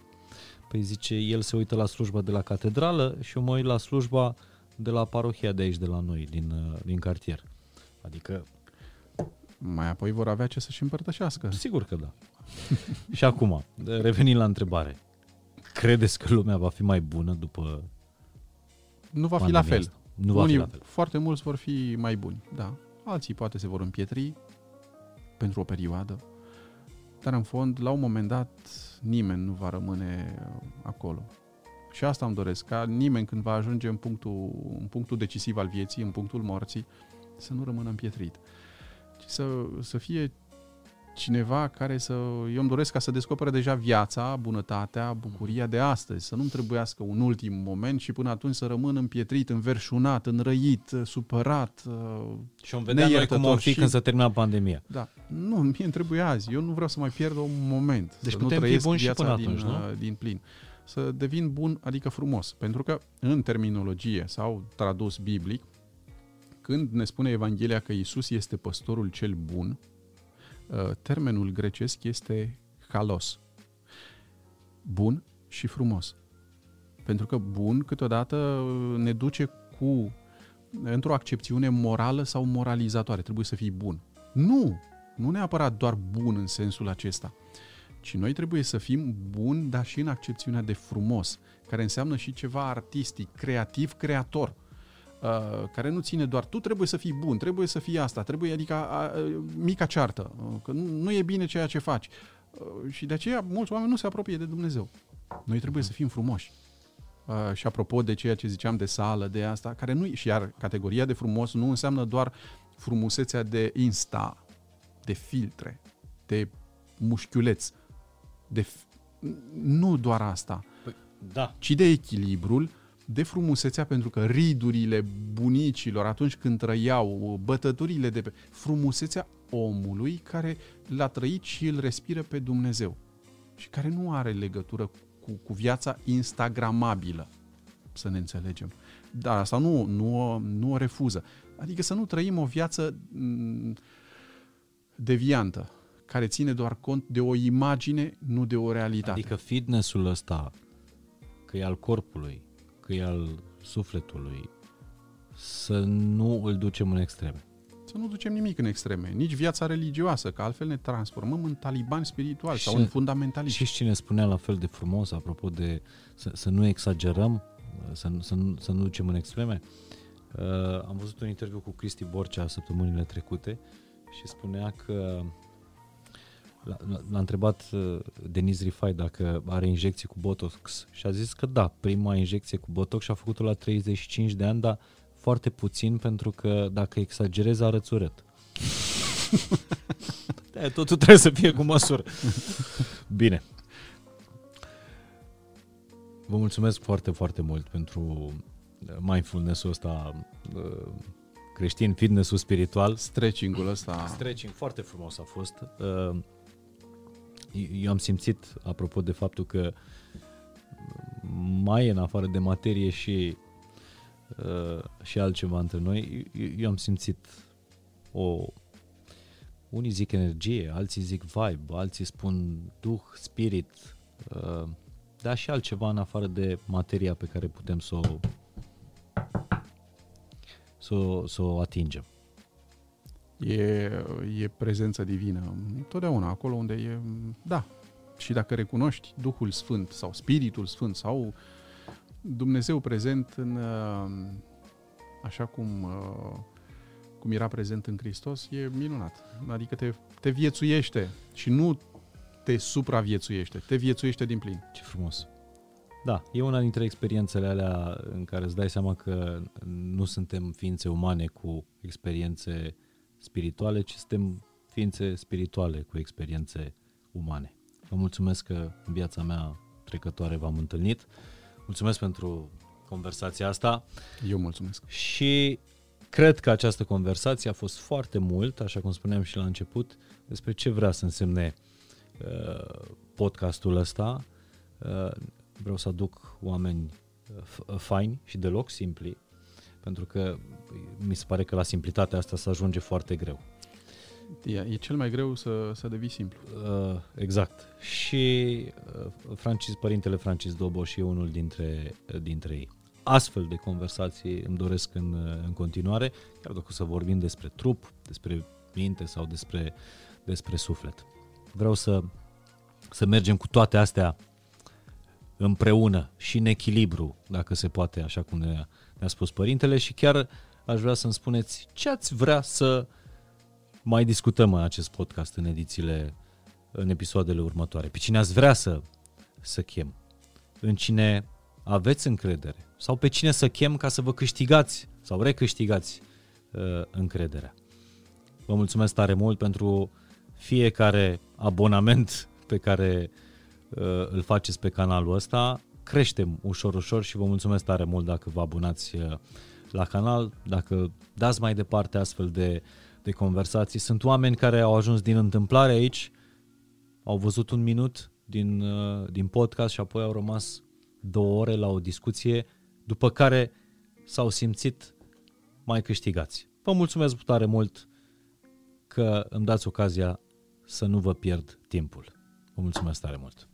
Păi zice, el se uită la slujba de la catedrală și eu mă uit la slujba de la parohia de aici, de la noi, din, uh, din cartier. Adică... Mai apoi vor avea ce să-și împărtășească. Sigur că da. [LAUGHS] și acum, revenind la întrebare. Credeți că lumea va fi mai bună după Nu va fi la fel. Asta? Nu va Unii, fi la fel. foarte mulți vor fi mai buni, da. Alții poate se vor împietri pentru o perioadă, dar în fond, la un moment dat, nimeni nu va rămâne acolo. Și asta îmi doresc, ca nimeni când va ajunge în punctul, în punctul decisiv al vieții, în punctul morții, să nu rămână împietrit, ci să, să fie cineva care să... Eu îmi doresc ca să descopere deja viața, bunătatea, bucuria de astăzi, să nu-mi trebuiască un ultim moment și până atunci să rămân împietrit, înverșunat, înrăit, supărat. Și vom vedea noi cum o fi și- când se termina pandemia. Da. Nu, mie îmi trebuie azi. Eu nu vreau să mai pierd un moment. Deci să putem nu fi trăiesc buni și viața până din, atunci, nu? uh, din plin. Să devin bun, adică frumos. Pentru că în terminologie sau tradus biblic, când ne spune Evanghelia că Isus este păstorul cel bun, uh, termenul grecesc este halos. Bun și frumos. Pentru că bun câteodată uh, ne duce cu într-o accepțiune morală sau moralizatoare. Trebuie să fii bun. Nu! Nu neapărat doar bun în sensul acesta, ci noi trebuie să fim buni, dar și în accepțiunea de frumos, care înseamnă și ceva artistic, creativ, creator, uh, care nu ține doar tu trebuie să fii bun, trebuie să fii asta, trebuie, adică a, a, mica ceartă, uh, că nu, nu e bine ceea ce faci. Uh, și de aceea mulți oameni nu se apropie de Dumnezeu. Noi trebuie să fim frumoși. Uh, și apropo de ceea ce ziceam de sală, de asta, care nu și iar categoria de frumos nu înseamnă doar frumusețea de Insta, de filtre, de mușchiuleț, de f- nu doar asta, Da. ci de echilibrul, de frumusețea, pentru că ridurile bunicilor atunci când trăiau, bătăturile de pe... frumusețea omului care l-a trăit și îl respiră pe Dumnezeu și care nu are legătură cu, cu viața instagramabilă, să ne înțelegem. Dar asta nu, nu, o- nu o refuză. Adică să nu trăim o viață m, deviantă, care ține doar cont de o imagine, nu de o realitate. Adică fitnessul ăsta, că e al corpului, că e al sufletului, să nu îl ducem în extreme. Să nu ducem nimic în extreme, nici viața religioasă, că altfel ne transformăm în talibani spirituali sau Și- în fundamentaliști. Și cine spunea la fel de frumos, apropo de să, să nu exagerăm, să, nu- să, nu, să nu ducem în extreme, uh, am văzut un interviu cu Cristi Borcea săptămânile trecute și spunea că l-a, l-a întrebat uh, Denis Rifai dacă are injecții cu Botox și a zis că da, prima injecție cu Botox și-a făcut-o la 35 de ani, dar foarte puțin pentru că dacă exagerezi arăți urât. [LAUGHS] Da, totul trebuie să fie cu măsură. [LAUGHS] Bine. Vă mulțumesc foarte, foarte mult pentru uh, mindfulness-ul ăsta uh, creștin, fitness-ul spiritual. Stretching-ul ăsta, Stretching foarte frumos a fost. Uh, Eu am simțit, apropo de faptul că mai e în afară de materie și, uh, și altceva între noi, eu- eu am simțit o... Unii zic energie, alții zic vibe, alții spun duh, spirit, uh, dar și altceva în afară de materia pe care putem să o, să, o- să o atingem. E, e prezența divină. Totdeauna, acolo unde e, da, și dacă recunoști Duhul Sfânt sau Spiritul Sfânt sau Dumnezeu prezent în, uh, așa cum, uh, cum era prezent în Hristos, e minunat. Adică te, te viețuiește și nu te supraviețuiește, te viețuiește din plin. Ce frumos. Da, e una dintre experiențele alea în care îți dai seama că nu suntem ființe umane cu experiențe spirituale, ci suntem ființe spirituale cu experiențe umane. Vă mulțumesc că în viața mea trecătoare v-am întâlnit. Mulțumesc pentru conversația asta Eu mulțumesc. și cred că această conversație a fost foarte mult, așa cum spuneam și la început, despre ce vrea să însemne uh, podcastul ăsta. Uh, vreau să aduc oameni uh, f- faini și deloc simpli, pentru că mi se pare că la simplitatea asta se ajunge foarte greu. E, e cel mai greu să, să devii simplu. Uh, exact. Și uh, Francis, părintele Francis Doboș e unul dintre, uh, dintre ei. Astfel de conversații îmi doresc în, uh, în continuare, chiar dacă o să vorbim despre trup, despre minte sau despre, despre suflet. Vreau să, să mergem cu toate astea împreună și în echilibru, dacă se poate, așa cum ne-a, ne-a spus părintele și chiar aș vrea să-mi spuneți ce ați vrea să mai discutăm în acest podcast în edițiile, în episoadele următoare. Pe cine ați vrea să, să chem, în cine aveți încredere sau pe cine să chem ca să vă câștigați sau recâștigați uh, încrederea. Vă mulțumesc tare mult pentru fiecare abonament pe care uh, îl faceți pe canalul ăsta. Creștem ușor, ușor și vă mulțumesc tare mult dacă vă abonați uh, la canal, dacă dați mai departe astfel de, de conversații. Sunt oameni care au ajuns din întâmplare aici, au văzut un minut din, uh, din podcast și apoi au rămas două ore la o discuție, după care s-au simțit mai câștigați. Vă mulțumesc tare mult că îmi dați ocazia să nu vă pierd timpul. Vă mulțumesc tare mult!